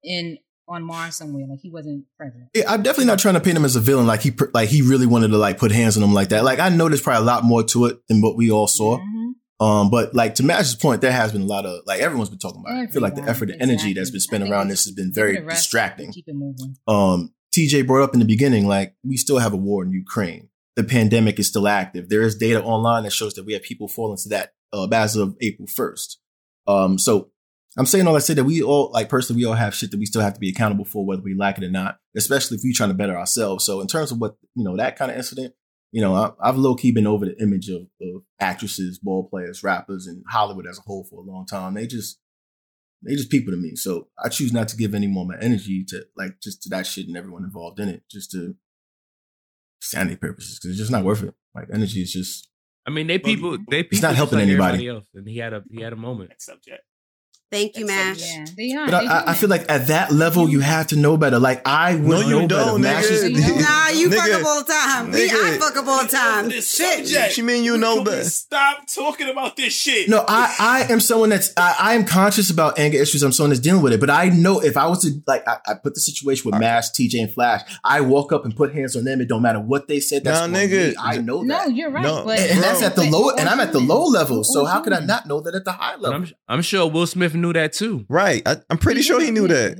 in on Mars somewhere. Like he wasn't present. Yeah, I'm definitely not trying to paint him as a villain. Like he, like he really wanted to like put hands on him like that. Like I know there's probably a lot more to it than what we all saw. Mhm. Um, but like to Mash's point, there has been a lot of like everyone's been talking about. It. I feel like the effort and energy that's been spent around this has been very it a rest, distracting. Keep it moving. Um, TJ brought up in the beginning, like we still have a war in Ukraine. The pandemic is still active. There is data online that shows that we have people falling to that uh, as of April first. Um, so I'm saying all I say that we all, like personally, we all have shit that we still have to be accountable for, whether we like it or not. Especially if we're trying to better ourselves. So in terms of what you know, that kind of incident, you know, I, I've low key been over the image of, of actresses, ball players, rappers, and Hollywood as a whole for a long time. They just they just people to me. So I choose not to give any more of my energy to like just to that shit and everyone involved in it, just to sanity purposes, because it's just not worth it. Like energy is just I mean, they people. They people It's not helping like anybody. Else, and he had a he had a moment. Subject. Thank you, Mash. Yeah, they are. But I, They I, I feel like at that level, you have to know better. Like I would No, you know better. don't, Mash is- nigga. Nah, you fuck up all the time. Me, I fuck up all the time. This Shit. subject. She mean you know Can better. Stop talking about this shit. No, I, I am someone that's I, I am conscious about anger issues. I'm someone that's dealing with it. But I know if I was to like I, I put the situation with Mash, TJ, and Flash, I walk up and put hands on them. It don't matter what they said. That's Nah, nigga. me. I know that. No, you're right. No. but and, and that's at the low, and I'm at the low level. So how could I not know that at the high level? I'm I'm sure Will Smith knew that too. Right. I, I'm pretty sure he knew that.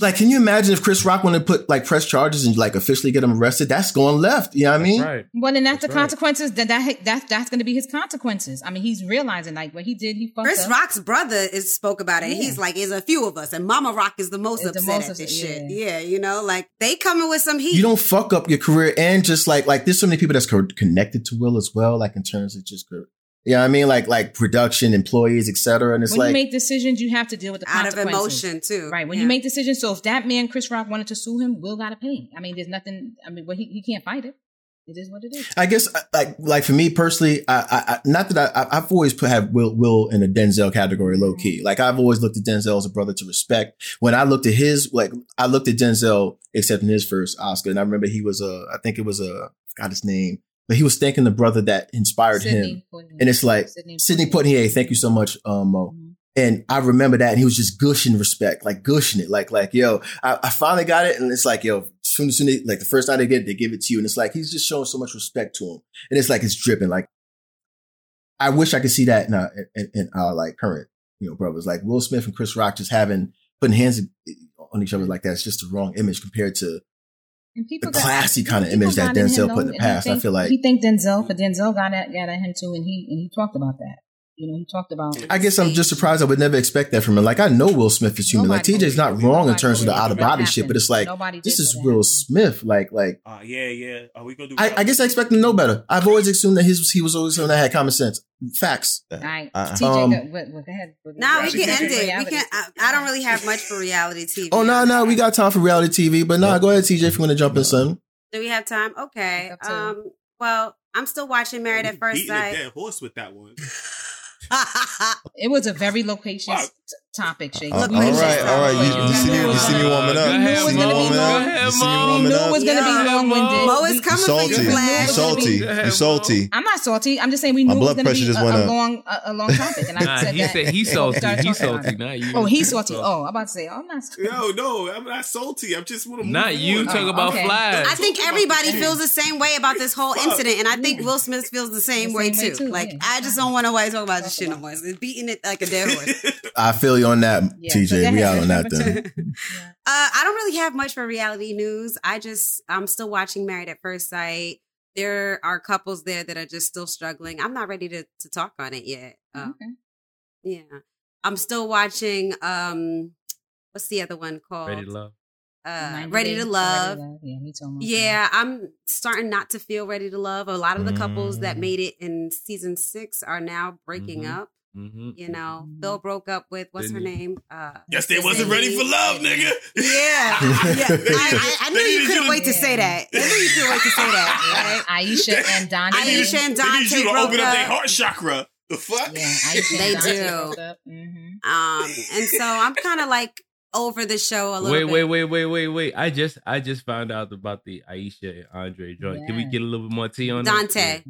Like, can you imagine if Chris Rock wanted to put like press charges and like officially get him arrested? That's going left. You know what I mean? Right. Well, then that's, That's the right. consequences. That that that's that's going to be his consequences. I mean, he's realizing like what he did. He fucked Chris up. Rock's brother is spoke about it. Yeah. He's like, "There's a few of us," and Mama Rock is the most Is the upset most at this upset, shit. yeah. Yeah, you know, like they coming with some heat. You don't fuck up your career and just like like there's so many people that's co- connected to Will as well. Like in terms of just career. You know what I mean? Like like production, employees, etc. And it's like when like you make decisions, you have to deal with the out of emotion too. Right. When Yeah. you make decisions, so if that man Chris Rock wanted to sue him, Will got to pay. I mean, there's nothing. I mean, well, he he can't fight it. It is what it is. I guess like like for me personally, I, I, I not that I, I- I've always put have Will Will in a Denzel category, low key. Mm-hmm. Like I've always looked at Denzel as a brother to respect. When I looked at his, like I looked at Denzel accepting his first Oscar, and I remember he was a, I think it was a, I forgot his name, but he was thanking the brother that inspired him, Poitier. and it's like Sidney, Poitier, thank you so much, um, Mo. Mhm. And I remember that, and he was just gushing respect, like gushing it, like like yo, I, I finally got it, and it's like yo, soon as soon as, like the first time they get it, they give it to you, and it's like he's just showing so much respect to him, and it's like it's dripping. Like I wish I could see that in our, in, in our like current you know brothers, like Will Smith and Chris Rock, just having putting hands on each other like that. It's just the wrong image compared to And people the got- classy kind of image that got him, Denzel put in the and he past. I feel like he think Denzel, but Denzel got at got at him too, and he and he talked about that. You know, he talked about. I guess I'm just surprised. I would never expect that from him. Like I know Will Smith is human. Nobody like TJ's not believed- wrong in terms of the out of body happened. shit, but it's like Nobody this is Will happen. Smith. Like like Uh, yeah, yeah. Are we gonna do? I, I guess I expect him to know better. I've always assumed that his he was always someone that had common sense. Facts. All right, Uh-uh. TJ, Um, go, what, what, go ahead. Nah, we can end it. We can. I, I don't really have much for reality TV. Oh no, no, we got time for reality TV, but nah, go ahead, TJ, if you want to jump in something. Do we have time? Okay. Up to you. Um. Well, I'm still watching Married at First beating a Sight. dead horse with that one. It was a very loquacious Wow. T- topic, Shake. Uh, Look, all we right, just- all right. You, you see me, you see me warming up. You ahead, see me Mo. warming Go up. ahead, You see me Mo. warming You knew it was going to be long winded. Mo is coming for salty. you, You Flash. salty. You salty. I'm not salty. I'm just saying we My knew blood it was going to pressure be just a, went a up. long, a, a long topic, and I Nah, said he that. said he's before we salty. started He's salty, not you. Oh, he's salty. Oh, I'm about to say, oh, I'm not. salty. No, no, I'm not salty. I'm just want to Not you. Talk Oh, about okay. Flash. I think everybody feels the same way about this whole incident, and I think Will Smith feels the same, way, too. too, Like. I just don't want nobody to talk about this shit no more. It's beating it like a dead horse. I feel you on that, Yeah, TJ. go We out on that then. Uh, I don't really have much for reality news. I just I'm still watching Married at First Sight. There are couples there that are just still struggling. I'm not ready to to talk on it yet. Uh, Okay. yeah, I'm still watching. Um, what's the other one called? Ready to love. Uh, Ready Days to of Love. Yeah, me too. almost. Yeah, I'm starting not to feel ready to love. A lot of the couples that Mm. made it in season six are now breaking Mhm. up. Mhm. You know, Bill broke up with what's her Didn't he? name? Uh, Yes, they wasn't ready for love, nigga. Yeah, yeah. I, I, I knew you couldn't to- wait to say that. I knew you couldn't wait to say that. Right? Aisha and Dante. Aisha and They need Dante you to broke open up their heart chakra. The fuck? Yeah, They do. broke up. Mhm. Um, and so I'm kind of like over the show a little Wait, bit. wait, wait, wait, wait, wait. I just I just found out about the Aisha and Andre joint. Can we get a little bit more tea on Dante. that?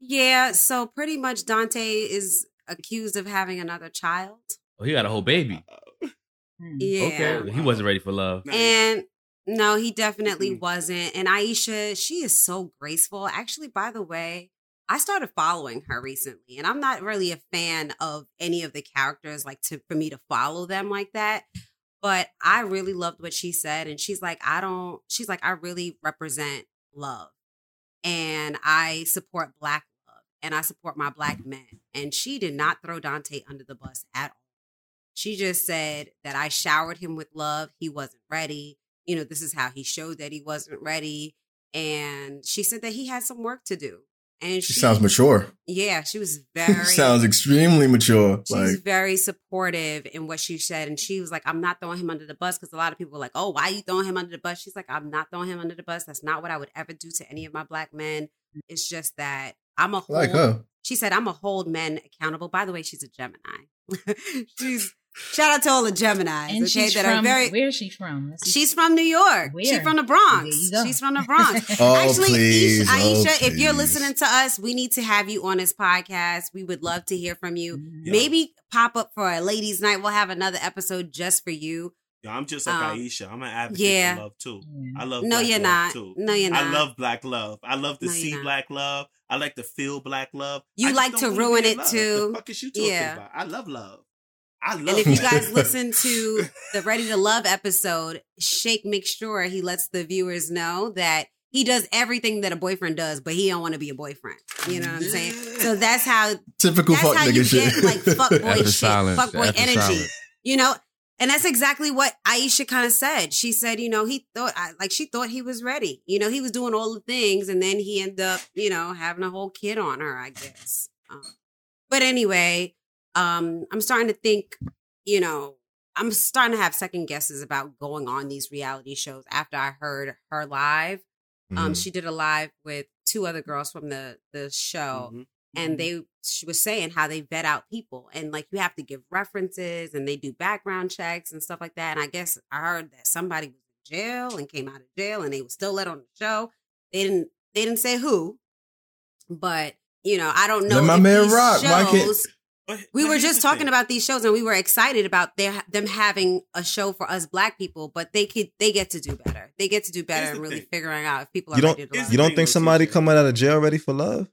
Yeah, so pretty much Dante is accused of having another child. Oh, he got a whole baby. Hmm. Yeah. Okay. He wasn't ready for love. And no, he definitely Mm-mm. wasn't. And Aisha, she is so graceful. Actually, by the way, I started following her recently, and I'm not really a fan of any of the characters, like to for me to follow them like that. But I really loved what she said, and she's like, I don't. She's like, I really represent love, and I support Black love, and I support my Black men. And she did not throw Dante under the bus at all. She just said that I showered him with love. He wasn't ready. You know, this is how he showed that he wasn't ready. And she said that he had some work to do. And She sounds mature. Yeah, she was very sounds extremely mature. she was Like very supportive in what she said. And she was like, I'm not throwing him under the bus because a lot of people were like, oh, why are you throwing him under the bus? She's like, I'm not throwing him under the bus. That's not what I would ever do to any of my black men. It's just that I'm a I like hold- her. She said, I'm a hold men accountable. By the way, she's a Gemini. she's shout out to all the Geminis, And okay, she's that from, are very where is she from? Let's. She's from New York. She's from the Bronx. She's from the Bronx. Oh, Actually, please. Aisha, Oh, Aisha, if you're listening to us, we need to have you on this podcast. We would love to hear from you. Mhm. Yeah. Maybe pop up for a ladies' night. We'll have another episode just for you. Yo, I'm just like Um, Aisha. I'm an advocate yeah. for love too. I love No, black you're love, not. too. No, you're not. I love black love. I love to No, see black love. I like to feel black love. You I like to ruin it, love. too. The fuck is you talking Yeah. about? I love love. I love And if you guys listen to the Ready to Love episode, Shake makes sure he lets the viewers know that he does everything that a boyfriend does, but he don't want to be a boyfriend. You know what I'm saying? So that's how Typical that's fuck how nigga you shit. get like fuck boy shit, silence. fuckboy After energy. silence. You know, and that's exactly what Aisha kind of said. She said, you know, he thought like she thought he was ready. You know, he was doing all the things, and then he ended up, you know, having a whole kid on her. I guess. Um, but anyway, um, I'm starting to think, you know, I'm starting to have second guesses about going on these reality shows after I heard her live. Um, Mhm. she did a live with two other girls from the the show, Mhm. And mm-hmm. they she was saying how they vet out people and like you have to give references and they do background checks and stuff like that. And I guess I heard that somebody was in jail and came out of jail and they were still let on the show. They didn't they didn't say who, but you know I don't know. Let my if man these rock. Why can't- shows- we were just talking about these shows and we were excited about their them having a show for us black people, but they could they get to do better. They get to do better and really thing. figuring out if people are You don't- ready to love. You don't think somebody coming out of jail ready for love?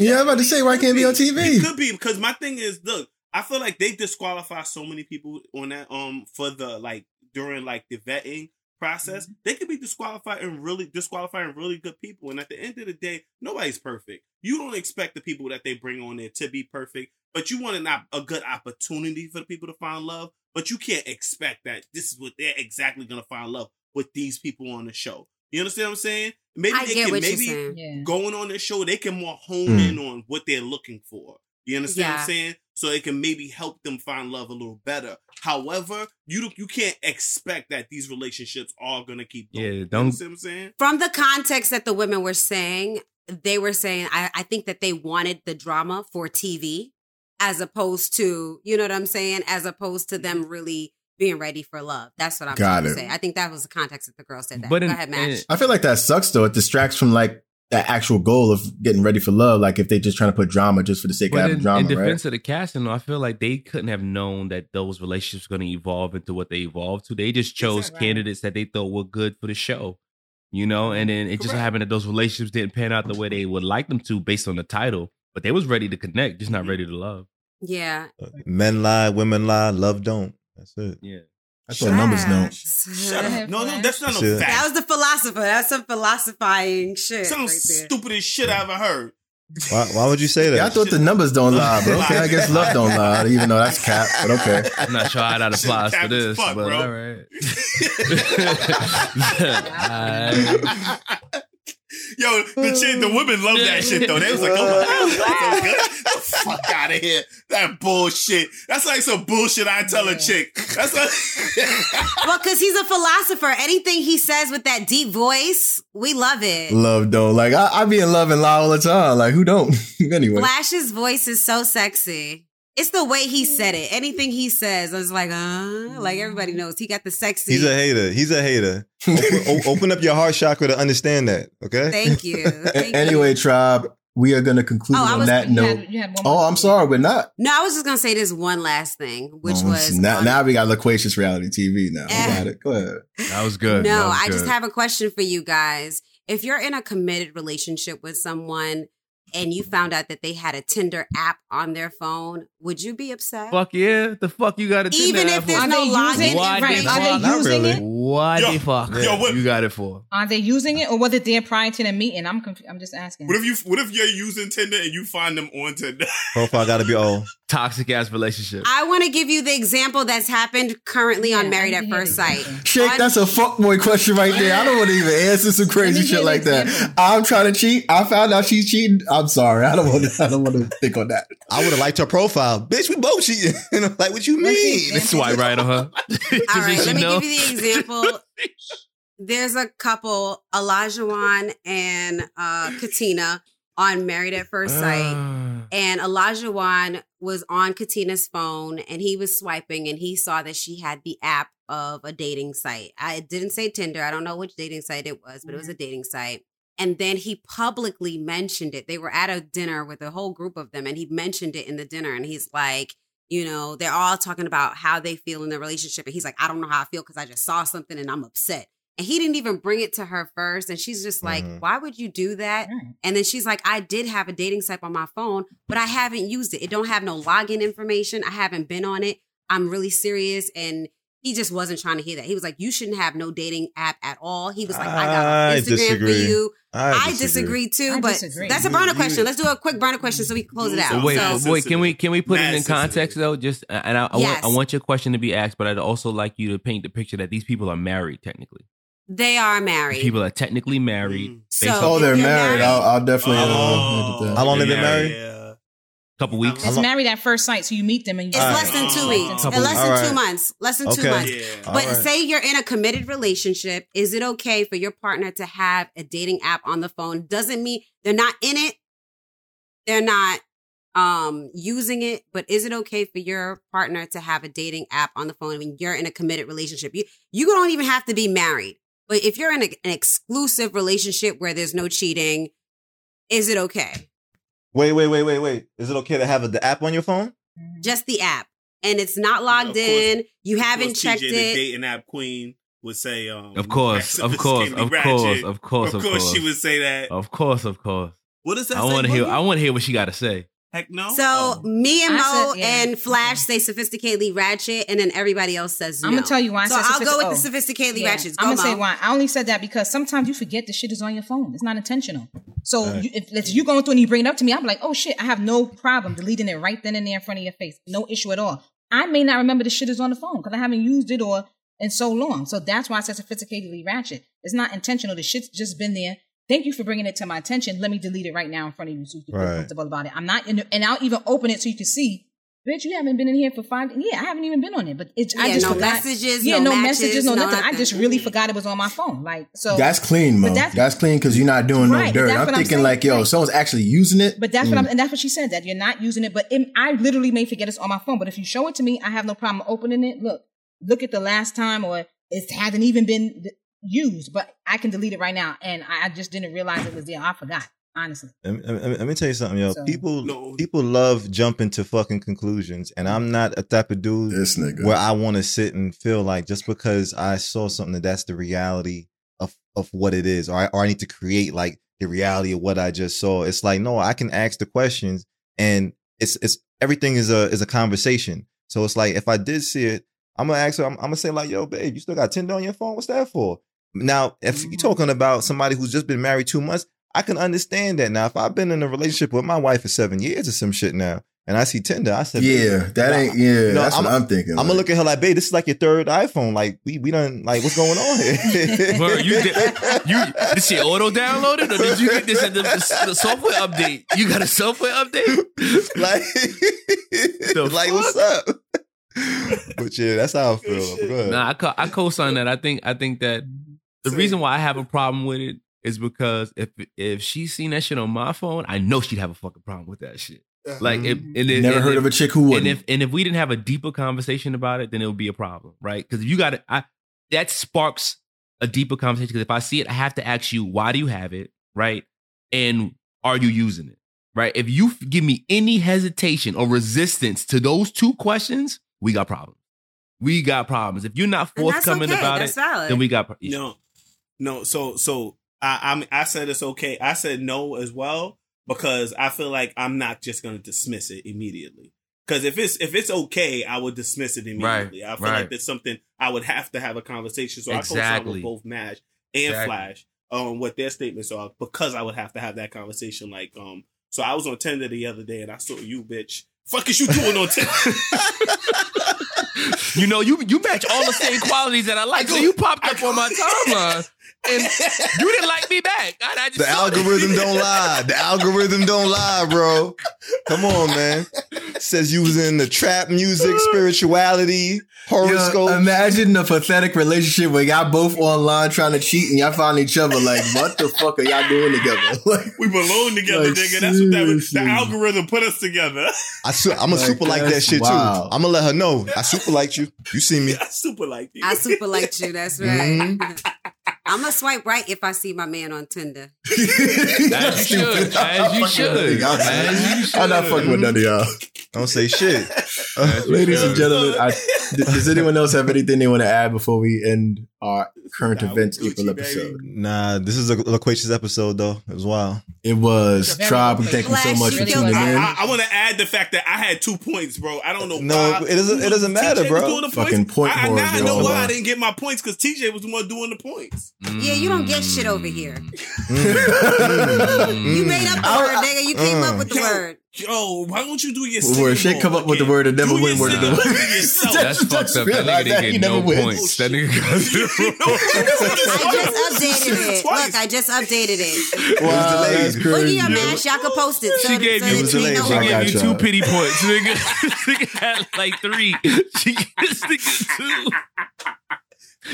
Yeah, I'm about to say why I can't it be on TV. It could be because my thing is, look, I feel like they disqualify so many people on that um for the like during like the vetting process. Mm-hmm. They could be disqualified and really disqualifying really good people. And at the end of the day, nobody's perfect. You don't expect the people that they bring on there to be perfect, but you want an op- a good opportunity for the people to find love. But you can't expect that this is what they're exactly gonna find love with these people on the show. You understand what I'm saying? Maybe I they get can what you're maybe going on the show, they can more hone Mm. in on what they're looking for. You understand what I'm saying? So it can maybe help them find love a little better. However, you don't- you can't expect that these relationships are gonna keep going. Yeah, don't- understand what I'm saying? From the context that the women were saying, they were saying I, I think that they wanted the drama for TV as opposed to, you know what I'm saying, as opposed to them really being ready for love. That's what I'm Got trying to say. I think that was the context that the girl said that. But Go in- ahead, Mash. I feel like that sucks though. It distracts from like that actual goal of getting ready for love. Like if they're just trying to put drama just for the sake of But having in, drama, in right? defense of the casting, I feel like they couldn't have known that those relationships were going to evolve into what they evolved to. They just chose Exactly. candidates that they thought were good for the show, you know. And then it just happened that those relationships didn't pan out the way they would like them to, based on the title. But they was ready to connect, just not mm-hmm. ready to love. yeah. Uh, men lie, women lie, love don't. That's it. Yeah. I thought numbers don't. Shut up. No, no, that's not no Shit. fact. That was the philosopher. That's some philosophizing shit. Some right stupidest shit I ever heard. Why, why would you say that? Yeah, I thought the numbers don't lie, but okay, I guess love don't lie, even though that's cap. But okay, I'm not sure how that Shit applies to this, fuck, but bro. all right. Alright. Yo, the chick, the mm. women love that shit though. They was like, oh my god, so good. The fuck out of here. That bullshit. That's like some bullshit I tell a chick. That's like Well, because he's a philosopher. Anything he says with that deep voice, we love it. Love though. Like I, I be in love and law all the time. Like who don't? anyway. Flash's voice is so sexy. It's the way he said it. Anything he says, I was like, uh, like everybody knows he got the sexy. He's a hater. He's a hater. open, open up your heart chakra to understand that. Okay. Thank you. Thank anyway, you. tribe, we are going to conclude Oh, on was- that You note. had, you had one Oh, more I'm sorry, we're not. No, I was just gonna say this one last thing, which Oh, was now, on- now we got loquacious reality TV. Now we Eh. got it. Go ahead. That was good. No, was I just have a question for you guys. If you're in a committed relationship with someone and you found out that they had a Tinder app on their phone, would you be upset? Fuck yeah. The fuck you got to Even if there's Are no they login Why it? Right. the Are they using really. it? What Yo, the fuck yo, what- you got it for? Are they using it, or was it there prior to the meeting? I'm conf- I'm just asking. What if you what if you're using Tinder and you find them on Tinder? Profile got to be old. Toxic ass relationship. I want to give you the example that's happened currently on Married at need to hear First Sight. example. Shake, On- that's a fuckboy question right there. I don't want to even answer some crazy shit like that. example. I'm trying to cheat. I found out she's cheating. I'm sorry. I don't want to. I don't want to think on that. I would have liked her profile. Bitch, we both cheating. like, what you Let's see, mean? man. Swipe right on her. Just All so right, she let me know. give you the example. There's a couple, Elijah and uh, Katina, on Married at First Sight. Ah. And Olajuwon was on Katina's phone and he was swiping and he saw that she had the app of a dating site. I didn't say Tinder. I don't know which dating site it was, but it was a dating site. And then he publicly mentioned it. They were at a dinner with a whole group of them and he mentioned it in the dinner. And he's like, you know, they're all talking about how they feel in their relationship. And he's like, I don't know how I feel because I just saw something and I'm upset. And he didn't even bring it to her first. And she's just like, Mhm. why would you do that? Right. And then she's like, I did have a dating site on my phone, but I haven't used it. It don't have no login information. I haven't been on it. I'm really serious. And he just wasn't trying to hear that. He was like, you shouldn't have no dating app at all. He was like, I got I an Instagram for you. I I disagree, too, I but disagree. that's a You- burner question. Let's do a quick burner question so we can close it out. Wait, so, wait. Can we can we put it in context though? Just and I, I Yes. want I want your question to be asked, but I'd also like you to paint the picture that these people are married technically. they are married. People are technically married. Mm. based So- Oh, they're you're married. married- I'll, I'll definitely. uh, Oh. edit that. How long they been Yeah. married? Yeah. Couple weeks. It's long- married at first sight, so you meet them and you It's All right. less than two weeks. Couple less than All two months. Less than two Okay. months. Yeah. But right. say you're in a committed relationship, is it okay for your partner to have a dating app on the phone? Doesn't mean they're not in it. They're not um using it, but is it okay for your partner to have a dating app on the phone when you're in a committed relationship? You you don't even have to be married. But if you're in a, an exclusive relationship where there's no cheating, is it okay? Wait, wait, wait, wait, wait. Is it okay to have a, the app on your phone? Just the app. And it's not Of logged course- in. You haven't course, checked TJ, the dating app queen would say, um, Of course, of course, of sophisticatedly course, ratchet. of course, of course, she would say that. Of course, of course. What does that I want to hear. I want to hear what she got to say. Heck no. So Oh. me and I Mo said- yeah. and Flash say sophisticatedly ratchet, and then everybody else says no. I'm gonna tell you why. I So said I'll go with sophistic- the oh. sophisticatedly Yeah, ratchets. Go, I'm gonna say why. I only said that because sometimes you forget the shit is on your phone. It's not intentional. So Right. you, if, if you going through and you bring it up to me, I'm like, oh shit, I have no problem deleting it right then and there in front of your face. No issue at all. I may not remember the shit is on the phone because I haven't used it or in so long. So that's why I said sophisticatedly ratchet. It's not intentional. The shit's just been there. Thank you for bringing it to my attention. Let me delete it right now in front of you so you can feel Right. comfortable about it. I'm not, in and I'll even open it so you can see. Bitch, you haven't been in here for five. Yeah, I haven't even been on it, but it's I Yeah, just no forgot. messages, Yeah, no no, matches, messages, no, no nothing. I just really forgot it was on my phone. Like so. That's clean, Mo. That's, that's- clean because you're not doing Right, no dirt. I'm what I'm thinking like, yo, Right. someone's actually using it. But that's what Mm. I'm, and that's what she said that you're not using it. But it, I literally may forget it's on my phone. But if you show it to me, I have no problem opening it. Look, look at the last time, or it hasn't even been th- used. But I can delete it right now, and I, I just didn't realize it was there. I forgot, honestly. Let me, let me- tell you something, yo. So- people No. people love jumping to fucking conclusions, and I'm not a type of dude This nigga. where I want to sit and feel like just because I saw something that that's the reality of of what it is, or I or I need to create like the reality of what I just saw. It's like no, I can ask the questions, and it's it's everything is a is a conversation. So it's like if I did see it, I'm gonna ask her. I'm, I'm gonna say like, yo, babe, you still got Tinder on your phone? What's that for? Now, if you're mm-hmm. talking about somebody who's just been married two months, I can understand that. Now, if I've been in a relationship with my wife for seven years or some shit now, and I see Tinder, I said, Yeah, that ain't. Yeah, You know, that's what I'm- I'm thinking. I'm gonna look at her like, babe, this is like your third iPhone. Like, we we done like, what's going on here? Bro, you did, you this shit auto downloaded or did you get this at the, the software update? You got a software update? like, The like what's up? but yeah, that's how I feel. shit. Nah, I co- I co-sign that. I think I think that the Same. reason why I have a problem with it is because if if she's seen that shit on my phone, I know she'd have a fucking problem with that shit. Like if uh-huh. and if, Never and heard if, of a chick who and wouldn't. if and if we didn't have a deeper conversation about it, then it would be a problem, right? Because you got to, I that sparks a deeper conversation. Because if I see it, I have to ask you, why do you have it, right? And are you using it, right? If you give me any hesitation or resistance to those two questions, we got problems. We got problems. If you're not forthcoming okay. about That's it, valid. then we got pro- No, no. So, so I, I, mean, I said it's okay. I said no as well because I feel like I'm not just going to dismiss it immediately. Because if it's if it's okay, I would dismiss it immediately. I feel right. like it's something I would have to have a conversation. So I co-sign Exactly. with both Mash and Exactly. Flash on what their statements are because I would have to have that conversation. Like, um, so I was on Tinder the other day and I saw you, bitch. Fuck is you doing on Tinder? You know, you you match all the same qualities that I like. So you popped up on my timeline, and you didn't like me back. I, I just The saw it. algorithm don't lie. The algorithm don't lie, bro. Come on, man. Says you was in the trap music, spirituality, horoscope. Yo, imagine the pathetic relationship where y'all both online trying to cheat and y'all find each other like, what the fuck are y'all doing together? Like, We belong together, Like, nigga. That's what that was. The algorithm put us together. I su- I'm a Like, super like that shit wild. too. I'm gonna let her know. I super liked you. You see me. I super like you. I super liked you. That's right. Mhm. I'm gonna swipe right if I see my man on Tinder. As you should. As you should. As you I'm not should. fucking with none of y'all. Don't say shit. Ladies and gentlemen, I, d- does anyone else have anything they want to add before we end our current Nah, events Gucci, April baby. episode? Nah, this is a loquacious episode though. It was wild. It was It's a very Tribe. We thank you so much for tuning in. I, I, want to add the fact that I had two points, bro. I don't know No, why. it doesn't- it doesn't matter, TJ bro. Doing the Fucking points. point I, I, now I know why I didn't get my points because TJ was the one doing the points. Yeah, you don't get shit over here. Mm. You made up the I- word, nigga. You came up Mm. with the Yo. word. Yo, why don't you do your Word. singing Shit come more up with the word and never Do win word of the word. over. That's fucked up. That nigga didn't get no never wins. points. That nigga got I just updated it. Twice. Look, I just updated it. Wow, delayed. that's Look at your man. Y'all can post it. So, She gave so you, that she, you delayed. she I what- got gave you two pity points. Nigga, nigga had like three. She gave this nigga two.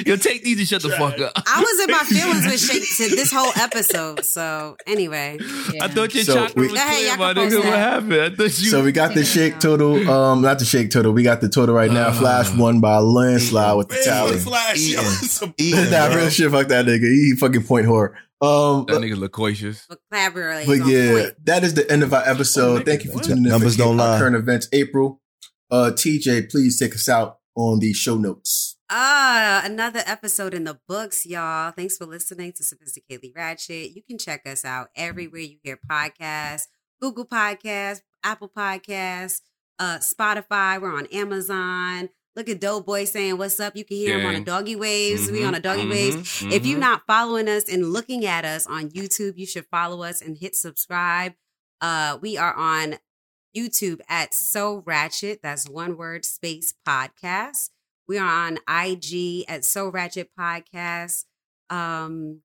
Yo, take these and shut the fuck up. I was in my feelings with Shake to this whole episode. So anyway, I thought your So chakra we- was Hey, clear, y'all my nigga. What happened? I thought you. So we got the shake total. Um, not the shake total. We got the total right now. Uh, Flash won by a landslide with the Man, tally. Flash, yo, Eating. it's a- Eating, nah, bro. real shit. Fuck that nigga. He fucking point whore. Um, that nigga loquacious. vocabulary. but yeah, point. that is the end of our episode. Oh, Thank you for tuning in. Numbers don't our lie. Current events, April. Uh, TJ, please take us out on the show notes. Ah, another episode in the books, y'all. Thanks for listening to Sophisticatedly Ratchet. You can check us out everywhere you hear podcasts, Google Podcasts, Apple Podcasts, uh, Spotify. We're on Amazon. Look at Doughboy saying what's up. You can hear him on a doggy waves. We Mhm, on a doggy mhm, waves. If you're mhm. not following us and looking at us on YouTube, you should follow us and hit subscribe. Uh, we are on YouTube at So Ratchet. That's one word space podcast. We are on IG at So Ratchet Podcast. Um,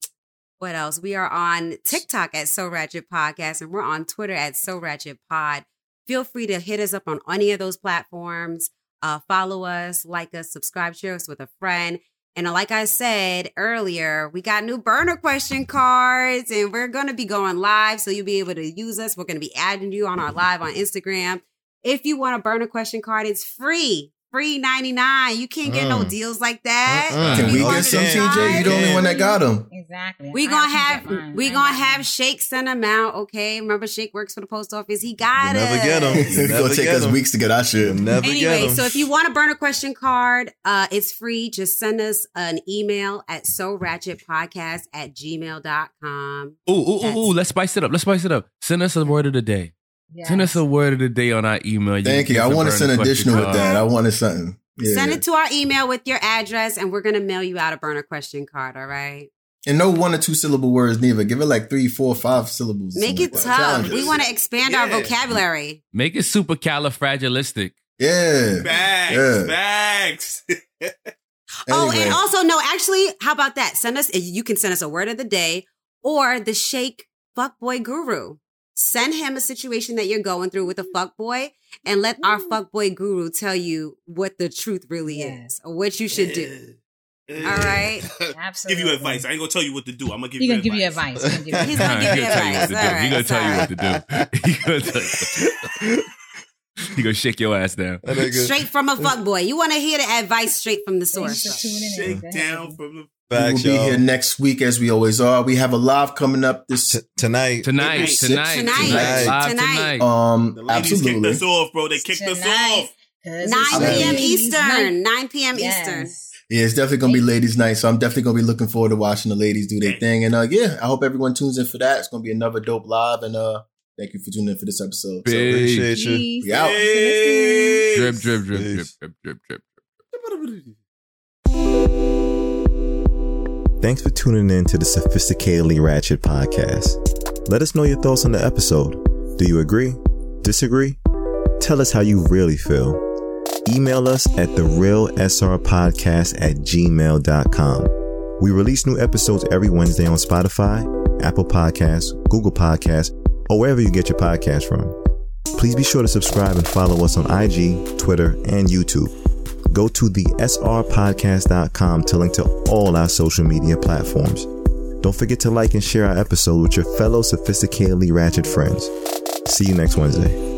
what else? We are on TikTok at So Ratchet Podcast, and we're on Twitter at So Ratchet Pod. Feel free to hit us up on any of those platforms. Uh, follow us, like us, subscribe, share us with a friend. And like I said earlier, we got new burner question cards and we're going to be going live. So you'll be able to use us. We're going to be adding you on our live on Instagram. If you want a burner question card, it's free. Free 99. You can't get no Mm. deals like that. Mm-mm. Can If we you get some, TJ? try- You the only one that got them. Exactly. we I gonna have have to get mine. we I gonna have. Shake send them out. Okay, remember Shake works for the post office. He got You'll it. never get 'em. It's Never gonna take get us 'em. weeks to get our shit. You'll never Anyway, get 'em. so if you want to burn a burner question card, uh, it's free. Just send us an email at so ratchetpodcast at gmail.com. Ooh, ooh, ooh, ooh, let's spice it up. Let's spice it up. Send us a word of the day. Yes. Send us a word of the day on our email. Thank you. I want to send question additional with that. I wanted something. Yeah. Send it to our email with your address, and we're gonna mail you out a burner question card. All right. And no one or two syllable words neither. Give it like three, four, five syllables. Make it something like tough. Challenge We want to expand our vocabulary. Make it super califragilistic. Yeah. Bags, Yeah. bags. Oh, and also, no, actually, how about that? Send us, you can send us a word of the day or the Shake Fuckboy Guru. Send him a situation that you're going through with a fuckboy and let our mm. fuckboy guru tell you what the truth really Yeah. is or what you should do. Eh. All right. Eh. Absolutely. Give you advice. I ain't gonna tell you what to do. I'm gonna give He you gonna give you advice. advice. He gonna give you He's gonna give you advice. He All gonna tell you what to do. He gonna you. Gonna shake your ass down. Straight from a fuckboy. You want to hear the advice straight from the source. for tuning in. Shake down from the We Facts, will be y'all. here next week as we always are. We have a live coming up this T- tonight. Tonight, April tonight, sixth. tonight, Tonight. live Tonight. tonight. um the ladies absolutely. kicked us off, bro. They kicked us off. 9 p.m. Eastern. 9 p.m. Eastern. Yeah, it's definitely gonna be ladies' night, so I'm definitely gonna be looking forward to watching the ladies do their thing. And uh yeah, I hope everyone tunes in for that. It's gonna be another dope live and uh thank you for tuning in for this episode. So, Appreciate you. Peace. We out. Peace. Drip, drip, drip, drip, Peace. drip, drip, drip. Thanks for tuning in to the Sophisticatedly Ratchet podcast. Let us know your thoughts on the episode. Do you agree? Disagree? Tell us how you really feel. Email us at therealsrpodcast at gmail.com. We release new episodes every Wednesday on Spotify, Apple Podcasts, Google Podcasts, or wherever you get your podcasts from. Please be sure to subscribe and follow us on IG, Twitter, and YouTube. Go to the srpodcast.com to link to all our social media platforms. Don't forget to like and share our episode with your fellow sophisticatedly ratchet friends. See you next Wednesday.